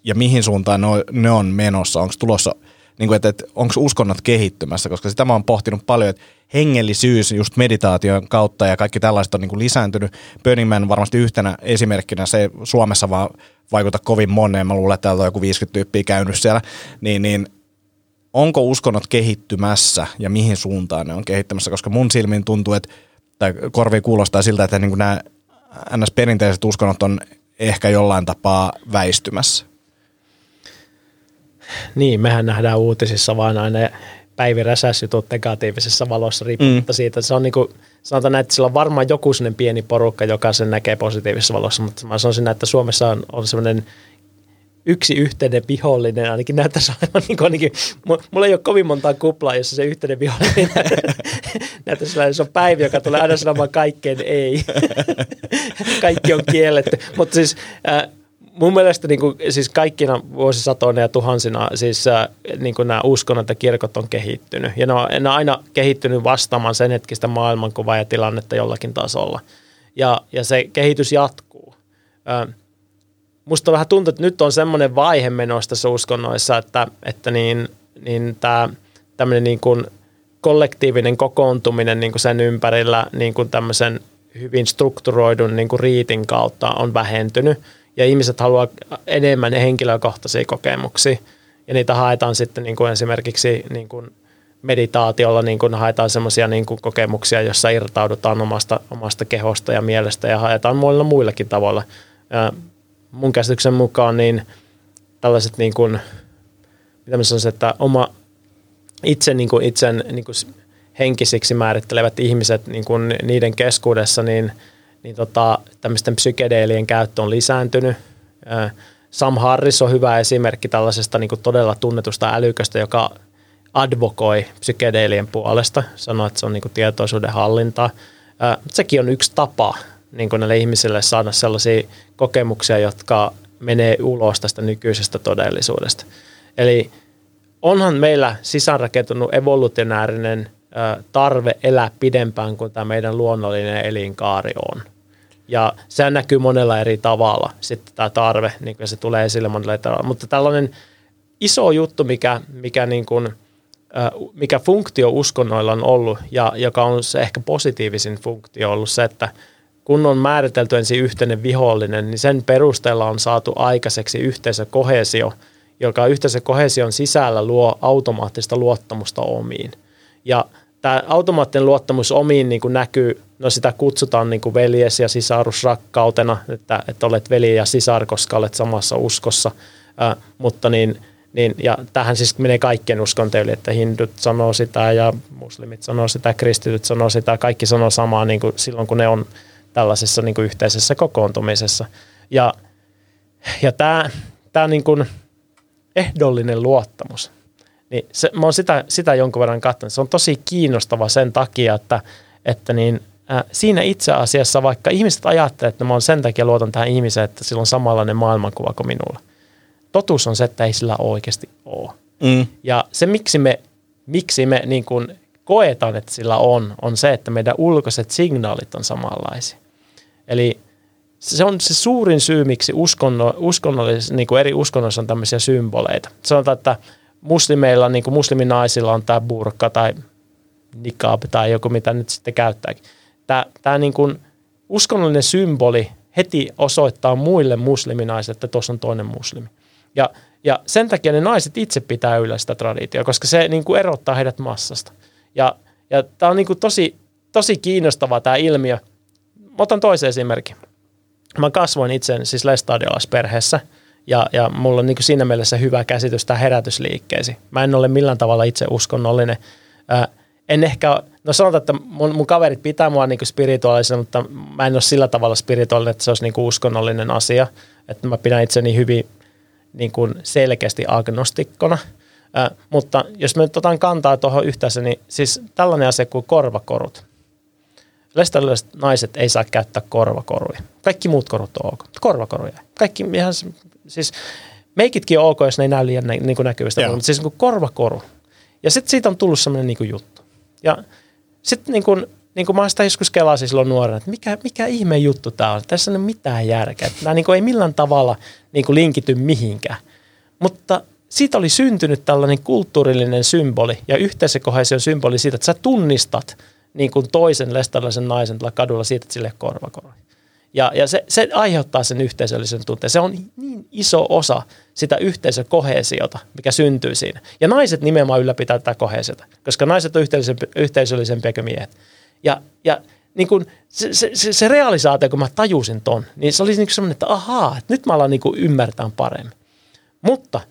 ja mihin suuntaan ne on, ne on menossa? Onko tulossa, niin kuin, että, että onko uskonnot kehittymässä? Koska sitä mä oon pohtinut paljon, että hengellisyys just meditaation kautta ja kaikki tällaiset on niin kuin lisääntynyt. Burning Man varmasti yhtenä esimerkkinä, se Suomessa vaan vaikuta kovin moneen. Mä luulen, että täältä on joku 50 tyyppiä käynyt siellä. Niin, niin onko uskonnot kehittymässä ja mihin suuntaan ne on kehittymässä? Koska mun silmiin tuntuu, että tai korvi kuulostaa siltä, että niin kuin nämä NS-perinteiset uskonnot on ehkä jollain tapaa väistymässä. Niin, mehän nähdään uutisissa vain aina päiviräsäsjutut negatiivisessa valossa riippumatta mm. siitä. Se on niin kuin, sanotaan näin, että sillä on varmaan joku sellainen pieni porukka, joka sen näkee positiivisessa valossa, mutta mä sanoisin, että Suomessa on, on sellainen yksi yhteinen vihollinen, ainakin näyttäisi olevan niin ainakin, mulla ei ole kovin montaa kuplaa, jossa se yhteinen vihollinen <laughs> <laughs> olevan, se on Päivi, joka tulee aina sanomaan kaikkeen ei. <laughs> Kaikki on kielletty. Mutta siis äh, mun mielestä niin kuin, siis kaikkina vuosisatoina ja tuhansina siis äh, niin kuin nämä uskonnot ja kirkot on kehittynyt. Ja ne on, ne on aina kehittynyt vastaamaan sen hetkistä maailmankuvaa ja tilannetta jollakin tasolla. Ja, ja se kehitys jatkuu. Äh, musta vähän tuntuu, että nyt on semmoinen vaihe menossa tässä uskonnoissa, että, että niin, niin tämä tämmöinen niin kuin kollektiivinen kokoontuminen niin kuin sen ympärillä niin kuin tämmöisen hyvin strukturoidun niin kuin riitin kautta on vähentynyt – ja ihmiset haluaa enemmän henkilökohtaisia kokemuksia ja niitä haetaan sitten niin kuin esimerkiksi niin kuin meditaatiolla niin kuin haetaan semmoisia niin kokemuksia, jossa irtaudutaan omasta, omasta kehosta ja mielestä ja haetaan muilla muillakin tavoilla. Ja mun käsityksen mukaan niin tällaiset niin kuin, mitä mä sanoisin, että oma itse niin kuin itsen niin kuin henkisiksi määrittelevät ihmiset niin kuin niiden keskuudessa, niin, niin tota, tämmöisten psykedeelien käyttö on lisääntynyt. Sam Harris on hyvä esimerkki tällaisesta niin kuin todella tunnetusta älyköstä, joka advokoi psykedeelien puolesta, sanoo, että se on niin kuin tietoisuuden hallintaa. Sekin on yksi tapa niin kuin näille ihmisille saada sellaisia kokemuksia, jotka menee ulos tästä nykyisestä todellisuudesta. Eli onhan meillä sisäänrakentunut evolutionäärinen tarve elää pidempään kuin tämä meidän luonnollinen elinkaari on. Ja se näkyy monella eri tavalla sitten tämä tarve, niin kuin se tulee esille monella eri tavalla. Mutta tällainen iso juttu, mikä, mikä, niin kuin, mikä funktio uskonnoilla on ollut ja joka on se ehkä positiivisin funktio ollut se, että kun on määritelty ensin yhteinen vihollinen, niin sen perusteella on saatu aikaiseksi yhteisökohesio, joka yhteisökohesion sisällä luo automaattista luottamusta omiin. Ja tämä automaattinen luottamus omiin niin kuin näkyy, no sitä kutsutaan niin kuin veljes- ja sisarusrakkautena, että, että olet veli ja sisar, koska olet samassa uskossa, äh, mutta niin, niin, ja tähän siis menee kaikkien uskonteille, että hindut sanoo sitä ja muslimit sanoo sitä, kristityt sanoo sitä, kaikki sanoo samaa niin kuin silloin, kun ne on tällaisessa niin kuin yhteisessä kokoontumisessa. Ja, ja tämä, tämä niin kuin ehdollinen luottamus, niin se, mä oon sitä, sitä jonkun verran katsonut. Se on tosi kiinnostava sen takia, että, että niin, äh, siinä itse asiassa, vaikka ihmiset ajattelee, että mä oon sen takia luotan tähän ihmiseen, että sillä on samanlainen maailmankuva kuin minulla. Totuus on se, että ei sillä oikeasti ole. Mm. Ja se, miksi me, miksi me niin kuin koetaan, että sillä on, on se, että meidän ulkoiset signaalit on samanlaisia. Eli se on se suurin syy, miksi uskonno, uskonnollis, niin kuin eri uskonnoissa on tämmöisiä symboleita. Sanotaan, että muslimeilla, niin kuin musliminaisilla on tämä burka tai nikab tai joku, mitä nyt sitten käyttääkin. Tämä, tämä niin kuin uskonnollinen symboli heti osoittaa muille musliminaisille, että tuossa on toinen muslimi. Ja, ja sen takia ne naiset itse pitää yllä sitä traditioa, koska se niin kuin erottaa heidät massasta. Ja, ja tämä on niin kuin tosi, tosi kiinnostava tämä ilmiö. Otan toisen esimerkin. Mä kasvoin itse siis lestadiolaisperheessä – ja, ja mulla on niin siinä mielessä hyvä käsitys tämä herätysliikkeesi. Mä en ole millään tavalla itse uskonnollinen. Ää, en ehkä, no sanotaan, että mun, mun kaverit pitää mua niin spirituaalisena, mutta mä en ole sillä tavalla spirituaalinen, että se olisi niin uskonnollinen asia. Että mä pidän itseni hyvin niin kuin selkeästi agnostikkona. Ää, mutta jos me nyt otan kantaa tuohon yhteensä, niin siis tällainen asia kuin korvakorut. Lestalaiset naiset ei saa käyttää korvakoruja. Kaikki muut korut on ok. Korvakoruja. Kaikki ihan siis meikitkin on ok, jos ne ei näy liian nä, niin kuin näkyvistä, mutta siis niin korvakoru. Ja sitten siitä on tullut semmoinen niin kuin juttu. Ja sitten niin kuin, niin kuin mä sitä joskus kelasin silloin nuorena, että mikä, mikä ihme juttu tämä on. Tässä ei ole mitään järkeä. Nämä niin kuin ei millään tavalla niin kuin linkity mihinkään. Mutta siitä oli syntynyt tällainen kulttuurillinen symboli ja yhteisökohesion symboli siitä, että sä tunnistat niin kuin toisen lestalaisen naisen tällä kadulla siitä, että sille korvakoroi. Ja, ja se, se aiheuttaa sen yhteisöllisen tunteen. Se on niin iso osa sitä yhteisökohesiota, mikä syntyy siinä. Ja naiset nimenomaan ylläpitää tätä kohesiota, koska naiset on yhteisöllisempiä kuin miehet. Ja, ja niin kun se, se, se, se realisaatio, kun mä tajusin ton, niin se oli niin semmoinen, että ahaa, että nyt mä alan niin ymmärtää paremmin. Mutta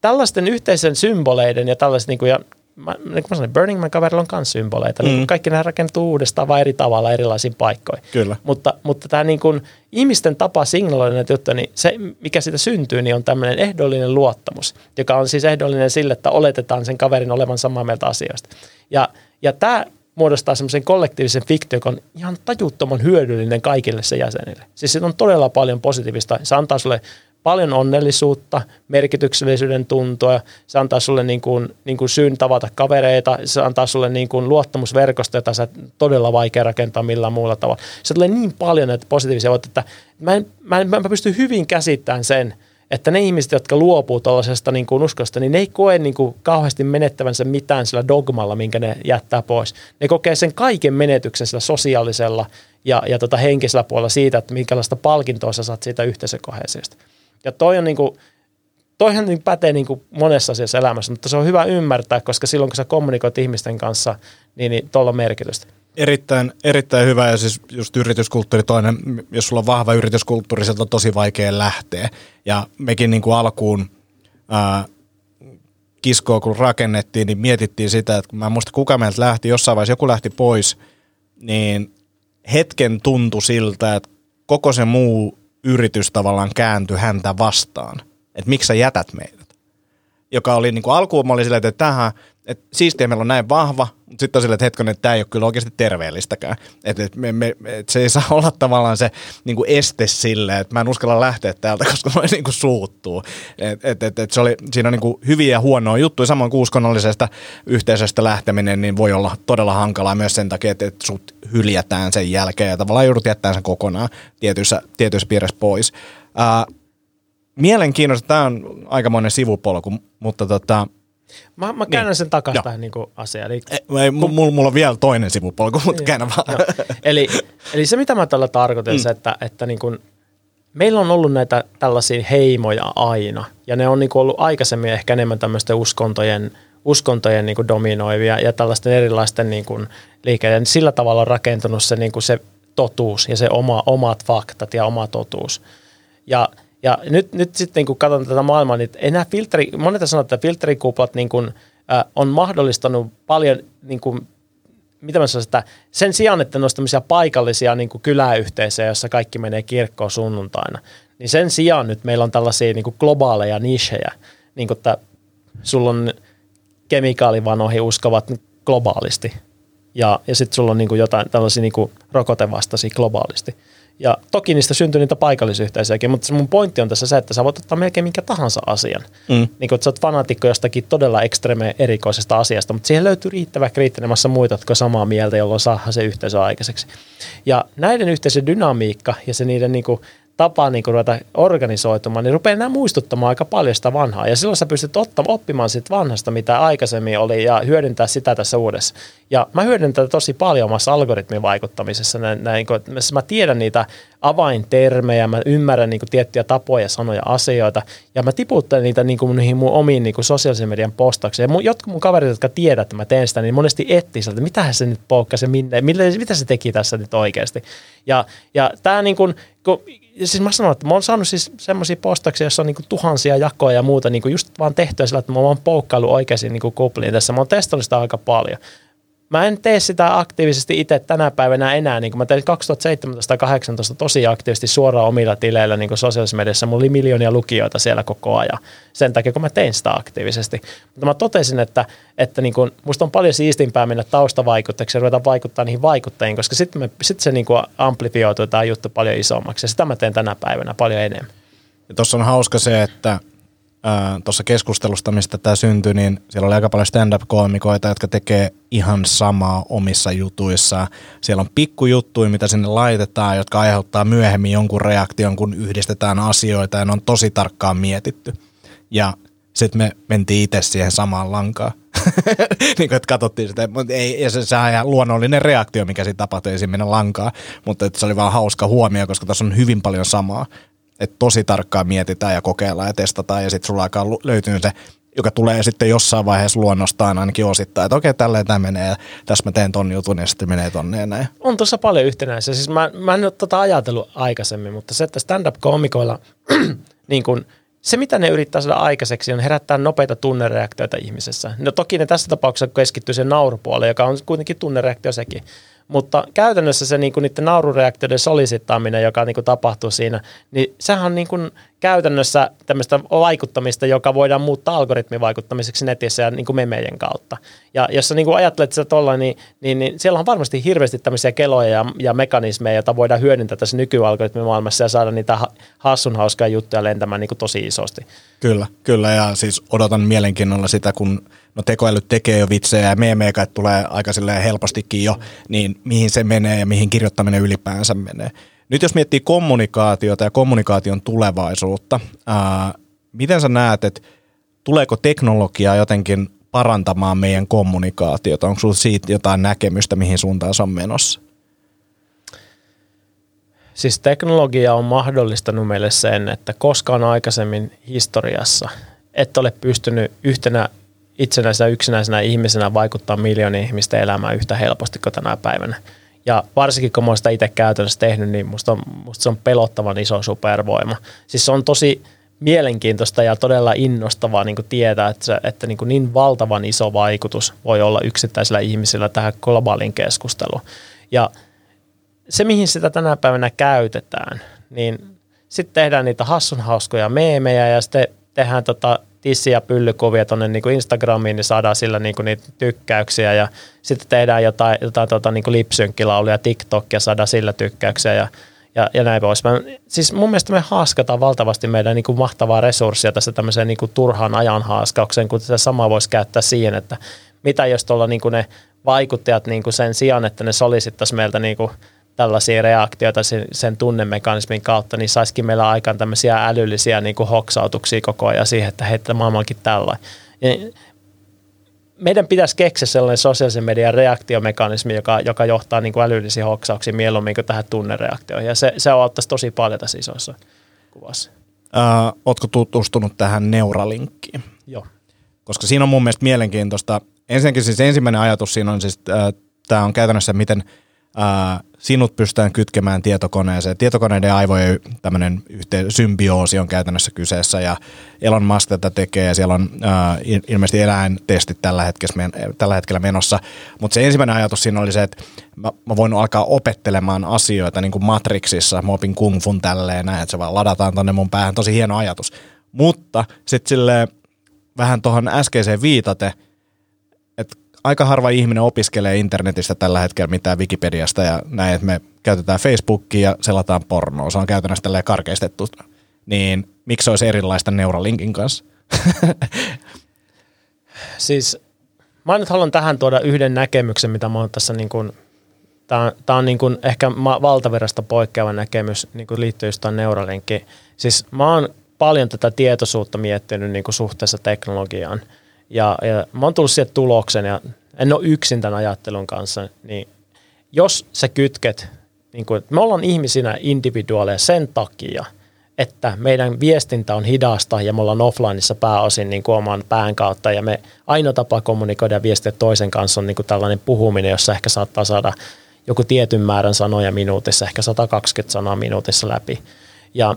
tällaisten yhteisen symboleiden ja tällaisten, niin kuin, ja mä, niin kuin mä sanoin, Burning Man-kaverilla on myös symboleita. Niin mm. Niin kaikki nämä rakentuu uudestaan vaan eri tavalla erilaisiin paikkoihin. Kyllä. Mutta, mutta tämä niin kuin, ihmisten tapa signaloida näitä juttuja, niin se mikä siitä syntyy, niin on tämmöinen ehdollinen luottamus, joka on siis ehdollinen sille, että oletetaan sen kaverin olevan samaa mieltä asioista. Ja, ja tämä muodostaa semmoisen kollektiivisen fiktion, joka on ihan tajuttoman hyödyllinen kaikille se jäsenille. Siis se on todella paljon positiivista. Se antaa sulle paljon onnellisuutta, merkityksellisyyden tuntoa, se antaa sulle niin kuin, niin kuin syyn tavata kavereita, se antaa sulle niin kuin luottamusverkosta, jota sä todella vaikea rakentaa millään muulla tavalla. Se tulee niin paljon näitä positiivisia voit, että mä, en, mä, en, mä pystyn hyvin käsittämään sen, että ne ihmiset, jotka luopuu tuollaisesta niin kuin uskosta, niin ne ei koe niin kuin kauheasti menettävänsä mitään sillä dogmalla, minkä ne jättää pois. Ne kokee sen kaiken menetyksen sillä sosiaalisella ja, ja tota henkisellä puolella siitä, että minkälaista palkintoa sä saat siitä yhteisökohesiosta. Ja toi on niin kuin, toihan niin pätee niin kuin monessa asiassa elämässä, mutta se on hyvä ymmärtää, koska silloin kun sä kommunikoit ihmisten kanssa, niin, niin tuolla on merkitystä. Erittäin, erittäin hyvä ja siis just yrityskulttuuri toinen, jos sulla on vahva yrityskulttuuri, sieltä on tosi vaikea lähteä. Ja mekin niin kuin alkuun ää, kiskoa kun rakennettiin, niin mietittiin sitä, että kun mä en muista kuka meiltä lähti, jossain vaiheessa joku lähti pois, niin hetken tuntui siltä, että koko se muu yritys tavallaan kääntyi häntä vastaan. Että miksi sä jätät meidät? Joka oli niin kuin alkuun, mä olin silleen, että tähän, että siistiä meillä on näin vahva, mutta sitten on silleen, että hetken, että tämä ei ole kyllä oikeasti terveellistäkään. Että et me, me, et se ei saa olla tavallaan se niin kuin este sille, että mä en uskalla lähteä täältä, <laughs> koska mä niin kuin suuttuu. Et, et, et, et se oli, siinä on niin kuin hyviä ja huonoja juttuja, samoin kuin uskonnollisesta yhteisöstä lähteminen, niin voi olla todella hankalaa myös sen takia, että, että sut hyljätään sen jälkeen ja tavallaan joudut jättämään sen kokonaan tietyissä, tietyissä piirissä pois. Ää, mielenkiintoista, tämä on aikamoinen sivupolku, mutta tota, Mä, mä käännän Niin. sen takaisin Joo. tähän niin asiaan. Eli, ei, mulla, mulla on vielä toinen sivupolku, mutta käännä vaan. Joo. eli, eli se, mitä mä tällä tarkoitan, mm. se, että, että niin kuin, meillä on ollut näitä tällaisia heimoja aina, ja ne on niin kuin ollut aikaisemmin ehkä enemmän tämmöisten uskontojen, uskontojen niin kuin dominoivia ja tällaisten erilaisten niin kuin liikkeiden. Sillä tavalla on rakentunut se, niin kuin se totuus ja se oma, omat faktat ja oma totuus. Ja, ja nyt, nyt sitten kun katson tätä maailmaa, niin enää filteri, monet sanoo, että filterikuplat niin kuin, äh, on mahdollistanut paljon niin kuin, mitä mä sanoisin, että sen sijaan, että ne tämmöisiä paikallisia niin kuin kyläyhteisöjä, jossa kaikki menee kirkkoon sunnuntaina, niin sen sijaan nyt meillä on tällaisia niin kuin globaaleja nichejä, niin kuin että sulla on kemikaalivanoihin uskovat globaalisti ja, ja sitten sulla on niin kuin jotain tällaisia niin kuin rokotevastaisia globaalisti. Ja toki niistä syntyy niitä paikallisyhteisöjäkin, mutta se mun pointti on tässä se, että sä voit ottaa melkein minkä tahansa asian. Mm. Niin kuin, että sä oot fanaatikko jostakin todella ekstreme erikoisesta asiasta, mutta siihen löytyy riittävä kriittinen massa muita, jotka on samaa mieltä, jolloin saadaan se yhteisö aikaiseksi. Ja näiden yhteisön dynamiikka ja se niiden niin kuin, tapa niin kuin ruveta organisoitumaan, niin rupeaa nämä muistuttamaan aika paljon sitä vanhaa. Ja silloin sä pystyt ottamaan, oppimaan siitä vanhasta, mitä aikaisemmin oli, ja hyödyntää sitä tässä uudessa. Ja mä hyödynnän tätä tosi paljon omassa algoritmin vaikuttamisessa. Näin, näin, kun, mä tiedän niitä avaintermejä, mä ymmärrän niin kuin, tiettyjä tapoja, sanoja, asioita, ja mä tiputtelen niitä niin kuin, niihin mun omiin niin kuin, sosiaalisen median postauksiin. Mun, jotkut mun kaverit, jotka tiedät, että mä teen sitä, niin monesti etsii sieltä, että mitähän se nyt poukkasi, minne, mille, mitä se teki tässä nyt oikeasti. Ja, ja tämä niin kuin, kun, siis mä sanon, että mä oon saanut siis semmoisia postauksia, joissa on niinku tuhansia jakoja ja muuta niinku just vaan tehtyä sillä, että mä oon poukkaillut oikeisiin niinku kupliin tässä. Mä oon testannut sitä aika paljon. Mä en tee sitä aktiivisesti itse tänä päivänä enää, niin mä tein 2017 2018 tosi aktiivisesti suoraan omilla tileillä niin sosiaalisessa mediassa. Mulla oli miljoonia lukijoita siellä koko ajan sen takia, kun mä tein sitä aktiivisesti. Mutta mä totesin, että, että niin kuin, musta on paljon siistimpää mennä taustavaikuttajaksi ja ruveta vaikuttaa niihin vaikuttajiin, koska sitten sit se niin amplifioituu tämä juttu paljon isommaksi ja sitä mä teen tänä päivänä paljon enemmän. Ja tuossa on hauska se, että tuossa keskustelusta, mistä tämä syntyi, niin siellä oli aika paljon stand-up-koomikoita, jotka tekee ihan samaa omissa jutuissa. Siellä on pikkujuttuja, mitä sinne laitetaan, jotka aiheuttaa myöhemmin jonkun reaktion, kun yhdistetään asioita ja ne on tosi tarkkaan mietitty. Ja sitten me mentiin itse siihen samaan lankaan. <laughs> niin kuin, että katsottiin sitä, mutta ei, ja se, sehän on ihan luonnollinen reaktio, mikä siinä tapahtui, ei siinä mennä lankaa, mutta että se oli vaan hauska huomio, koska tässä on hyvin paljon samaa että tosi tarkkaan mietitään ja kokeillaan ja testataan ja sitten sulla alkaa löytyy se, joka tulee sitten jossain vaiheessa luonnostaan ainakin osittain, että okei, tälleen tämä menee tässä mä teen ton jutun ja sitten menee tonne ja näin. On tuossa paljon yhtenäisiä. Siis mä, mä en ole tota ajatellut aikaisemmin, mutta se, että stand-up-koomikoilla <clears throat> niin kun, se, mitä ne yrittää saada aikaiseksi, on herättää nopeita tunnereaktioita ihmisessä. No toki ne tässä tapauksessa keskittyy sen naurupuoleen, joka on kuitenkin tunnereaktio sekin. Mutta käytännössä se niinku niiden naurureaktioiden solisittaaminen, joka niinku tapahtuu siinä, niin sehän on niinku käytännössä tämmöistä vaikuttamista, joka voidaan muuttaa algoritmivaikuttamiseksi netissä ja niinku memejen kautta. Ja jos sä niinku ajattelet sitä tuolla, niin, niin, niin siellä on varmasti hirveästi tämmöisiä keloja ja, ja mekanismeja, joita voidaan hyödyntää tässä nykyalgoritmimaailmassa ja saada niitä hassun hauskaa juttuja lentämään niinku tosi isosti. Kyllä, kyllä ja siis odotan mielenkiinnolla sitä, kun no tekoälyt tekee jo vitsejä ja meemeikä tulee aika helpostikin jo, niin mihin se menee ja mihin kirjoittaminen ylipäänsä menee. Nyt jos miettii kommunikaatiota ja kommunikaation tulevaisuutta, ää, miten sä näet, että tuleeko teknologia jotenkin parantamaan meidän kommunikaatiota? Onko sinulla siitä jotain näkemystä, mihin suuntaan se on menossa? Siis teknologia on mahdollistanut meille sen, että koskaan aikaisemmin historiassa et ole pystynyt yhtenä itsenäisenä yksinäisenä ihmisenä vaikuttaa miljoonien ihmisten elämään yhtä helposti kuin tänä päivänä. Ja varsinkin kun mä oon sitä itse käytännössä tehnyt, niin musta on, musta se on pelottavan iso supervoima. Siis se on tosi mielenkiintoista ja todella innostavaa niin kuin tietää, että, se, että niin, niin valtavan iso vaikutus voi olla yksittäisillä ihmisillä tähän globaaliin keskusteluun. Ja se, mihin sitä tänä päivänä käytetään, niin sitten tehdään niitä hassun hauskoja meemejä ja sitten tehdään tota tissi- ja pyllykuvia tuonne niin Instagramiin, niin saadaan sillä niin kuin niitä tykkäyksiä ja sitten tehdään jotain, jotain tota, niin lipsynkkilauluja TikTokia, saadaan sillä tykkäyksiä ja, ja, ja näin pois. Mä, siis mun mielestä me haaskataan valtavasti meidän niin kuin mahtavaa resurssia tässä tämmöiseen niin kuin turhaan ajan haaskaukseen, kun se sama voisi käyttää siihen, että mitä jos tuolla niin kuin ne vaikuttajat niin kuin sen sijaan, että ne solisittaisi meiltä niin kuin tällaisia reaktioita sen, sen tunnemekanismin kautta, niin saisikin meillä aikaan tämmöisiä älyllisiä niin kuin hoksautuksia koko ajan siihen, että hei, tämä maailmankin tällä. meidän pitäisi keksiä sellainen sosiaalisen median reaktiomekanismi, joka, joka johtaa niin kuin älyllisiin hoksauksiin mieluummin kuin tähän tunnereaktioon. Ja se, se auttaisi tosi paljon tässä isossa kuvassa. Äh, ootko tutustunut tähän Neuralinkkiin? Joo. Koska siinä on mun mielestä mielenkiintoista. Ensinnäkin siis ensimmäinen ajatus siinä on siis, äh, tämä on käytännössä miten – ää, sinut pystytään kytkemään tietokoneeseen. Tietokoneiden aivojen tämmöinen yhteen, symbioosi on käytännössä kyseessä ja Elon Musk tätä tekee ja siellä on ää, ilmeisesti eläintestit tällä hetkellä, tällä hetkellä menossa. Mutta se ensimmäinen ajatus siinä oli se, että mä, mä voin alkaa opettelemaan asioita niin kuin Matrixissa, mä opin kung fun tälleen näin, että se vaan ladataan tonne mun päähän. Tosi hieno ajatus. Mutta sitten sille vähän tuohon äskeiseen viitate, aika harva ihminen opiskelee internetistä tällä hetkellä mitään Wikipediasta ja näin, että me käytetään Facebookia ja selataan pornoa. Se on käytännössä tälleen karkeistettu. Niin miksi se olisi erilaista Neuralinkin kanssa? <laughs> siis mä nyt haluan tähän tuoda yhden näkemyksen, mitä mä oon tässä niin kuin, tämä on, tää on niin kuin ehkä valtavirrasta poikkeava näkemys niin kuin liittyy just Neuralinkkiin. Siis mä oon paljon tätä tietoisuutta miettinyt niin kuin suhteessa teknologiaan – ja, ja mä oon tullut siihen tulokseen ja en ole yksin tämän ajattelun kanssa, niin jos sä kytket, niin kuin, me ollaan ihmisinä individuaaleja sen takia, että meidän viestintä on hidasta ja me ollaan offlineissa pääosin niin kuin oman pään kautta ja me ainoa tapa kommunikoida viestiä toisen kanssa on niin kuin tällainen puhuminen, jossa ehkä saattaa saada joku tietyn määrän sanoja minuutissa, ehkä 120 sanaa minuutissa läpi. Ja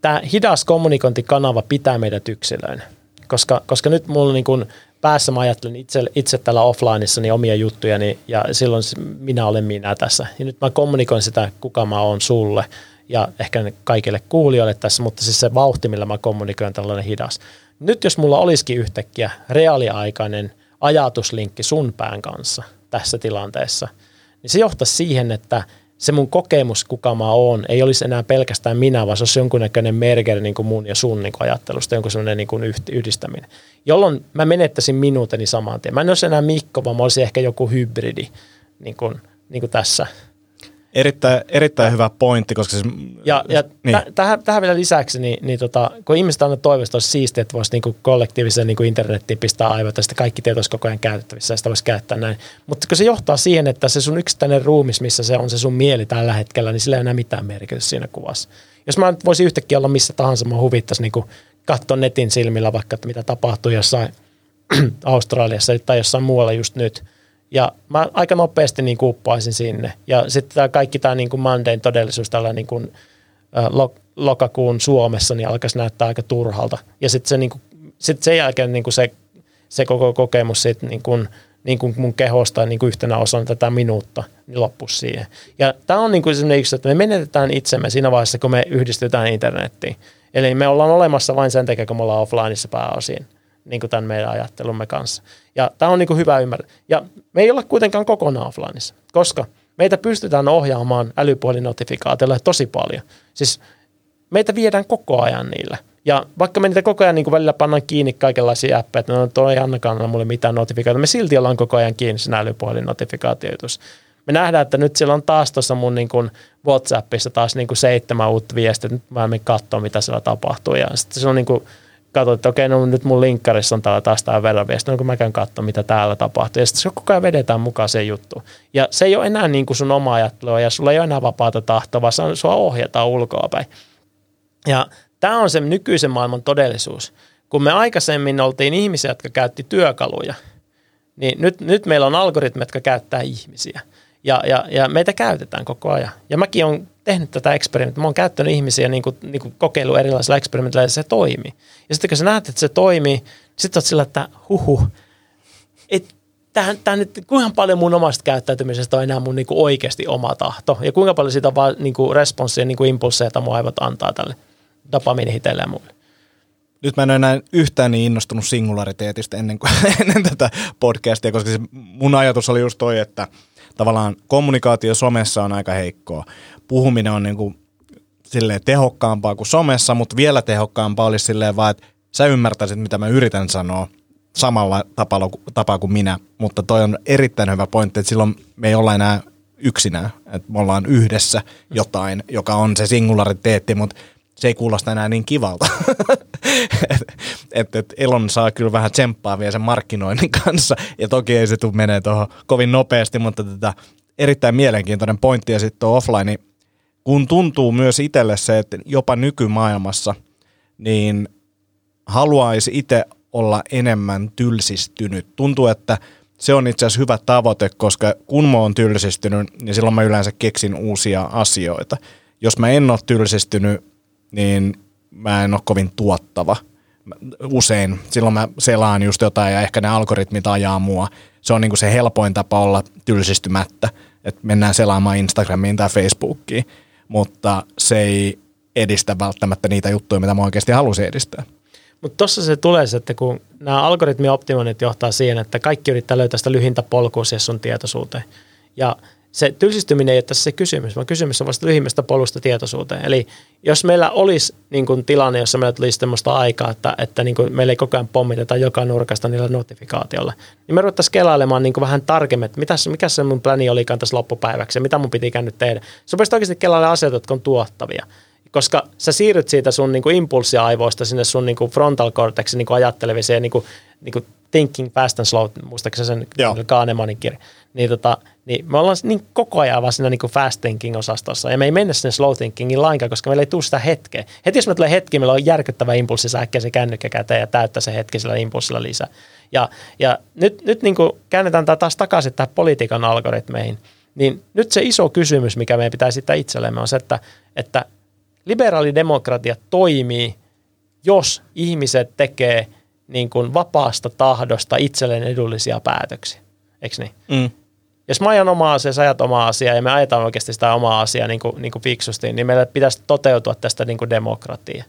tämä hidas kommunikointikanava pitää meidät yksilöinä koska, koska nyt mulla niin kuin päässä mä ajattelen itse, itse täällä offlineissa niin omia juttujani ja silloin minä olen minä tässä. Ja nyt mä kommunikoin sitä, kuka mä oon sulle ja ehkä kaikille kuulijoille tässä, mutta siis se vauhti, millä mä kommunikoin tällainen hidas. Nyt jos mulla olisikin yhtäkkiä reaaliaikainen ajatuslinkki sun pään kanssa tässä tilanteessa, niin se johtaisi siihen, että – se mun kokemus, kuka mä oon, ei olisi enää pelkästään minä, vaan se olisi jonkunnäköinen merker niin kuin mun ja sun niin kuin ajattelusta, jonkun sellainen niin yhdistäminen. Jolloin mä menettäisin minuuteni saman tien. Mä en olisi enää Mikko, vaan mä olisin ehkä joku hybridi niin kuin, niin kuin tässä. Erittäin, erittäin hyvä pointti, koska siis, Ja, ja niin. tähän, tähän vielä lisäksi, niin, niin tota, kun ihmiset aina toivosta olisi siistiä, että voisi niinku kollektiiviseen niinku internettiin pistää aivot, ja sitten kaikki tieto olisi koko ajan käytettävissä, ja sitä voisi käyttää näin. Mutta kun se johtaa siihen, että se sun yksittäinen ruumis, missä se on se sun mieli tällä hetkellä, niin sillä ei enää mitään merkitystä siinä kuvassa. Jos mä nyt voisin yhtäkkiä olla missä tahansa, mä huvittaisi niinku katsoa netin silmillä vaikka, että mitä tapahtuu jossain <clears throat> Australiassa tai jossain muualla just nyt – ja mä aika nopeasti niin kuppaisin sinne. Ja sitten tämä kaikki tämä niin Mondayn todellisuus tällä niin kuin, lo, lokakuun Suomessa niin alkaisi näyttää aika turhalta. Ja sitten se, niin kuin, sit sen jälkeen niin kuin se, se koko kokemus sit niin kuin, niin kuin mun kehosta niin kuin yhtenä osana tätä minuutta, niin loppuisi siihen. Ja tämä on niin kuin yksi, että me menetetään itsemme siinä vaiheessa, kun me yhdistetään internettiin. Eli me ollaan olemassa vain sen takia, kun me ollaan offlineissa pääosin niin kuin tämän meidän ajattelumme kanssa. Ja tämä on niin kuin hyvä ymmärtää. Ja me ei olla kuitenkaan kokonaan offlineissa, koska meitä pystytään ohjaamaan älypuhelinotifikaatioilla tosi paljon. Siis meitä viedään koko ajan niillä. Ja vaikka me niitä koko ajan niin kuin välillä pannaan kiinni kaikenlaisia appeja, että no toi ei annakaan mulle mitään notifikaatioita, me silti ollaan koko ajan kiinni siinä älypuhelinotifikaatioitus. Me nähdään, että nyt siellä on taas tuossa mun niin kuin WhatsAppissa taas niin kuin seitsemän uutta viestiä, nyt mä menen katsoa, mitä siellä tapahtuu. Ja sitten se on niin kuin katsoin, että okei, no nyt mun linkkarissa on täällä taas tämä verraviesti, no kun mä käyn katsoa, mitä täällä tapahtuu. Ja sitten se koko ajan vedetään mukaan se juttu. Ja se ei ole enää niin kuin sun oma ajattelua ja sulla ei ole enää vapaata tahtoa, vaan sua ohjataan ulkoapäin. Ja tämä on se nykyisen maailman todellisuus. Kun me aikaisemmin oltiin ihmisiä, jotka käytti työkaluja, niin nyt, nyt meillä on algoritmit, jotka käyttää ihmisiä. Ja, ja, ja meitä käytetään koko ajan. Ja mäkin olen tehnyt tätä eksperimenttiä. Mä oon käyttänyt ihmisiä niin kuin, niin kuin kokeilu erilaisilla eksperimentillä ja se toimii. Ja sitten kun sä näet, että se toimii, niin sitten oot sillä, että huhu, et, tähän, tähän nyt, kuinka paljon mun omasta käyttäytymisestä on enää mun niin kuin oikeasti oma tahto ja kuinka paljon siitä on vaan niin kuin responssia, niin kuin impulseja, että mun aivot antaa tälle dopamiinihiteelle ja mulle. Nyt mä en ole enää yhtään niin innostunut singulariteetista ennen, kuin, <laughs> ennen tätä podcastia, koska se mun ajatus oli just toi, että tavallaan kommunikaatio somessa on aika heikkoa. Puhuminen on niin kuin silleen tehokkaampaa kuin somessa, mutta vielä tehokkaampaa olisi silleen vaan, että sä ymmärtäisit, mitä mä yritän sanoa samalla tapalla, tapaa kuin minä, mutta toi on erittäin hyvä pointti, että silloin me ei olla enää yksinään, että me ollaan yhdessä jotain, joka on se singulariteetti, mutta se ei kuulosta enää niin kivalta. <laughs> että et, Elon saa kyllä vähän tsemppaa vielä sen markkinoinnin kanssa, ja toki ei se tule menee tuohon kovin nopeasti, mutta tätä erittäin mielenkiintoinen pointti, ja sitten offline, kun tuntuu myös itselle se, että jopa nykymaailmassa, niin haluaisi itse olla enemmän tylsistynyt. Tuntuu, että se on itse asiassa hyvä tavoite, koska kun mä oon tylsistynyt, niin silloin mä yleensä keksin uusia asioita. Jos mä en ole tylsistynyt, niin mä en ole kovin tuottava. Usein silloin mä selaan just jotain ja ehkä ne algoritmit ajaa mua. Se on niinku se helpoin tapa olla tylsistymättä, että mennään selaamaan Instagramiin tai Facebookiin, mutta se ei edistä välttämättä niitä juttuja, mitä mä oikeasti halusin edistää. Mutta tuossa se tulee että kun nämä algoritmioptimoinnit johtaa siihen, että kaikki yrittää löytää sitä lyhintä polkua siihen sun tietoisuuteen. Ja se tylsistyminen ei ole tässä se kysymys, vaan kysymys on vasta lyhimmästä polusta tietoisuuteen. Eli jos meillä olisi niin kuin tilanne, jossa meillä tulisi sellaista aikaa, että, että niin kuin meillä ei koko ajan pommiteta joka nurkasta niillä notifikaatiolla, niin me ruvettaisiin kelailemaan niin kuin vähän tarkemmin, että mitäs, mikä se mun pläni olikaan tässä loppupäiväksi ja mitä mun piti nyt tehdä. Se oikeasti kelailemaan asioita, jotka on tuottavia koska sä siirryt siitä sun niinku impulssiaivoista sinne sun niinku frontal cortexin niinku ajatteleviseen niinku, niinku thinking fast and slow, muistaakseni sen Kahnemanin kirja, niin, tota, niin me ollaan niin koko ajan vaan siinä niinku fast thinking osastossa ja me ei mennä sinne slow thinkingin lainkaan, koska meillä ei tule sitä hetkeä. Heti jos me tulee hetki, meillä on järkyttävä impulssi säkkiä se kännykkä käteen ja täyttää se hetki sillä impulssilla lisää. Ja, ja nyt, nyt niin kuin käännetään tämä taas takaisin tähän politiikan algoritmeihin, niin nyt se iso kysymys, mikä meidän pitää sitten itsellemme on se, että, että liberaalidemokratia toimii, jos ihmiset tekee niin kuin vapaasta tahdosta itselleen edullisia päätöksiä. Eikö niin? Mm. Jos mä ajan omaa asiaa, sä ajat omaa asiaa ja me ajetaan oikeasti sitä omaa asiaa niin kuin, niin kuin fiksusti, niin meillä pitäisi toteutua tästä niin kuin demokratia.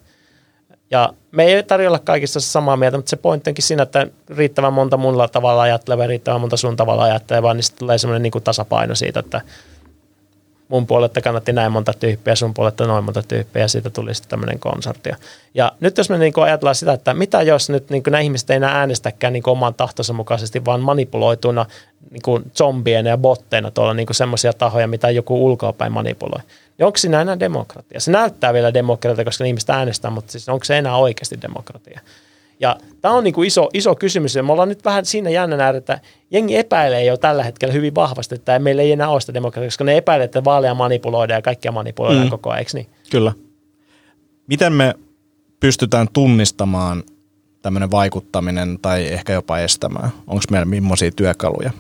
Ja me ei tarjolla kaikista samaa mieltä, mutta se pointti onkin siinä, että riittävän monta mulla tavalla ajatteleva ja riittävän monta sun tavalla ajatteleva, niin sitten tulee semmoinen niin tasapaino siitä, että – mun puolelta kannatti näin monta tyyppiä, sun puolelta noin monta tyyppiä ja siitä tuli sitten tämmöinen konsortio. Ja nyt jos me niin ajatellaan sitä, että mitä jos nyt niin nämä ihmiset ei enää äänestäkään niin oman tahtonsa mukaisesti, vaan manipuloituna niin zombiena ja botteina tuolla niin semmoisia tahoja, mitä joku ulkoapäin manipuloi. Niin onko siinä enää demokratia? Se näyttää vielä demokratia, koska ihmiset äänestää, mutta siis onko se enää oikeasti demokratia? Ja tämä on niin kuin iso, iso kysymys ja me ollaan nyt vähän siinä jännänä, että jengi epäilee jo tällä hetkellä hyvin vahvasti, että meillä ei enää ole sitä demokratiaa, koska ne epäilee, että vaaleja manipuloidaan ja kaikkia manipuloidaan mm. koko ajan, eikö niin? Kyllä. Miten me pystytään tunnistamaan tämmöinen vaikuttaminen tai ehkä jopa estämään? Onko meillä millaisia työkaluja?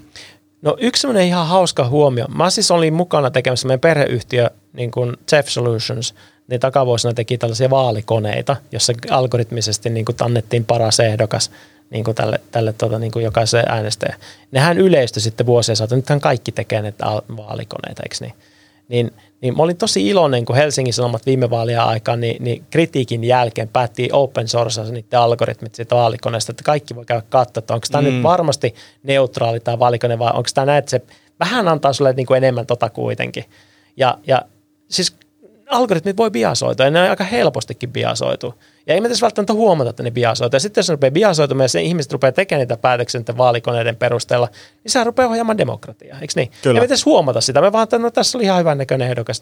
No yksi semmoinen ihan hauska huomio. Mä siis olin mukana tekemässä meidän perheyhtiö, niin kuin Jeff Solutions – niin takavuosina teki tällaisia vaalikoneita, jossa algoritmisesti niin kuin annettiin paras ehdokas niin kuin tälle, tälle tuota, niin kuin jokaiselle äänestäjä. Nehän yleistyi sitten vuosia saatu, nythän kaikki tekee näitä vaalikoneita, eikö niin? Niin, niin mä olin tosi iloinen, kun Helsingin Sanomat viime vaalia aikaan, niin, niin kritiikin jälkeen päätti open source niiden algoritmit siitä vaalikoneesta, että kaikki voi käydä katsoa, että onko tämä mm. nyt varmasti neutraali tämä vaalikone vai onko tämä näin, että se vähän antaa sulle niin kuin enemmän tota kuitenkin. Ja, ja siis algoritmit voi biasoitua ja ne on aika helpostikin biasoitu. Ja ei me tässä välttämättä huomata, että ne biasoituu. Ja sitten jos ne rupeaa biasoitumaan ja se ihmiset rupeaa tekemään niitä päätöksiä vaalikoneiden perusteella, niin se rupeaa ohjaamaan demokratiaa, eikö niin? Kyllä. Ei me edes huomata sitä. Me vaan, että no tässä oli ihan hyvän näköinen ehdokas.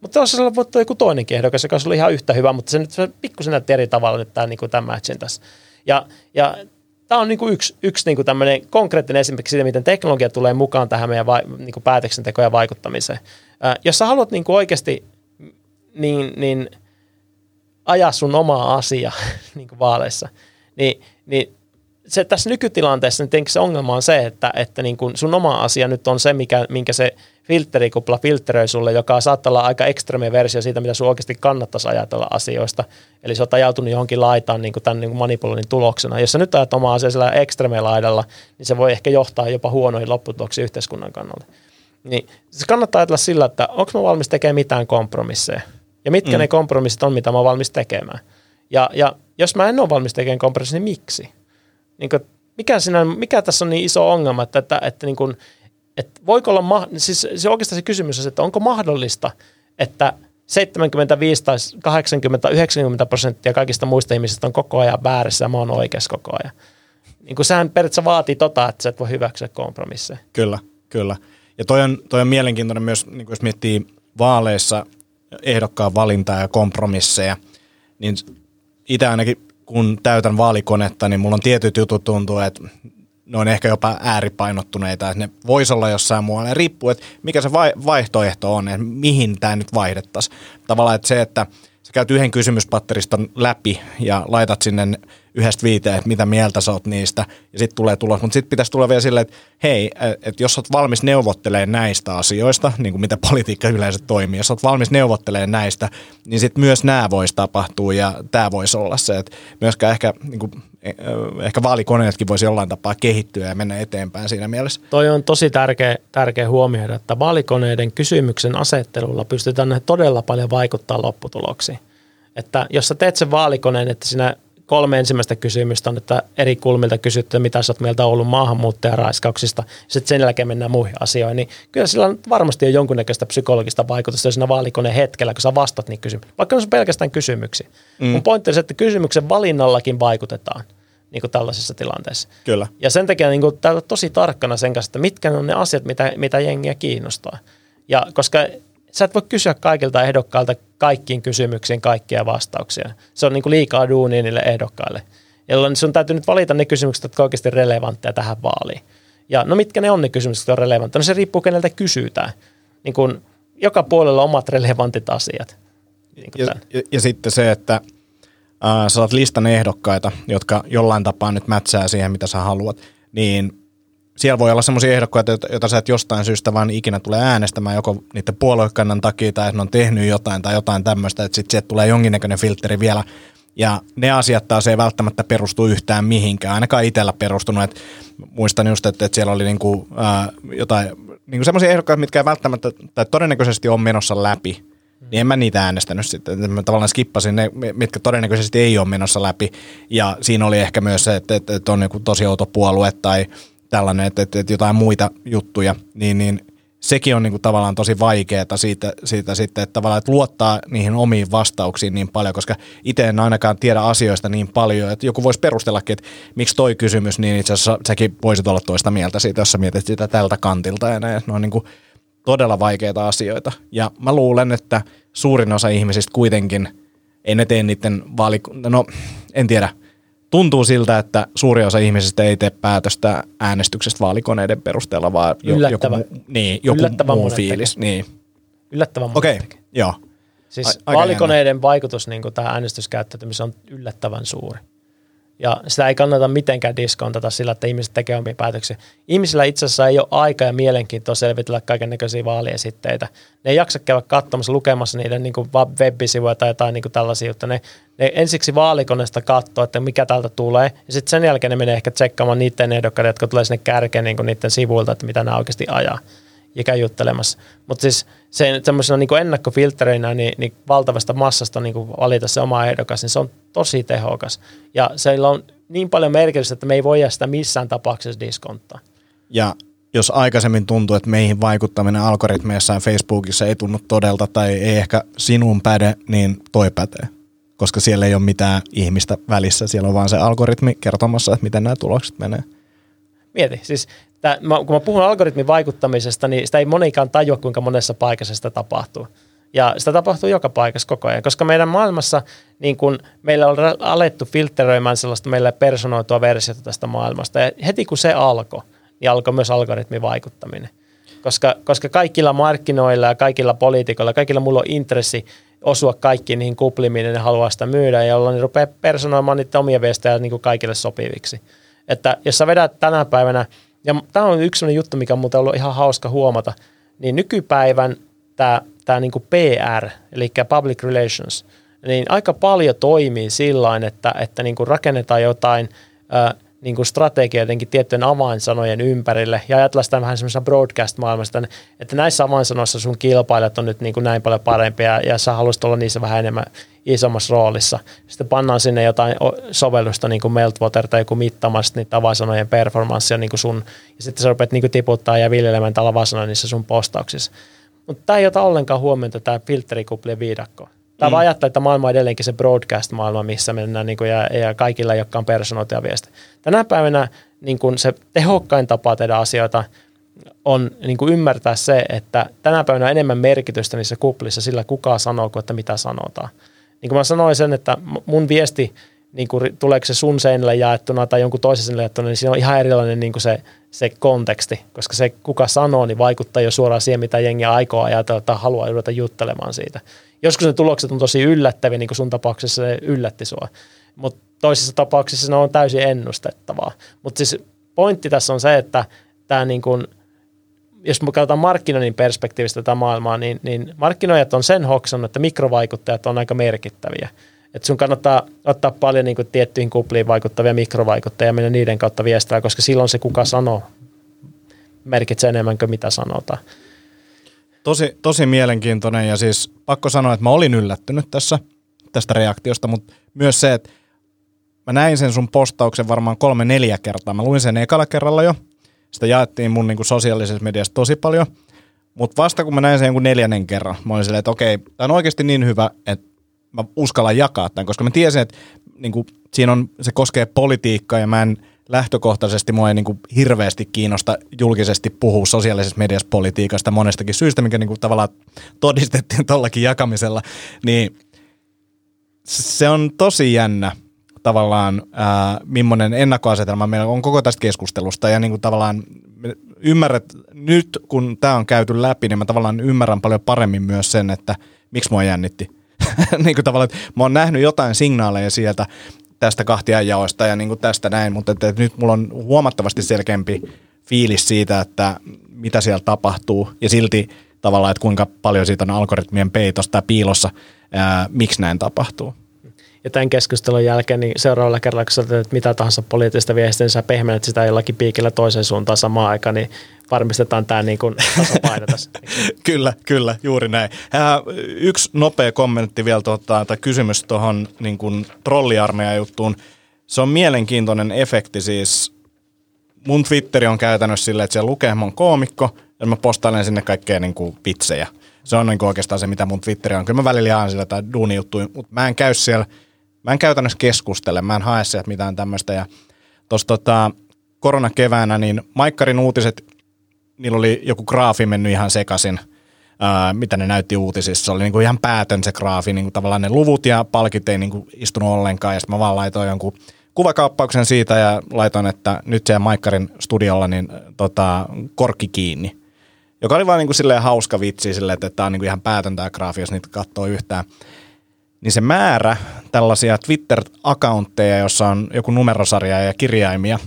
Mutta tuossa oli voinut joku toinenkin ehdokas, joka oli ihan yhtä hyvä, mutta se nyt se pikkusen näytti eri tavalla nyt tämä, niin kuin tämän matchin tässä. Ja, ja tämä on niin kuin yksi, yksi niin kuin tämmöinen konkreettinen esimerkki siitä, miten teknologia tulee mukaan tähän meidän va, niin kuin päätöksentekoon ja vaikuttamiseen. Äh, jos sä haluat niin kuin oikeasti niin, niin ajaa sun omaa asiaa <laughs> niin kuin vaaleissa, niin, niin se tässä nykytilanteessa niin se ongelma on se, että, että niin kun sun oma asia nyt on se, mikä, minkä se filterikupla filteröi sulle, joka saattaa olla aika ekstreme versio siitä, mitä sun oikeasti kannattaisi ajatella asioista. Eli sä oot ajautunut johonkin laitaan niin tämän niin manipuloinnin tuloksena. Jos sä nyt ajat omaa asiaa sillä ekstreme laidalla, niin se voi ehkä johtaa jopa huonoihin lopputuloksiin yhteiskunnan kannalta. Niin se kannattaa ajatella sillä, että onko mä valmis tekemään mitään kompromisseja. Ja mitkä mm. ne kompromissit on, mitä mä oon valmis tekemään. Ja, ja jos mä en ole valmis tekemään kompromisseja, niin miksi? Niin kuin, mikä, siinä, mikä tässä on niin iso ongelma, että, että, että, niin kuin, että voiko olla, ma- siis se oikeastaan se kysymys on, että onko mahdollista, että 75 tai 80, 90 prosenttia kaikista muista ihmisistä on koko ajan väärässä ja mä oon oikeassa koko ajan. Niin kuin sehän periaatteessa vaatii tota, että sä et voi hyväksyä kompromisseja. Kyllä, kyllä. Ja toi on, toi on mielenkiintoinen myös, niin jos miettii vaaleissa ehdokkaan valintaa ja kompromisseja, niin itse ainakin kun täytän vaalikonetta, niin mulla on tietyt jutut tuntuu, että ne on ehkä jopa ääripainottuneita, että ne voisi olla jossain muualla. Ja riippuu, että mikä se vaihtoehto on, että mihin tämä nyt vaihdettaisiin. Tavallaan, että se, että sä käyt yhden kysymyspatteriston läpi ja laitat sinne yhdestä viiteen, että mitä mieltä sä oot niistä, ja sitten tulee tulos. Mutta sitten pitäisi tulla vielä silleen, että hei, että jos oot valmis neuvottelemaan näistä asioista, niin kuin mitä politiikka yleensä toimii, jos oot valmis neuvottelemaan näistä, niin sitten myös nämä voisi tapahtua, ja tämä voisi olla se, että myöskään ehkä, niin kuin, eh, ehkä vaalikoneetkin voisi jollain tapaa kehittyä ja mennä eteenpäin siinä mielessä. Toi on tosi tärkeä, tärkeä huomioida, että vaalikoneiden kysymyksen asettelulla pystytään todella paljon vaikuttaa lopputuloksiin. Että jos sä teet sen vaalikoneen, että siinä kolme ensimmäistä kysymystä on, että eri kulmilta kysytty, mitä sä oot mieltä ollut maahanmuuttajaraiskauksista, sitten sen jälkeen mennään muihin asioihin, niin kyllä sillä on varmasti jo jonkunnäköistä psykologista vaikutusta siinä vaalikoneen hetkellä, kun sä vastat niihin kysymyksiin. Vaikka on pelkästään kysymyksiä. Mm. Mun pointti on se, että kysymyksen valinnallakin vaikutetaan niin kuin tällaisessa tilanteessa. Kyllä. Ja sen takia niin kuin, tosi tarkkana sen kanssa, että mitkä on ne asiat, mitä, mitä jengiä kiinnostaa. Ja koska sä et voi kysyä kaikilta ehdokkailta kaikkiin kysymyksiin kaikkia vastauksia. Se on niin kuin liikaa duunia niille ehdokkaille. Jolloin sun täytyy nyt valita ne kysymykset, jotka ovat oikeasti relevantteja tähän vaaliin. Ja no mitkä ne on ne kysymykset, jotka on relevantteja? No se riippuu keneltä kysytään. Niin kuin joka puolella omat relevantit asiat. Niin ja, ja, ja sitten se, että äh, sä saat listan ehdokkaita, jotka jollain tapaa nyt mätsää siihen, mitä sä haluat, niin siellä voi olla sellaisia ehdokkaita, joita sä et jostain syystä vaan ikinä tule äänestämään, joko niiden puoluekannan takia tai että ne on tehnyt jotain tai jotain tämmöistä, että sitten tulee jonkinnäköinen filteri vielä. Ja ne asiat taas ei välttämättä perustu yhtään mihinkään, ainakaan itsellä perustunut. Että muistan just, että, että siellä oli niinku, ää, jotain niinku semmoisia ehdokkaita, mitkä ei välttämättä tai todennäköisesti on menossa läpi, niin en mä niitä äänestänyt sitten. Mä tavallaan skippasin ne, mitkä todennäköisesti ei ole menossa läpi. Ja siinä oli ehkä myös se, että, että on joku tosi outo puolue tai tällainen, että, että, että jotain muita juttuja, niin, niin sekin on niin kuin tavallaan tosi vaikeaa siitä, siitä sitten, että tavallaan että luottaa niihin omiin vastauksiin niin paljon, koska itse en ainakaan tiedä asioista niin paljon, että joku voisi perustellakin, että miksi toi kysymys, niin itse asiassa säkin voisit olla toista mieltä siitä, jos sä mietit sitä tältä kantilta ja näin, ne on niin kuin todella vaikeita asioita. Ja mä luulen, että suurin osa ihmisistä kuitenkin, ei ne tee niiden vaalik- no en tiedä, tuntuu siltä, että suuri osa ihmisistä ei tee päätöstä äänestyksestä vaalikoneiden perusteella, vaan jo, joku, niin, joku Yllättävän muu fiilis. Niin. Yllättävän Okei, okay, joo. Siis A- vaalikoneiden jännä. vaikutus niin tähän äänestyskäyttäytymiseen on yllättävän suuri. Ja sitä ei kannata mitenkään diskontata sillä, että ihmiset tekee omia päätöksiä. Ihmisillä itse asiassa ei ole aika ja mielenkiintoa selvitellä kaiken näköisiä vaaliesitteitä. Ne ei jaksa käydä katsomassa, lukemassa niiden niin web-sivuja tai jotain niin tällaisia, mutta ne, ne ensiksi vaalikoneesta katsoo, että mikä täältä tulee. Ja sitten sen jälkeen ne menee ehkä tsekkaamaan niiden ehdokkaiden, jotka tulee sinne kärkeen niin niiden sivuilta, että mitä nämä oikeasti ajaa ja käy juttelemassa. Mutta siis se, semmoisena niin ennakkofiltereinä niin, niin valtavasta massasta niin valita se oma ehdokas, niin se on tosi tehokas. Ja seillä on niin paljon merkitystä, että me ei voi sitä missään tapauksessa diskonttaa. Ja jos aikaisemmin tuntuu, että meihin vaikuttaminen algoritmeissa ja Facebookissa ei tunnu todelta tai ei ehkä sinun päde, niin toi pätee. Koska siellä ei ole mitään ihmistä välissä, siellä on vaan se algoritmi kertomassa, että miten nämä tulokset menee. Mieti, siis Tää, kun mä puhun algoritmin vaikuttamisesta, niin sitä ei monikaan tajua, kuinka monessa paikassa sitä tapahtuu. Ja sitä tapahtuu joka paikassa koko ajan, koska meidän maailmassa niin kun meillä on alettu filtteröimään sellaista meille personoitua versiota tästä maailmasta. Ja heti kun se alkoi, niin alkoi myös algoritmin vaikuttaminen. Koska, koska kaikilla markkinoilla ja kaikilla poliitikoilla, kaikilla mulla on intressi osua kaikkiin niihin kuplimiin, ne haluaa sitä myydä, jolloin ne rupeaa personoimaan niitä omia viestejä niin kuin kaikille sopiviksi. että jos sä vedät tänä päivänä, ja tämä on yksi sellainen juttu, mikä on muuten ollut ihan hauska huomata, niin nykypäivän tämä, tämä niin PR, eli public relations, niin aika paljon toimii sillä että, että niin kuin rakennetaan jotain niin kuin strategia jotenkin tiettyjen avainsanojen ympärille ja ajatellaan sitä vähän semmoisessa broadcast-maailmassa, että näissä avainsanoissa sun kilpailijat on nyt niin kuin näin paljon parempia ja sä haluaisit olla niissä vähän enemmän isommassa roolissa. Sitten pannaan sinne jotain sovellusta niin kuin Meltwater tai joku mittaamassa niitä avainsanojen performanssia niin kuin sun, ja sitten sä rupeat niin kuin tiputtaa ja viljelemään tällä avainsanoja niissä sun postauksissa. Mutta tämä ei ota ollenkaan huomioon tämä filterikuplien viidakko. Tämä mm. ajattelee, että maailma on edelleenkin se broadcast-maailma, missä mennään niin kuin, ja, ja kaikilla, jotka on personoita viesti. Tänä päivänä niin kuin se tehokkain tapa tehdä asioita on niin kuin ymmärtää se, että tänä päivänä on enemmän merkitystä niissä kuplissa sillä, kuka sanoo, kuin että mitä sanotaan. Niin kuin mä sanoin sen, että mun viesti, niin kuin, tuleeko se sun seinälle jaettuna tai jonkun toisen seinälle jaettuna, niin siinä on ihan erilainen niin kuin se, se konteksti, koska se kuka sanoo, niin vaikuttaa jo suoraan siihen, mitä jengi aikoo ajatella tai haluaa ruveta juttelemaan siitä. Joskus ne tulokset on tosi yllättäviä, niin kuin sun tapauksessa se yllätti sua, mutta toisissa tapauksissa ne on täysin ennustettavaa. Mutta siis pointti tässä on se, että tämä niin kuin, jos me katsotaan markkinoinnin perspektiivistä tätä maailmaa, niin, niin markkinoijat on sen hoksannut, että mikrovaikuttajat on aika merkittäviä. Että sun kannattaa ottaa paljon niin kuin tiettyihin kupliin vaikuttavia mikrovaikuttajia ja mennä niiden kautta viestää, koska silloin se kuka sanoo merkitsee enemmän kuin mitä sanotaan. Tosi, tosi mielenkiintoinen ja siis pakko sanoa, että mä olin yllättynyt tässä tästä reaktiosta, mutta myös se, että mä näin sen sun postauksen varmaan kolme neljä kertaa. Mä luin sen ekalla kerralla jo. Sitä jaettiin mun niin sosiaalisessa mediassa tosi paljon. Mutta vasta kun mä näin sen jonkun neljännen kerran, mä olin silleen, että okei, tämä on oikeasti niin hyvä, että mä uskallan jakaa tämän, koska mä tiesin, että niin kuin, siinä on, se koskee politiikkaa ja mä en lähtökohtaisesti mua ei niin kuin hirveästi kiinnosta julkisesti puhua sosiaalisessa mediassa politiikasta monestakin syystä, mikä niin kuin tavallaan todistettiin tuollakin jakamisella, niin se on tosi jännä tavallaan, ää, millainen ennakkoasetelma meillä on koko tästä keskustelusta ja niin kuin tavallaan ymmärrät, nyt kun tämä on käyty läpi, niin mä tavallaan ymmärrän paljon paremmin myös sen, että miksi mua jännitti. <laughs> niin kuin tavallaan, että mä oon nähnyt jotain signaaleja sieltä tästä kahtiajaosta ja niin kuin tästä näin, mutta että nyt mulla on huomattavasti selkeämpi fiilis siitä, että mitä siellä tapahtuu ja silti tavallaan, että kuinka paljon siitä on algoritmien peitosta tai piilossa, ää, miksi näin tapahtuu. Ja tämän keskustelun jälkeen niin seuraavalla kerralla, kun sä teet mitä tahansa poliittista viestiä, niin sä pehmenet sitä jollakin piikillä toisen suuntaan samaan aikaan, niin varmistetaan tämä niin kuin <laughs> kyllä, kyllä, juuri näin. Ää, yksi nopea kommentti vielä tuota, tai kysymys tuohon niin kuin trolliarmeijan juttuun. Se on mielenkiintoinen efekti siis. Mun Twitteri on käytännössä silleen, että siellä lukee, mä koomikko, ja mä postailen sinne kaikkea niin kuin vitsejä. Se on niin kuin oikeastaan se, mitä mun Twitteri on. Kyllä mä välillä jaan sillä tai duuni juttuja, mutta mä en käy siellä – mä en käytännössä keskustele, mä en hae sieltä mitään tämmöistä. Ja tuossa tota, koronakeväänä, niin Maikkarin uutiset, niillä oli joku graafi mennyt ihan sekaisin, ää, mitä ne näytti uutisissa. Se oli niinku ihan päätön se graafi, niinku tavallaan ne luvut ja palkit ei niinku istunut ollenkaan. Ja sitten mä vaan laitoin jonkun kuvakaappauksen siitä ja laitoin, että nyt se Maikkarin studiolla niin tota, korkki kiinni. Joka oli vaan niinku silleen hauska vitsi silleen, että tämä on niinku ihan päätön tämä graafi, jos niitä katsoo yhtään niin se määrä tällaisia Twitter-accountteja, jossa on joku numerosarja ja kirjaimia,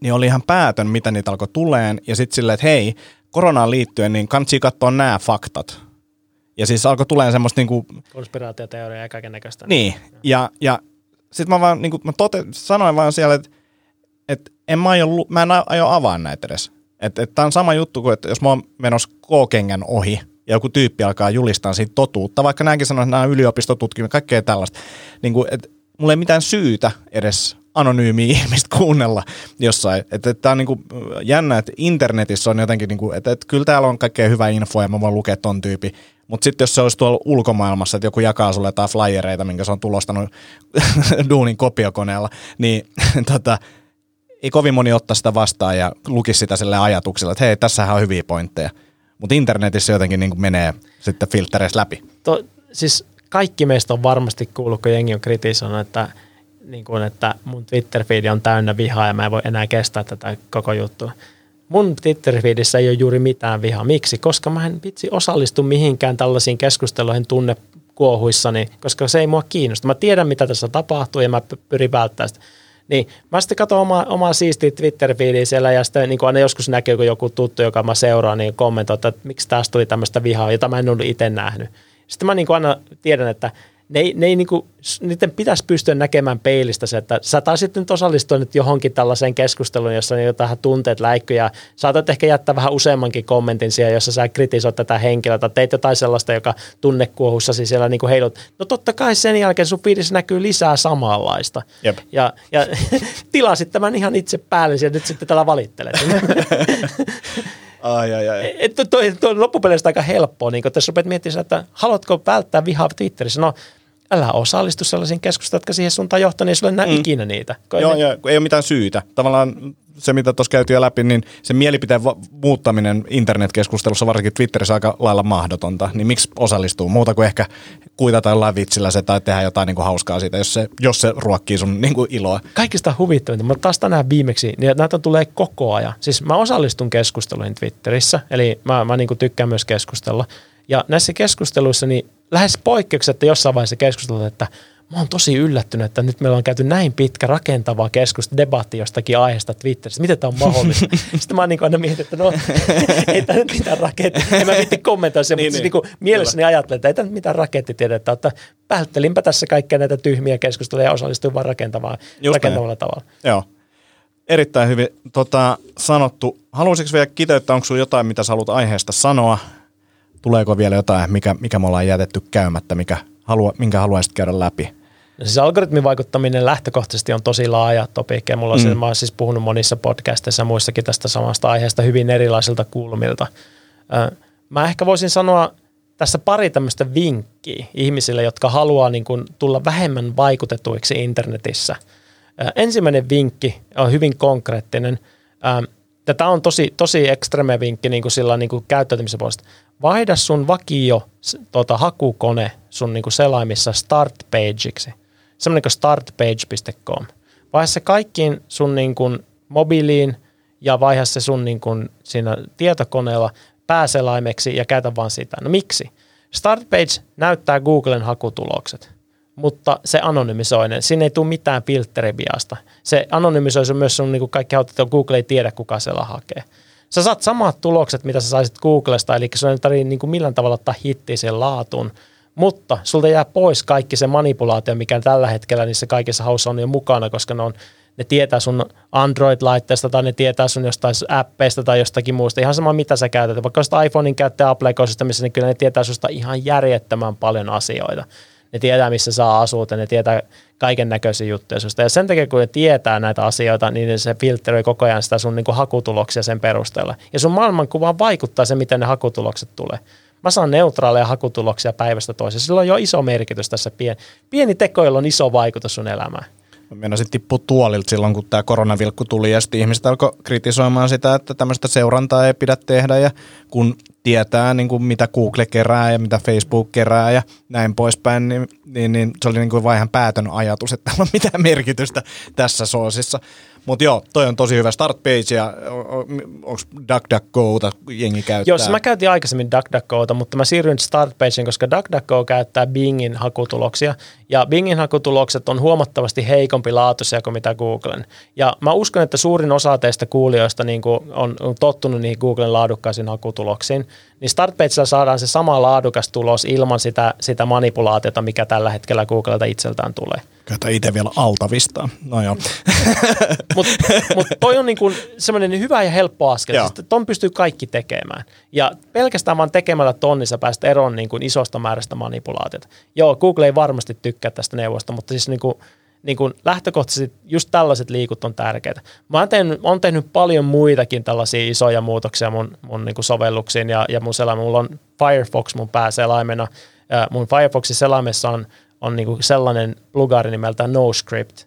niin oli ihan päätön, mitä niitä alkoi tuleen. Ja sitten silleen, että hei, koronaan liittyen, niin kannattaa katsoa nämä faktat. Ja siis alkoi tulee semmoista niinku... Konspiraatioteoriaa ja kaiken näköistä. Niin, ja, ja sitten mä vaan niinku, mä tote, sanoin vaan siellä, että et en mä, aio, mä en aio avaa näitä edes. Että et, tämä on sama juttu kuin, että jos mä oon menossa K-kengän ohi – ja joku tyyppi alkaa julistaa siitä totuutta, vaikka näinkin sanoin, että nämä yliopistotutkimukset, kaikkea tällaista. Niin kuin, että mulla ei mitään syytä edes anonyymiä <laughs> ihmistä kuunnella jossain. Että, että tämä on kuin jännä, että internetissä on jotenkin, niin kuin, että, että kyllä täällä on kaikkea hyvää infoa ja mä voin lukea ton tyyppi. Mutta sitten jos se olisi tuolla ulkomaailmassa, että joku jakaa sulle jotain flyereita, minkä se on tulostanut <laughs> duunin kopiokoneella, niin <laughs> tota, ei kovin moni ottaa sitä vastaan ja lukisi sitä sille ajatuksella, että hei, tässähän on hyviä pointteja. Mutta internetissä jotenkin niin menee sitten filtereistä läpi. To, siis kaikki meistä on varmasti kuullut, kun jengi on kritisoinut, että, niin kuin, että mun Twitter-feedi on täynnä vihaa ja mä en voi enää kestää tätä koko juttua. Mun Twitter-feedissä ei ole juuri mitään vihaa. Miksi? Koska mä en vitsi osallistu mihinkään tällaisiin keskusteluihin tunne kuohuissani, koska se ei mua kiinnosta. Mä tiedän, mitä tässä tapahtuu ja mä pyrin välttämään sitä. Niin mä sitten katson omaa, omaa siistiä Twitter-fiiliä siellä ja sitten niin aina joskus näkyy, kun joku tuttu, joka mä seuraan, niin kommentoi, että miksi tästä tuli tämmöistä vihaa, jota mä en ollut itse nähnyt. Sitten mä niin aina tiedän, että ne ei, ne ei niinku, niiden pitäisi pystyä näkemään peilistä se, että sä taisit nyt osallistua nyt johonkin tällaiseen keskusteluun, jossa niin jotain tunteet läikkyjä. Saatat ehkä jättää vähän useammankin kommentin siihen, jossa sä kritisoit tätä henkilöä tai teit jotain sellaista, joka tunnekuohussasi siellä niinku heilut. No totta kai sen jälkeen sun fiilissä näkyy lisää samanlaista. Jep. Ja, ja <laughs> tilasit tämän ihan itse päälle ja nyt sitten tällä valittelet. <laughs> Ai, ai, ai. Että toi, toi on loppupeleistä aika helppoa, niin kun tässä rupeat miettimään, että haluatko välttää vihaa Twitterissä. No, älä osallistu sellaisiin keskusteluihin, jotka siihen suuntaan johtaa, niin sulla ei näe mm. ikinä niitä. Joo, ne... joo, ei ole mitään syytä. Tavallaan se, mitä tuossa käytiin jo läpi, niin se mielipiteen va- muuttaminen internetkeskustelussa, varsinkin Twitterissä, aika lailla mahdotonta. Niin miksi osallistuu? Muuta kuin ehkä kuitata jollain vitsillä se tai tehdä jotain niin kuin hauskaa siitä, jos se, jos se ruokkii sun niin kuin iloa. Kaikista huvittavinta, mutta taas tänään viimeksi, niin näitä tulee koko ajan. Siis mä osallistun keskusteluihin Twitterissä, eli mä, mä niin kuin tykkään myös keskustella. Ja näissä keskusteluissa niin lähes poikkeuksetta jossain vaiheessa keskustelut, että – mä oon tosi yllättynyt, että nyt meillä on käyty näin pitkä rakentava keskustelu, debatti jostakin aiheesta Twitterissä. Miten tämä on mahdollista? <laughs> Sitten mä niin aina mietin, että no <laughs> ei tämä nyt mitään raketti. En mä viitti kommentoida sen, niin, mutta niin. Siis niin mielessäni ajattelen, että ei tämä nyt mitään rakettitiedettä. Että välttelinpä tässä kaikkia näitä tyhmiä keskusteluja ja osallistuin vaan rakentavaa, rakentavalla tavalla. Joo. Erittäin hyvin tota, sanottu. Haluaisitko vielä kiteyttää, onko sinulla jotain, mitä sä haluat aiheesta sanoa? Tuleeko vielä jotain, mikä, mikä me ollaan jätetty käymättä, mikä halua, minkä haluaisit käydä läpi? No siis algoritmivaikuttaminen lähtökohtaisesti on tosi laaja topiikki ja mulla on mm. siis, mä oon siis puhunut monissa podcasteissa ja muissakin tästä samasta aiheesta hyvin erilaisilta kulmilta. Mä ehkä voisin sanoa tässä pari tämmöistä vinkkiä ihmisille, jotka haluaa niin kuin tulla vähemmän vaikutetuiksi internetissä. Ensimmäinen vinkki on hyvin konkreettinen. Tämä on tosi, tosi ekstreme vinkki niin kuin sillä niin kuin käyttäytymisen puolesta. Vaihda sun vakio tota, hakukone sun niin kuin selaimissa start pageiksi – semmoinen kuin startpage.com. Vaiha se kaikkiin sun niin kuin mobiiliin ja vaiha se sun niin kuin siinä tietokoneella pääselaimeksi ja käytä vaan sitä. No miksi? Startpage näyttää Googlen hakutulokset, mutta se anonymisoi ne. Siinä ei tule mitään filtteribiasta. Se anonymisoi se myös sun niin kuin kaikki hautat, että Google ei tiedä, kuka siellä hakee. Sä saat samat tulokset, mitä sä saisit Googlesta, eli sun ei tarvitse niin millään tavalla ottaa hittiä sen laatuun, mutta sulta jää pois kaikki se manipulaatio, mikä tällä hetkellä niissä kaikissa haussa on jo mukana, koska ne, on, ne tietää sun Android-laitteesta tai ne tietää sun jostain appeista tai jostakin muusta. Ihan sama mitä sä käytät. Vaikka sitä iPhonein käyttää apple missä niin kyllä ne tietää susta ihan järjettömän paljon asioita. Ne tietää, missä saa asua, ja ne tietää kaiken näköisiä juttuja susta. Ja sen takia, kun ne tietää näitä asioita, niin se filtteroi koko ajan sitä sun niin hakutuloksia sen perusteella. Ja sun maailmankuvaan vaikuttaa se, miten ne hakutulokset tulee mä saan neutraaleja hakutuloksia päivästä toiseen. Sillä on jo iso merkitys tässä. Pieni, pieni teko, jolla on iso vaikutus sun elämään. Mä sitten tippua tuolilta silloin, kun tämä koronavilkku tuli ja sitten ihmiset alkoi kritisoimaan sitä, että tämmöistä seurantaa ei pidä tehdä ja kun tietää niin kuin mitä Google kerää ja mitä Facebook kerää ja näin poispäin, niin, niin, niin se oli niin kuin vaihan päätön ajatus, että on mitään merkitystä tässä soosissa. Mutta joo, toi on tosi hyvä start page ja onko DuckDuckGoota jengi käyttää? Joo, mä käytin aikaisemmin DuckDuckGoota, mutta mä siirryin start pageen, koska DuckDuckGo käyttää Bingin hakutuloksia ja Bingin hakutulokset on huomattavasti heikompi laatuisia kuin mitä Googlen. Ja mä uskon, että suurin osa teistä kuulijoista niin on, on tottunut niihin Googlen laadukkaisiin hakutuloksiin niin Startpagella saadaan se sama laadukas tulos ilman sitä, sitä manipulaatiota, mikä tällä hetkellä Googlelta itseltään tulee. Käytä itse vielä altavistaa. No joo. <laughs> Mutta mut toi on niinku semmoinen hyvä ja helppo askel. Siis ton pystyy kaikki tekemään. Ja pelkästään vaan tekemällä tonnissa päästä eroon niinku isosta määrästä manipulaatiota. Joo, Google ei varmasti tykkää tästä neuvosta, mutta siis niinku, niin kuin lähtökohtaisesti just tällaiset liikut on tärkeitä. Mä oon tehnyt, oon tehnyt paljon muitakin tällaisia isoja muutoksia mun, mun niin kuin sovelluksiin ja, ja mun selaimella. Mulla on Firefox mun pääselaimena. Ja mun Firefoxin selaimessa on, on niin kuin sellainen plugari nimeltä NoScript,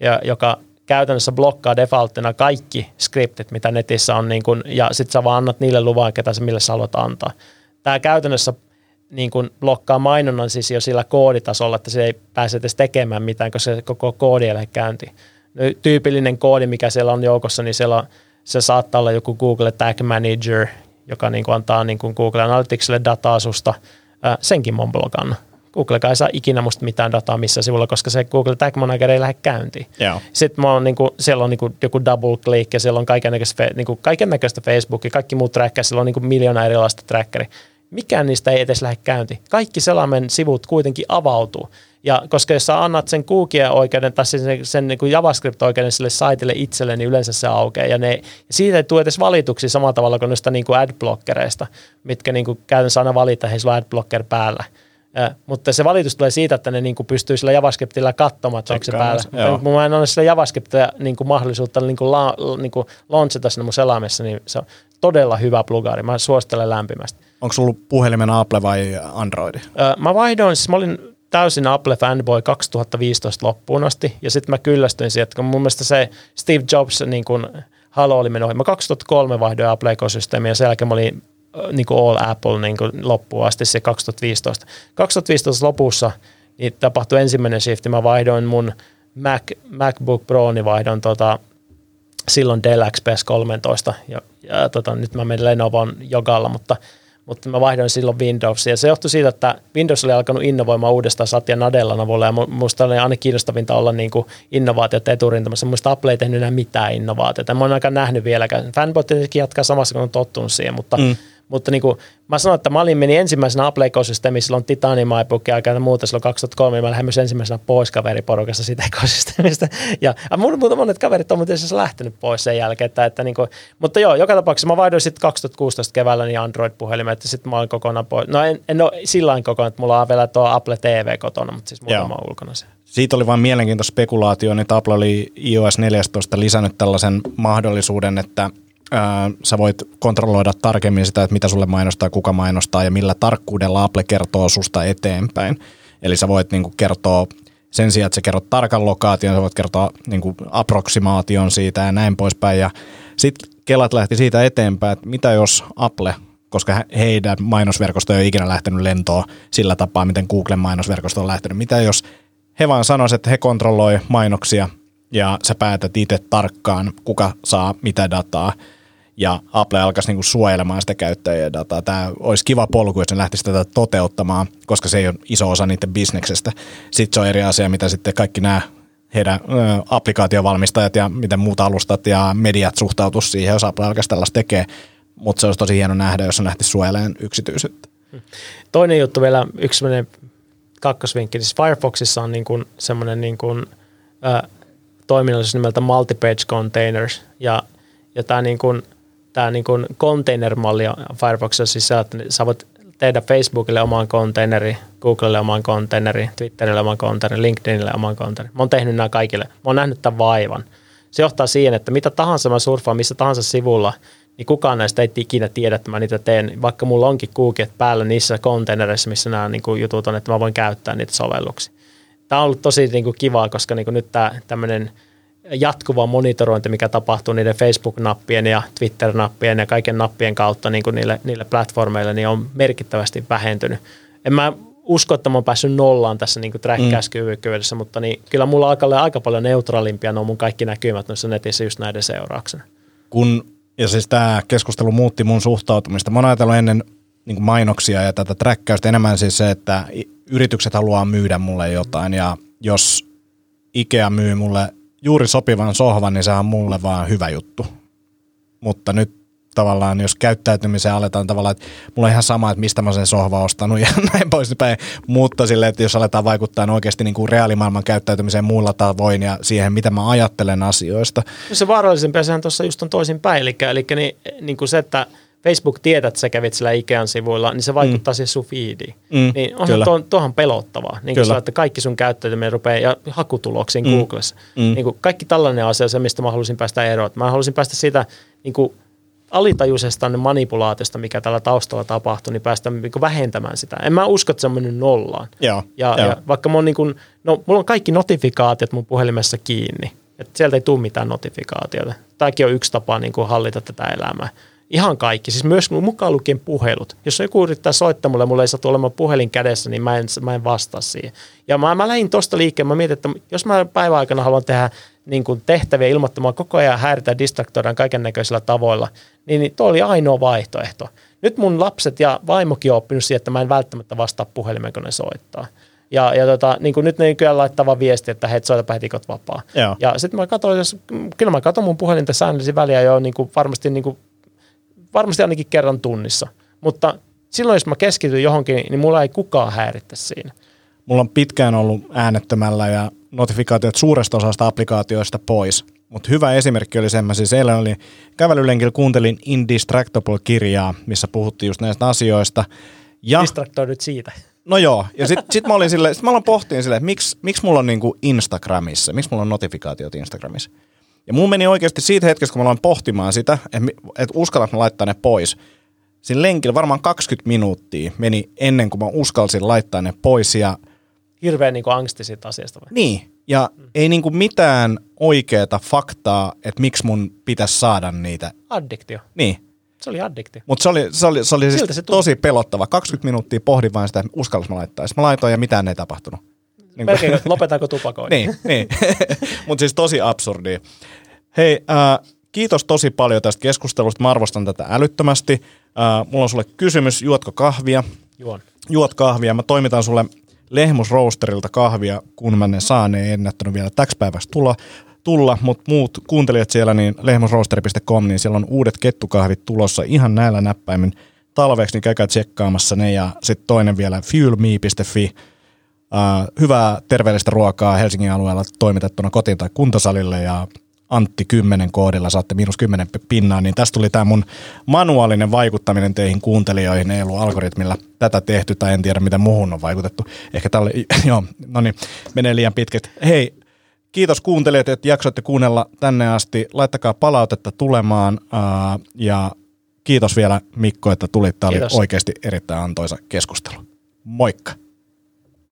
ja, joka käytännössä blokkaa defaulttina kaikki skriptit, mitä netissä on, niin kuin, ja sitten sä vaan annat niille luvan, ketä sä mille sä haluat antaa. Tämä käytännössä niin kuin blokkaa mainonnan siis jo sillä kooditasolla, että se ei pääse edes tekemään mitään, koska se koko koodi ei lähde käyntiin. No, tyypillinen koodi, mikä siellä on joukossa, niin siellä on, se saattaa olla joku Google Tag Manager, joka niin kuin antaa niin kuin Google Analyticsille dataa susta. Senkin mä oon blokannut. Google ei saa ikinä musta mitään dataa missä sivulla, koska se Google Tag Manager ei lähde käyntiin. Joo. Sitten mä oon, niin kuin, siellä on niin kuin, joku double click ja siellä on kaikennäköistä, niin kuin, kaikennäköistä Facebookia, kaikki muut trackkeja, siellä on niin kuin miljoona erilaista trackeria. Mikään niistä ei edes lähde käyntiin. Kaikki selaimen sivut kuitenkin avautuu. Ja koska jos sä annat sen cookie-oikeuden tai sen, sen niin kuin JavaScript-oikeuden sille saitille itselle, niin yleensä se aukeaa. Ja, ne, siitä ei tule edes valituksi samalla tavalla kuin noista niin kuin adblockereista, mitkä niin kuin käytännössä aina valita, hei sulla adblocker päällä. Ja, mutta se valitus tulee siitä, että ne niin kuin pystyy sillä JavaScriptilla katsomaan, että onko se päällä. Joo. Kun mä en ole sillä JavaScriptia niin kuin mahdollisuutta niin kuin la, niin kuin launchata sinne mun selaimessa, niin se on todella hyvä plugari. Mä suosittelen lämpimästi. Onko sulla puhelimen Apple vai Android? Öö, mä vaihdoin, siis mä olin täysin Apple fanboy 2015 loppuun asti, ja sitten mä kyllästyin siihen, että kun mun mielestä se Steve Jobs niin kun halo oli mennyt ohi. Mä 2003 vaihdoin Apple-ekosysteemiä, ja sen jälkeen mä olin niin kuin all Apple niin kuin loppuun asti se 2015. 2015 lopussa niin tapahtui ensimmäinen shifti. Mä vaihdoin mun Mac, MacBook Pro, niin vaihdoin tota, silloin Dell XPS 13 ja, ja tota, nyt mä menen Lenovon jogalla, mutta, mutta mä vaihdoin silloin Windowsia. Se johtui siitä, että Windows oli alkanut innovoimaan uudestaan Satya Nadellan avulla ja musta oli aina kiinnostavinta olla niin kuin innovaatiot eturintamassa. Muista Apple ei tehnyt enää mitään innovaatiota. Mä oon aika nähnyt vieläkään. Tietenkin jatkaa samassa, kun on tottunut siihen, mutta mm mutta niin kuin, mä sanoin, että mä olin meni ensimmäisenä Apple-ekosysteemissä silloin Titanium aikana ja muuta silloin 2003, ja mä lähdin myös ensimmäisenä pois kaveriporukassa siitä ekosysteemistä. <laughs> Ja, mun, monet kaverit on muuten lähtenyt pois sen jälkeen. Että, että niin kuin, mutta joo, joka tapauksessa mä vaihdoin sitten 2016 keväällä niin Android-puhelimet ja sitten mä olin kokonaan pois. No en, en ole sillä kokonaan, että mulla on vielä tuo Apple TV kotona, mutta siis muutama on ulkona se. Siitä oli vain mielenkiintoista spekulaatio, että Apple oli iOS 14 lisännyt tällaisen mahdollisuuden, että sä voit kontrolloida tarkemmin sitä, että mitä sulle mainostaa, kuka mainostaa ja millä tarkkuudella Apple kertoo susta eteenpäin. Eli sä voit niinku kertoa sen sijaan, että sä kerrot tarkan lokaation, sä voit kertoa niinku approksimaation siitä ja näin poispäin. Ja sitten Kelat lähti siitä eteenpäin, että mitä jos Apple, koska heidän mainosverkosto ei ole ikinä lähtenyt lentoon sillä tapaa, miten Googlen mainosverkosto on lähtenyt. Mitä jos he vaan sanoisivat, että he kontrolloi mainoksia ja sä päätät itse tarkkaan, kuka saa mitä dataa – ja Apple alkaisi niinku suojelemaan sitä käyttäjien dataa. Tämä olisi kiva polku, jos ne lähtisi tätä toteuttamaan, koska se ei ole iso osa niiden bisneksestä. Sitten se on eri asia, mitä sitten kaikki nämä heidän applikaatiovalmistajat ja miten muut alustat ja mediat suhtautuu siihen, jos Apple alkaisi tällaista tekee. Mutta se olisi tosi hieno nähdä, jos on nähty suojelemaan yksityisyyttä. Toinen juttu vielä, yksi sellainen kakkosvinkki. Siis Firefoxissa on niin kuin semmoinen niin kuin, äh, toiminnallisuus nimeltä multi-page containers. Ja, ja tämä niin kuin – tämä niin kuin container-malli Firefoxissa se, että sä voit tehdä Facebookille oman containeri, Googlelle oman containeri, Twitterille oman containeri, LinkedInille oman containeri. Mä oon tehnyt nämä kaikille. Mä oon nähnyt tämän vaivan. Se johtaa siihen, että mitä tahansa mä surfaan missä tahansa sivulla, niin kukaan näistä ei ikinä tiedä, että mä niitä teen, vaikka mulla onkin kuuket päällä niissä konteinereissa, missä nämä niin kuin jutut on, että mä voin käyttää niitä sovelluksia. Tämä on ollut tosi niin kuin kivaa, koska niin kuin nyt tämä tämmöinen – jatkuva monitorointi, mikä tapahtuu niiden Facebook-nappien ja Twitter-nappien ja kaiken nappien kautta niin kuin niille, niille platformeille, niin on merkittävästi vähentynyt. En mä usko, että mä oon päässyt nollaan tässä niin träkkäyskyvykkyydessä, mm. mutta niin, kyllä mulla alkaa aika paljon neutraalimpia nuo mun kaikki näkymät noissa netissä just näiden seurauksena. Kun, ja siis tämä keskustelu muutti mun suhtautumista. Mä oon ajatellut ennen niin mainoksia ja tätä träkkäystä enemmän siis se, että yritykset haluaa myydä mulle jotain ja jos Ikea myy mulle juuri sopivan sohvan, niin se on mulle vaan hyvä juttu. Mutta nyt tavallaan, jos käyttäytymiseen aletaan tavallaan, että mulla on ihan sama, että mistä mä sen sohva ostanut <laughs> ja näin poispäin, mutta sille, että jos aletaan vaikuttaa oikeasti niin kuin reaalimaailman käyttäytymiseen muilla tavoin ja siihen, mitä mä ajattelen asioista. Se vaarallisempi sehän tuossa just on toisin päin, eli, eli niin, niin kuin se, että Facebook tietää, että sä kävit sillä Ikean sivuilla, niin se vaikuttaa mm. siihen sun feediin. Mm, niin onhan tuo, tuohan pelottavaa. Niin kuin että kaikki sun käyttäytyminen rupeaa ja hakutuloksiin mm. Googlessa. Mm. Niin kuin kaikki tällainen asia, se mistä mä haluaisin päästä eroon. Mä haluaisin päästä siitä niin kuin alitajuisesta manipulaatiosta, mikä tällä taustalla tapahtuu, niin päästä niin vähentämään sitä. En mä usko, että se on mennyt nollaan. Joo, ja, joo. ja vaikka mun, niin kuin, no, mulla on kaikki notifikaatiot mun puhelimessa kiinni, että sieltä ei tule mitään notifikaatiota. Tämäkin on yksi tapa niin kuin hallita tätä elämää. Ihan kaikki, siis myös mukaan lukien puhelut. Jos joku yrittää soittaa mulle, mulle ei saa olemaan puhelin kädessä, niin mä en, mä en vastaa siihen. Ja mä, mä lähdin tuosta liikkeen, mä mietin, että jos mä päivän aikana haluan tehdä niin kuin tehtäviä ilmoittamaan koko ajan häiritä distraktoidaan kaiken näköisillä tavoilla, niin, niin tuo oli ainoa vaihtoehto. nyt mun lapset ja vaimokin on oppinut siihen, että mä en välttämättä vastaa puhelimeen, kun ne soittaa. Ja, ja tota, niin kuin nyt ne kyllä laittava viesti, että hei, soitapa heti, kun vapaa. Joo. Ja sitten mä katsoin, jos, kyllä mä katson mun puhelinta säännöllisin väliä jo niin kuin varmasti, niin kuin, varmasti ainakin kerran tunnissa. Mutta silloin, jos mä keskityn johonkin, niin mulla ei kukaan häirittä siinä. Mulla on pitkään ollut äänettömällä ja notifikaatiot suuresta osasta applikaatioista pois. Mutta hyvä esimerkki oli se, mä siis eilen oli kävelylenkillä, kuuntelin Indistractable-kirjaa, missä puhuttiin just näistä asioista. Ja, Distraktoidut siitä. no joo, ja sitten sit mä olin silleen, sit mä aloin pohtiin silleen, että miksi, miksi mulla on niinku Instagramissa, miksi mulla on notifikaatiot Instagramissa. Ja mun meni oikeasti siitä hetkestä, kun mä aloin pohtimaan sitä, että, että uskallanko mä laittaa ne pois. Siinä lenkillä varmaan 20 minuuttia meni ennen kuin mä uskalsin laittaa ne pois ja Hirveän niin kuin angsti siitä asiasta. Vai? niin, ja mm. ei niinku mitään oikeaa faktaa, että miksi mun pitäisi saada niitä. Addiktio. Niin, Se oli addiktio. mutta se oli, se oli, se oli Siltä siis se tosi pelottava. 20 minuuttia pohdin vain sitä, että uskallas mä laittaa. Sitten mä laitoin ja mitään ei tapahtunut. Niin kuin- Melkein, että lopetanko tupakoinnin. niin, niin. <laughs> mutta siis tosi absurdi. Hei, äh, kiitos tosi paljon tästä keskustelusta. Mä arvostan tätä älyttömästi. Äh, mulla on sulle kysymys, juotko kahvia? Juon. Juot kahvia. Mä toimitan sulle Lehmus Roasterilta kahvia, kun mä ne saan. Ne ei ennättänyt vielä täksi päiväksi tulla, tulla mutta muut kuuntelijat siellä, niin lehmusroasteri.com, niin siellä on uudet kettukahvit tulossa ihan näillä näppäimin talveksi, niin käykää tsekkaamassa ne. Ja sitten toinen vielä fuelme.fi, Uh, hyvää terveellistä ruokaa Helsingin alueella toimitettuna kotiin tai kuntosalille ja Antti 10 koodilla saatte miinus 10 pinnaa, niin tästä tuli tämä mun manuaalinen vaikuttaminen teihin kuuntelijoihin, ei ollut algoritmilla tätä tehty tai en tiedä mitä muuhun on vaikutettu. Ehkä tälle, <laughs> joo, no niin, menee liian pitkästi. Hei, kiitos kuuntelijat, että jaksoitte kuunnella tänne asti. Laittakaa palautetta tulemaan uh, ja kiitos vielä Mikko, että tulit. Tämä oli Kiitos. oikeasti erittäin antoisa keskustelu. Moikka!